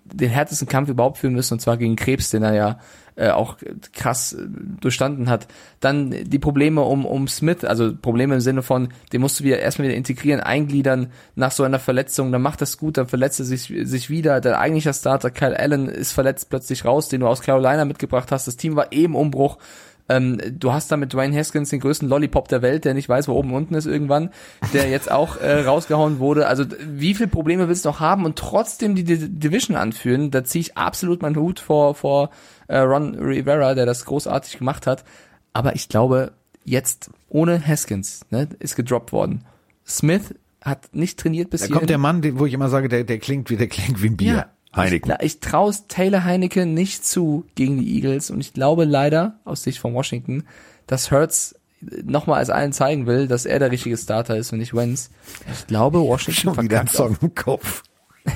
[SPEAKER 4] den härtesten Kampf überhaupt führen müssen, und zwar gegen Krebs, den er ja äh, auch krass äh, durchstanden hat. Dann die Probleme um, um Smith, also Probleme im Sinne von, den musst du wieder erstmal wieder integrieren, eingliedern nach so einer Verletzung, dann macht das gut, dann verletzt er sich, sich wieder. Der eigentliche Starter, Kyle Allen, ist verletzt plötzlich raus, den du aus Carolina mitgebracht hast. Das Team war eh im Umbruch. Ähm, du hast da mit Dwayne Haskins den größten Lollipop der Welt, der nicht weiß, wo oben und unten ist irgendwann, der jetzt auch äh, rausgehauen wurde. Also wie viele Probleme willst du noch haben und trotzdem die D Division anführen? Da ziehe ich absolut meinen Hut vor, vor äh, Ron Rivera, der das großartig gemacht hat. Aber ich glaube, jetzt ohne Haskins ne, ist gedroppt worden. Smith hat nicht trainiert bis
[SPEAKER 3] Da kommt der Mann, wo ich immer sage, der, der klingt wie, der klingt wie ein Bier. Heineken.
[SPEAKER 4] Ich, ich traue Taylor Heineke nicht zu gegen die Eagles und ich glaube leider aus Sicht von Washington, dass Hurts nochmal als allen zeigen will, dass er der richtige Starter ist und nicht Wentz. Ich glaube, Washington
[SPEAKER 3] Schon wieder ein. Song im Kopf.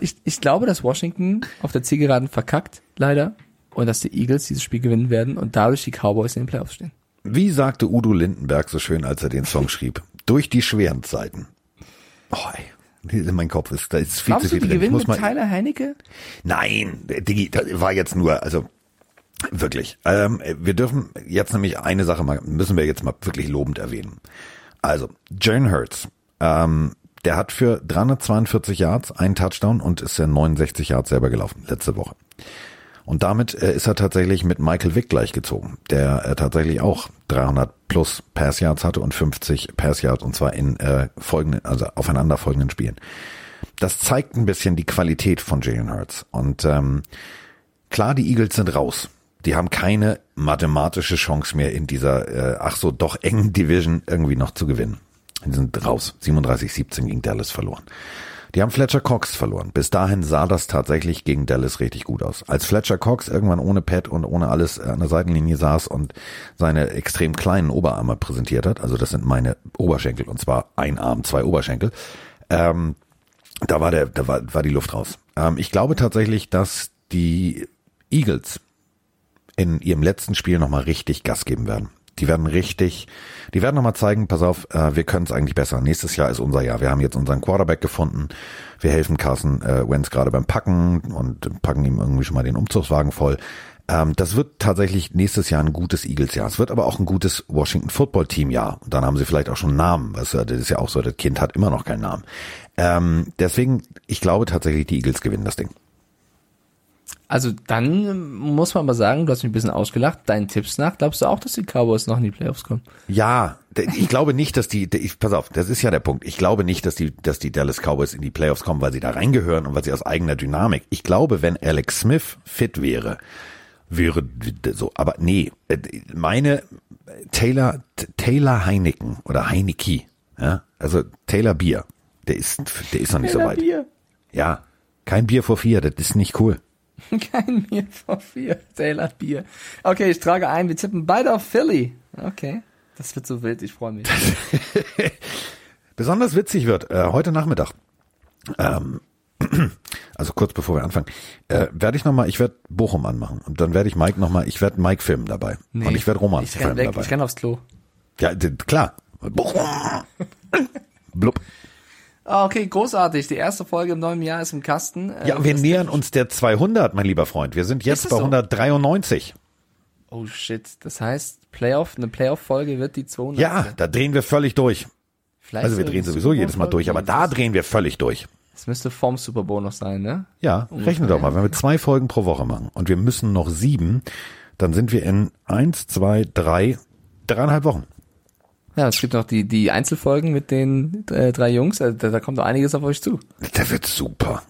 [SPEAKER 4] Ich, ich glaube, dass Washington auf der Zielgeraden verkackt, leider, und dass die Eagles dieses Spiel gewinnen werden und dadurch die Cowboys in den Playoffs stehen.
[SPEAKER 3] Wie sagte Udo Lindenberg so schön, als er den Song schrieb? Durch die schweren Zeiten. Oh, ey. Mein Kopf ist, da ist viel
[SPEAKER 4] Glaubst
[SPEAKER 3] zu
[SPEAKER 4] du,
[SPEAKER 3] viel
[SPEAKER 4] die
[SPEAKER 3] drin. Ich
[SPEAKER 4] gewinnen
[SPEAKER 3] muss
[SPEAKER 4] mit Tyler Heinecke?
[SPEAKER 3] nein, Diggi, das war jetzt nur, also wirklich. Ähm, wir dürfen jetzt nämlich eine Sache mal, müssen wir jetzt mal wirklich lobend erwähnen. Also, Jane Hurts, ähm, der hat für 342 Yards einen Touchdown und ist ja 69 Yards selber gelaufen, letzte Woche. Und damit äh, ist er tatsächlich mit Michael Vick gleichgezogen, der äh, tatsächlich auch 300 plus Pass Yards hatte und 50 Pass Yards und zwar in äh, folgenden, also aufeinander folgenden Spielen. das zeigt ein bisschen die Qualität von Jalen Hurts. Und ähm, klar, die Eagles sind raus. Die haben keine mathematische Chance mehr in dieser, äh, ach so, doch engen Division irgendwie noch zu gewinnen. Die sind raus. 37-17 gegen Dallas verloren. Die haben Fletcher Cox verloren. Bis dahin sah das tatsächlich gegen Dallas richtig gut aus. Als Fletcher Cox irgendwann ohne Pad und ohne alles an der Seitenlinie saß und seine extrem kleinen Oberarme präsentiert hat, also das sind meine Oberschenkel und zwar ein Arm, zwei Oberschenkel, ähm, da war der, da war, war die Luft raus. Ähm, ich glaube tatsächlich, dass die Eagles in ihrem letzten Spiel nochmal richtig Gas geben werden. Die werden richtig, die werden nochmal zeigen, pass auf, äh, wir können es eigentlich besser. Nächstes Jahr ist unser Jahr. Wir haben jetzt unseren Quarterback gefunden. Wir helfen Carson äh, Wentz gerade beim Packen und packen ihm irgendwie schon mal den Umzugswagen voll. Ähm, das wird tatsächlich nächstes Jahr ein gutes Eagles-Jahr. Es wird aber auch ein gutes Washington Football Team-Jahr. Und dann haben sie vielleicht auch schon einen Namen. Weißt das ist ja auch so, das Kind hat immer noch keinen Namen. Ähm, deswegen, ich glaube tatsächlich, die Eagles gewinnen das Ding.
[SPEAKER 4] Also dann muss man mal sagen, du hast mich ein bisschen ausgelacht, deinen Tipps nach, glaubst du auch, dass die Cowboys noch in die Playoffs kommen?
[SPEAKER 3] Ja, ich glaube nicht, dass die, ich, pass auf, das ist ja der Punkt. Ich glaube nicht, dass die, dass die Dallas Cowboys in die Playoffs kommen, weil sie da reingehören und weil sie aus eigener Dynamik. Ich glaube, wenn Alex Smith fit wäre, wäre so, aber nee, äh, meine Taylor, Taylor Heineken oder Heineke, ja, also Taylor Bier, der ist, der ist noch nicht so weit.
[SPEAKER 4] Bier.
[SPEAKER 3] Ja, kein Bier vor vier, das ist nicht cool.
[SPEAKER 4] Kein Bier vor vier. Taylor Bier. Okay, ich trage ein, wir tippen beide auf Philly. Okay. Das wird so wild, ich freue mich.
[SPEAKER 3] Besonders witzig wird äh, heute Nachmittag. Ähm, also kurz bevor wir anfangen, äh, werde ich nochmal, ich werde Bochum anmachen und dann werde ich Mike nochmal, ich werde Mike filmen dabei und ich werde Roman
[SPEAKER 4] ich
[SPEAKER 3] filmen
[SPEAKER 4] weg,
[SPEAKER 3] dabei.
[SPEAKER 4] Ich renn aufs Klo.
[SPEAKER 3] ja, klar. Bochum. Blub.
[SPEAKER 4] Ah, Okay, großartig. Die erste Folge im neuen Jahr ist im Kasten. Äh,
[SPEAKER 3] Ja, wir
[SPEAKER 4] das-
[SPEAKER 3] nähern uns der 200, mein lieber Freund. Wir sind jetzt bei
[SPEAKER 4] so?
[SPEAKER 3] 193.
[SPEAKER 4] Oh shit. Das heißt, Playoff, eine Playoff-Folge wird die 200.
[SPEAKER 3] Ja, da drehen wir völlig durch.
[SPEAKER 4] Vielleicht
[SPEAKER 3] Also wir drehen sowieso jedes Mal durch, aber da drehen wir völlig durch.
[SPEAKER 4] Das müsste vorm Super Bowl noch sein, ne?
[SPEAKER 3] Ja, rechne doch mal, wenn wir zwei Folgen pro Woche machen und wir müssen noch sieben, dann sind wir in eins, zwei, drei, dreieinhalb Wochen.
[SPEAKER 4] Ja, es gibt noch die, die Einzelfolgen mit den äh, drei Jungs. Also, da, da kommt doch einiges auf euch zu.
[SPEAKER 3] Der wird super.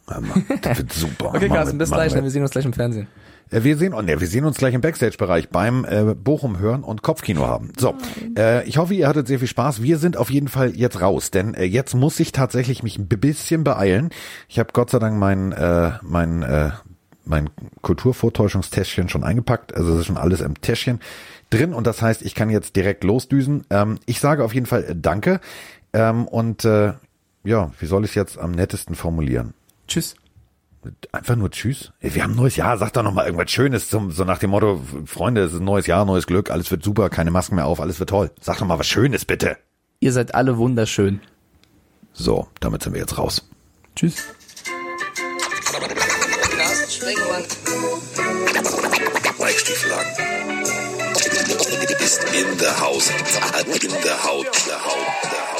[SPEAKER 3] Der wird super.
[SPEAKER 4] Okay, Carsten, bis gleich.
[SPEAKER 3] wir.
[SPEAKER 4] Wir sehen uns gleich im Fernsehen.
[SPEAKER 3] Äh, Wir sehen, oh, ne, wir sehen uns gleich im Backstage-Bereich beim äh, Bochum hören und Kopfkino haben. So, äh, ich hoffe, ihr hattet sehr viel Spaß. Wir sind auf jeden Fall jetzt raus, denn äh, jetzt muss ich tatsächlich mich ein bisschen beeilen. Ich habe Gott sei Dank mein äh, mein äh, mein Kulturvortäuschungstäschchen schon eingepackt. Also es ist schon alles im Täschchen drin und das heißt, ich kann jetzt direkt losdüsen. Ähm, ich sage auf jeden Fall äh, Danke ähm, und äh, ja, wie soll ich es jetzt am nettesten formulieren?
[SPEAKER 4] Tschüss.
[SPEAKER 3] Einfach nur Tschüss. Wir haben ein neues Jahr. Sag doch noch mal irgendwas Schönes zum, so nach dem Motto, Freunde, es ist ein neues Jahr, neues Glück, alles wird super, keine Masken mehr auf, alles wird toll. Sag doch mal was Schönes, bitte.
[SPEAKER 4] Ihr seid alle wunderschön.
[SPEAKER 3] So, damit sind wir jetzt raus.
[SPEAKER 4] Tschüss.
[SPEAKER 1] Carsten Sprengemann.
[SPEAKER 2] Mike Stieflagen. Ist in der Haus. In der Haut. Haut. Der Haut.